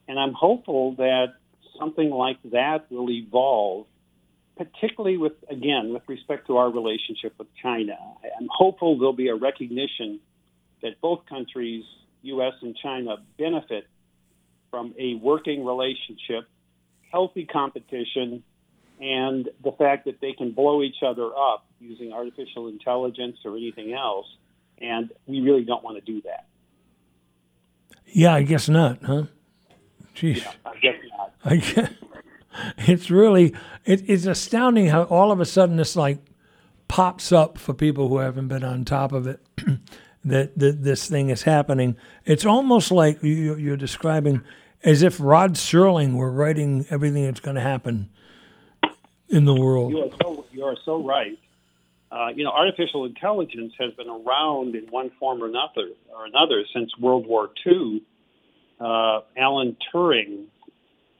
And I'm hopeful that something like that will evolve particularly with, again, with respect to our relationship with China. I'm hopeful there'll be a recognition that both countries U.S. and China benefit from a working relationship, healthy competition, and the fact that they can blow each other up using artificial intelligence or anything else. And we really don't want to do that. Yeah, I guess not, huh? Jeez. Yeah, I guess not. I guess, it's really it, it's astounding how all of a sudden this like pops up for people who haven't been on top of it that, that this thing is happening. It's almost like you, you're describing as if Rod Serling were writing everything that's going to happen in the world. You are so, you are so right. Uh, you know, artificial intelligence has been around in one form or another, or another since World War II. Uh, Alan Turing,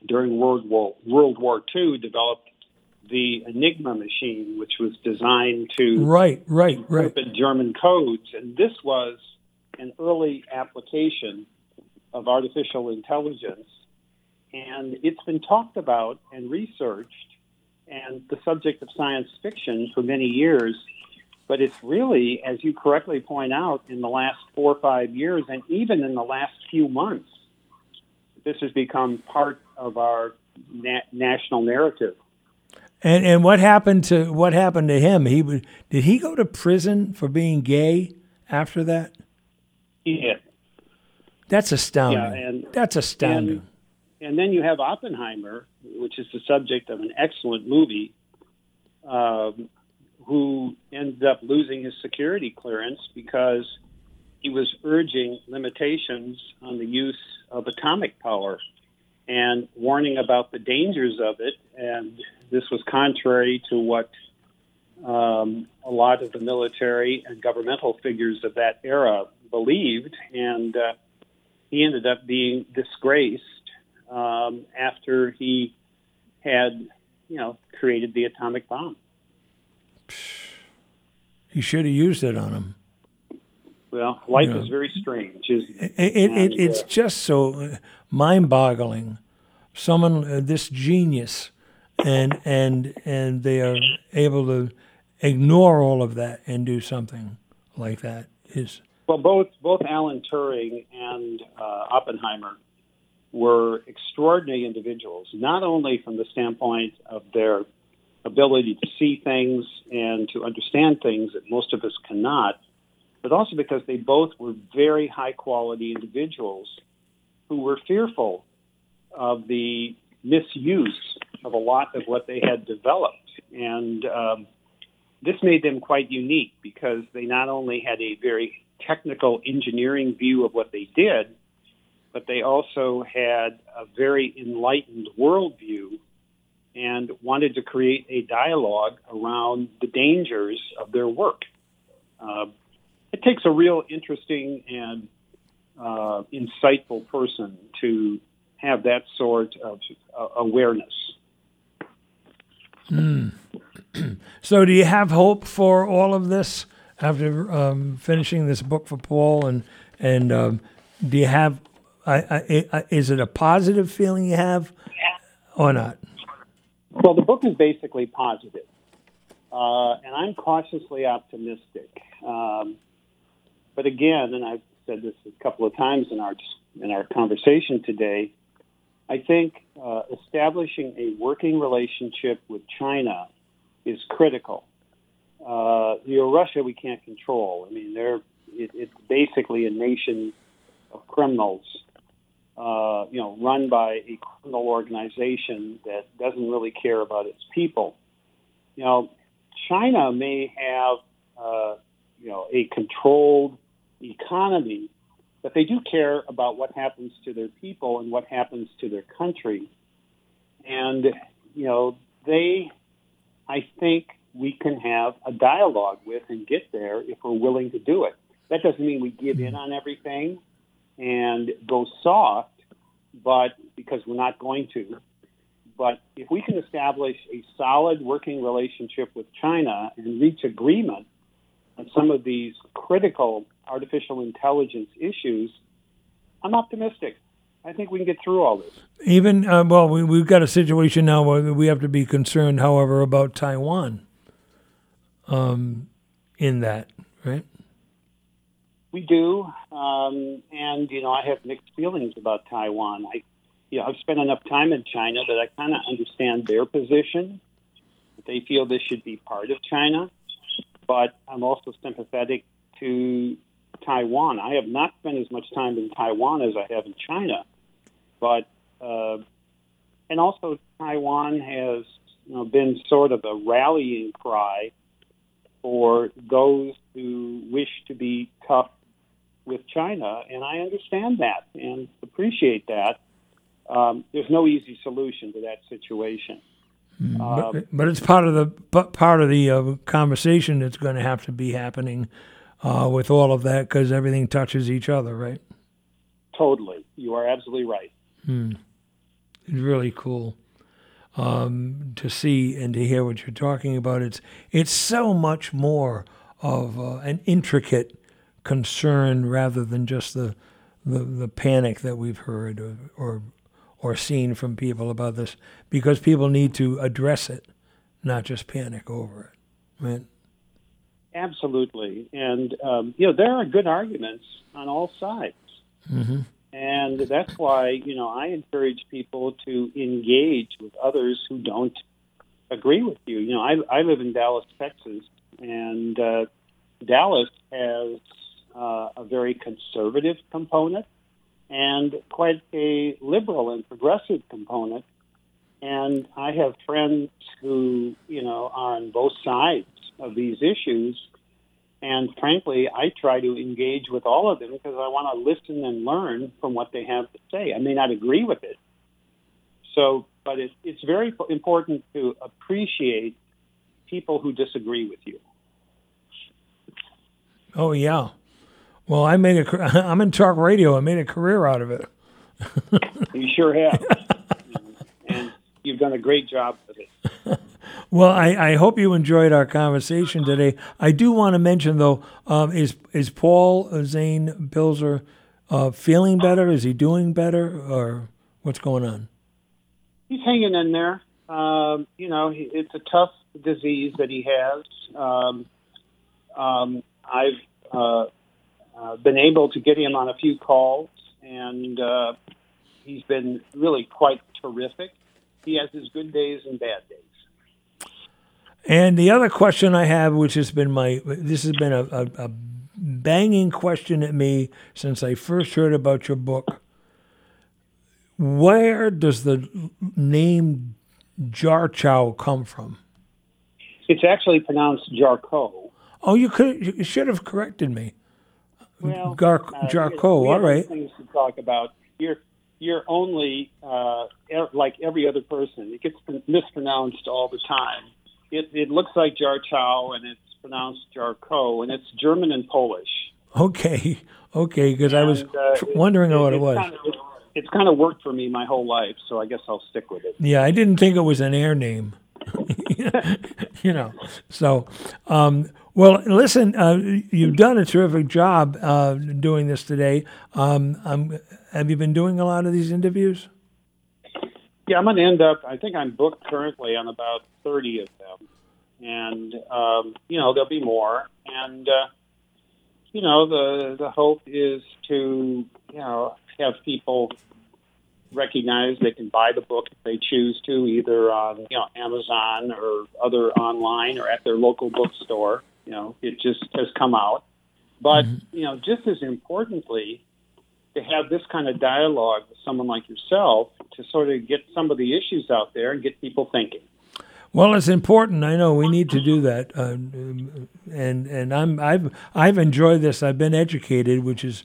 during World War World War II, developed the Enigma machine, which was designed to right, right, right. German codes, and this was an early application of artificial intelligence, and it's been talked about and researched and the subject of science fiction for many years. But it's really, as you correctly point out, in the last four or five years, and even in the last few months, this has become part of our na- national narrative. And and what happened to what happened to him? He would did he go to prison for being gay after that? Yeah. That's astounding. Yeah, and- That's astounding. And then you have Oppenheimer, which is the subject of an excellent movie, um, who ended up losing his security clearance because he was urging limitations on the use of atomic power and warning about the dangers of it. And this was contrary to what um, a lot of the military and governmental figures of that era believed. And uh, he ended up being disgraced um, after he had, you know, created the atomic bomb. he should have used it on him. Well, life Yeah. is very strange, isn't it? It, it, And, it, it's uh, just so mind-boggling. Someone uh, this genius, and and and they are able to ignore all of that and do something like that is Well, both both Alan Turing and uh, Oppenheimer were extraordinary individuals, not only from the standpoint of their ability to see things and to understand things that most of us cannot, but also because they both were very high quality individuals who were fearful of the misuse of a lot of what they had developed. And um, this made them quite unique because they not only had a very technical engineering view of what they did, but they also had a very enlightened worldview and wanted to create a dialogue around the dangers of their work. Uh, it takes a real interesting and uh, insightful person to have that sort of uh, awareness. So, do you have hope for all of this after um, finishing this book for Paul? And and um, do you have? I, I, I, is it a positive feeling you have, or not? Well, the book is basically positive, uh, and I'm cautiously optimistic. Um, but again, and I've said this a couple of times in our in our conversation today, I think uh, establishing a working relationship with China is critical. Uh, you know, Russia we can't control. I mean, they're it, it's basically a nation of criminals uh, you know, run by a criminal organization that doesn't really care about its people. You know, China may have, uh, you know, a controlled economy, but they do care about what happens to their people and what happens to their country. And, you know, they, I think we can have a dialogue with and get there if we're willing to do it. That doesn't mean we give in on everything and go soft, but because we're not going to. But if we can establish a solid working relationship with China and reach agreement on some of these critical artificial intelligence issues, I'm optimistic. I think we can get through all this. Even uh, well, we, we've got a situation now where we have to be concerned, however, about Taiwan. Um, in that, right? we do, um, and you know, I have mixed feelings about Taiwan. I, you know, I've spent enough time in China that I kind of understand their position. They feel this should be part of China, but I'm also sympathetic to Taiwan. I have not spent as much time in Taiwan as I have in China, but uh, and also Taiwan has you know, been sort of a rallying cry for those who wish to be tough with China, and I understand that and appreciate that. Um, there's no easy solution to that situation. Mm, um, but, but, it's part of the part of the uh, conversation that's going to have to be happening uh, with all of that because everything touches each other, right? Totally, you are absolutely right. Hmm. It's really cool um, to see and to hear what you're talking about. It's it's so much more of uh, an intricate concern rather than just the, the the panic that we've heard or, or or seen from people about this because people need to address it, not just panic over it. Right? Absolutely, and um, you know there are good arguments on all sides, mm-hmm. and that's why you know I encourage people to engage with others who don't agree with you. You know, I, I live in Dallas, Texas, and uh, Dallas has uh, a very conservative component and quite a liberal and progressive component. And I have friends who, you know, are on both sides of these issues. And frankly, I try to engage with all of them because I want to listen and learn from what they have to say. I may not agree with it. So, but it, it's very important to appreciate people who disagree with you. Oh, yeah. Well, I made a. I'm in talk radio. I made a career out of it. you sure have, and you've done a great job with it. Well, I, I hope you enjoyed our conversation today. I do want to mention though, um, is is Paul Zane Pilzer uh, feeling better? Is he doing better, or what's going on? He's hanging in there. Um, you know, he, it's a tough disease that he has. Um, um, I've uh, uh, been able to get him on a few calls, and uh, he's been really quite terrific. He has his good days and bad days. And the other question I have, which has been my, this has been a, a, a banging question at me since I first heard about your book. Where does the name Jarchow come from? It's actually pronounced Jarko. Oh, you could you should have corrected me. Well, Gar- uh, Jarko, all right. Things to talk about. You're you're only uh, er, like every other person. It gets mispronounced all the time. It it looks like Jarchow and it's pronounced Jarko, and it's German and Polish. Okay, okay, because I was uh, wondering it, what it, was. Kind of, it's kind of worked for me my whole life, so I guess I'll stick with it. Yeah, I didn't think it was an air name. you know, so um, well, listen, uh, you've done a terrific job uh, doing this today. Um, have you been doing a lot of these interviews? Yeah, I'm going to end up, I think I'm booked currently on about 30 of them. And, um, you know, there'll be more. And, uh, you know, the, the hope is to, you know, have people recognize they can buy the book if they choose to, either on, you know, Amazon or other online or at their local bookstore. You know, it just has come out. But, mm-hmm. you know, just as importantly, to have this kind of dialogue with someone like yourself to sort of get some of the issues out there and get people thinking. Well, it's important. I know we need to do that, uh, and and I'm I've I've enjoyed this. I've been educated, which is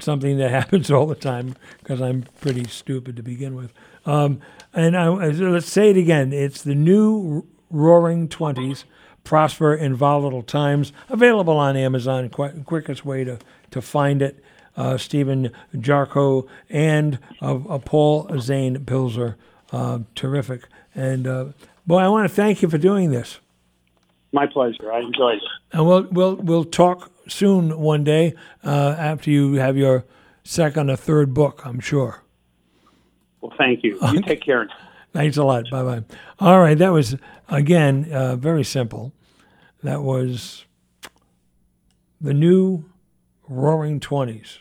something that happens all the time because I'm pretty stupid to begin with. Um, and I, let's say it again. It's the new Roaring Twenties prosper in volatile times. Available on Amazon, Qu- quickest way to, to find it. Uh, Stephen Jarko and uh, uh, Paul Zane Pilzer. Uh, terrific. And uh, boy, I want to thank you for doing this. My pleasure. I enjoyed it. And we'll we'll we'll talk soon one day uh, after you have your second or third book. I'm sure. Well, thank you. You take care. Thanks a lot. Bye bye. All right, that was again very simple. That was the new Roaring Twenties.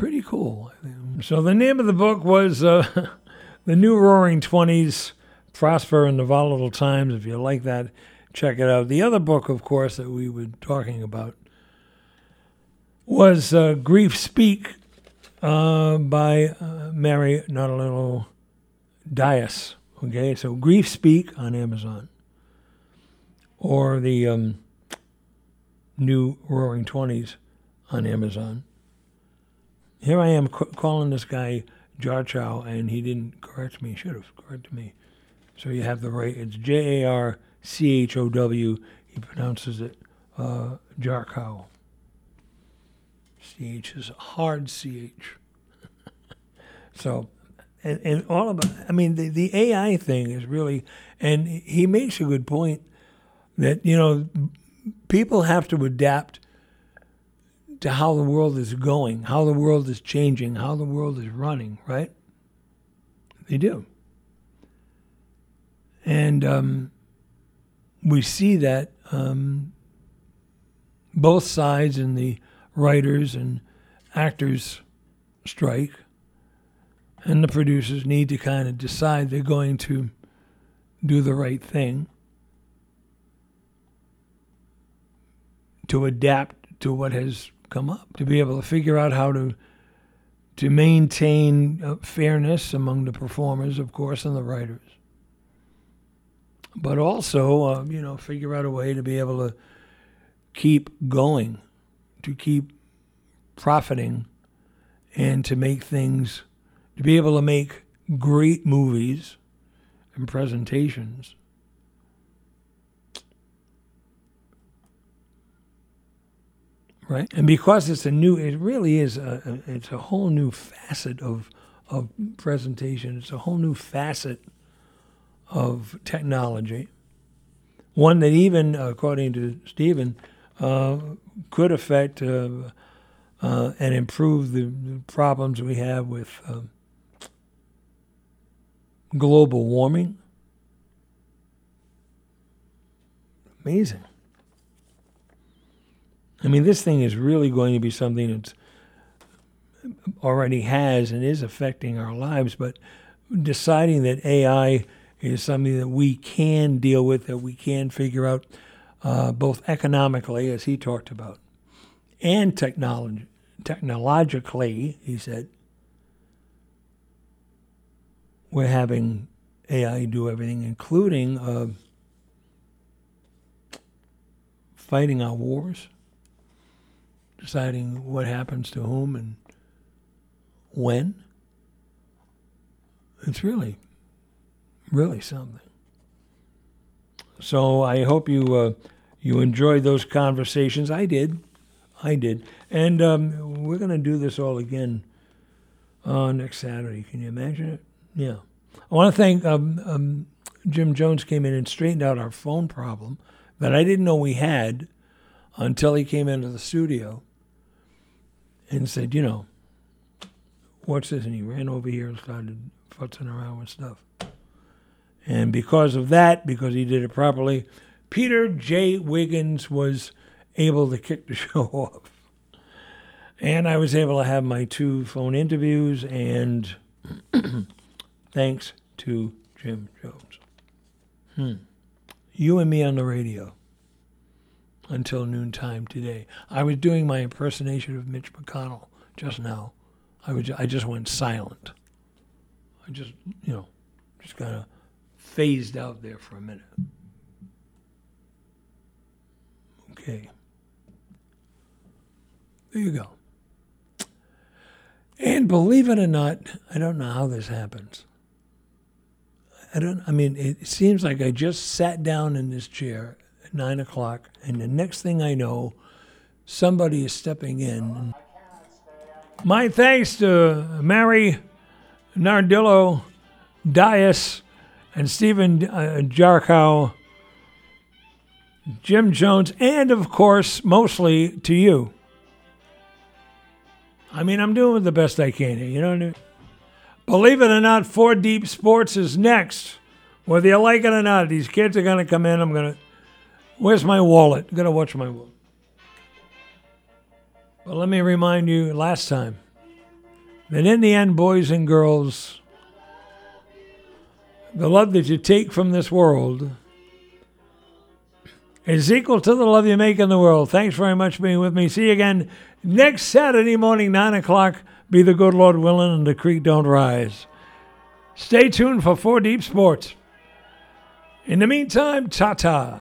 Pretty cool. So the name of the book was uh, The New Roaring Twenties Prosper in the Volatile Times. If you like that, check it out. The other book, of course, that we were talking about was uh, Grief Speak uh, by uh, Mary Nautilino Dias. Okay, so Grief Speak on Amazon. Or the um, new Roaring Twenties on Amazon. Here I am calling this guy Jarchow, and he didn't correct me. He should have corrected me. So you have the right. It's J A R C H O W. He pronounces it uh, Jarchow. CH is hard CH. so, and, and all about, I mean, the, the AI thing is really, and he makes a good point that, you know, people have to adapt to how the world is going, how the world is changing, how the world is running, right? They do. And um, we see that um, both sides in the writers and actors strike, and the producers need to kind of decide they're going to do the right thing to adapt to what has come up, to be able to figure out how to to maintain uh, fairness among the performers, of course, and the writers, but also, uh, you know, figure out a way to be able to keep going, to keep profiting, and to make things, to be able to make great movies and presentations. Right, and because it's a new, it really is a, a, it's a whole new facet of of presentation. It's a whole new facet of technology. One that even, according to Stephen, uh, could affect uh, uh, and improve the, the, problems we have with um, global warming. Amazing. I mean, this thing is really going to be something that's already has and is affecting our lives, but deciding that AI is something that we can deal with, that we can figure out uh, both economically, as he talked about, and technology, technologically, he said. We're having AI do everything, including uh, fighting our wars, deciding what happens to whom and when. It's really really something. So I hope you uh, you enjoyed those conversations. I did, I did, and um, we're going to do this all again uh, next Saturday. Can you imagine it? Yeah. I want to thank um, um, Jim Jones came in and straightened out our phone problem that I didn't know we had until he came into the studio and said, you know, what's this? And he ran over here and started futzing around with stuff. And because of that, because he did it properly, Peter J. Wiggins was able to kick the show off. And I was able to have my two phone interviews, and thanks to Jim Jones. Hmm. You and me on the radio until noontime today. I was doing my impersonation of Mitch McConnell just now. I, was, I just went silent. I just, you know, just kind of phased out there for a minute. Okay. There you go. And believe it or not, I don't know how this happens. I don't. I mean, it seems like I just sat down in this chair nine o'clock, and the next thing I know, somebody is stepping in. My thanks to Mary Nardillo Dias and Stephen uh, Jarchow, Jim Jones, and of course, mostly to you. I mean, I'm doing the best I can here, you know I mean? Believe it or not, Four Deep Sports is next. Whether you like it or not, these kids are going to come in. I'm going to. Where's my wallet? To watch my wallet. But let me remind you last time that in the end, boys and girls, the love that you take from this world is equal to the love you make in the world. Thanks very much for being with me. See you again next Saturday morning, 9 o'clock. Be the good Lord willing and the creek don't rise. Stay tuned for 4 Deep Sports. In the meantime, ta ta.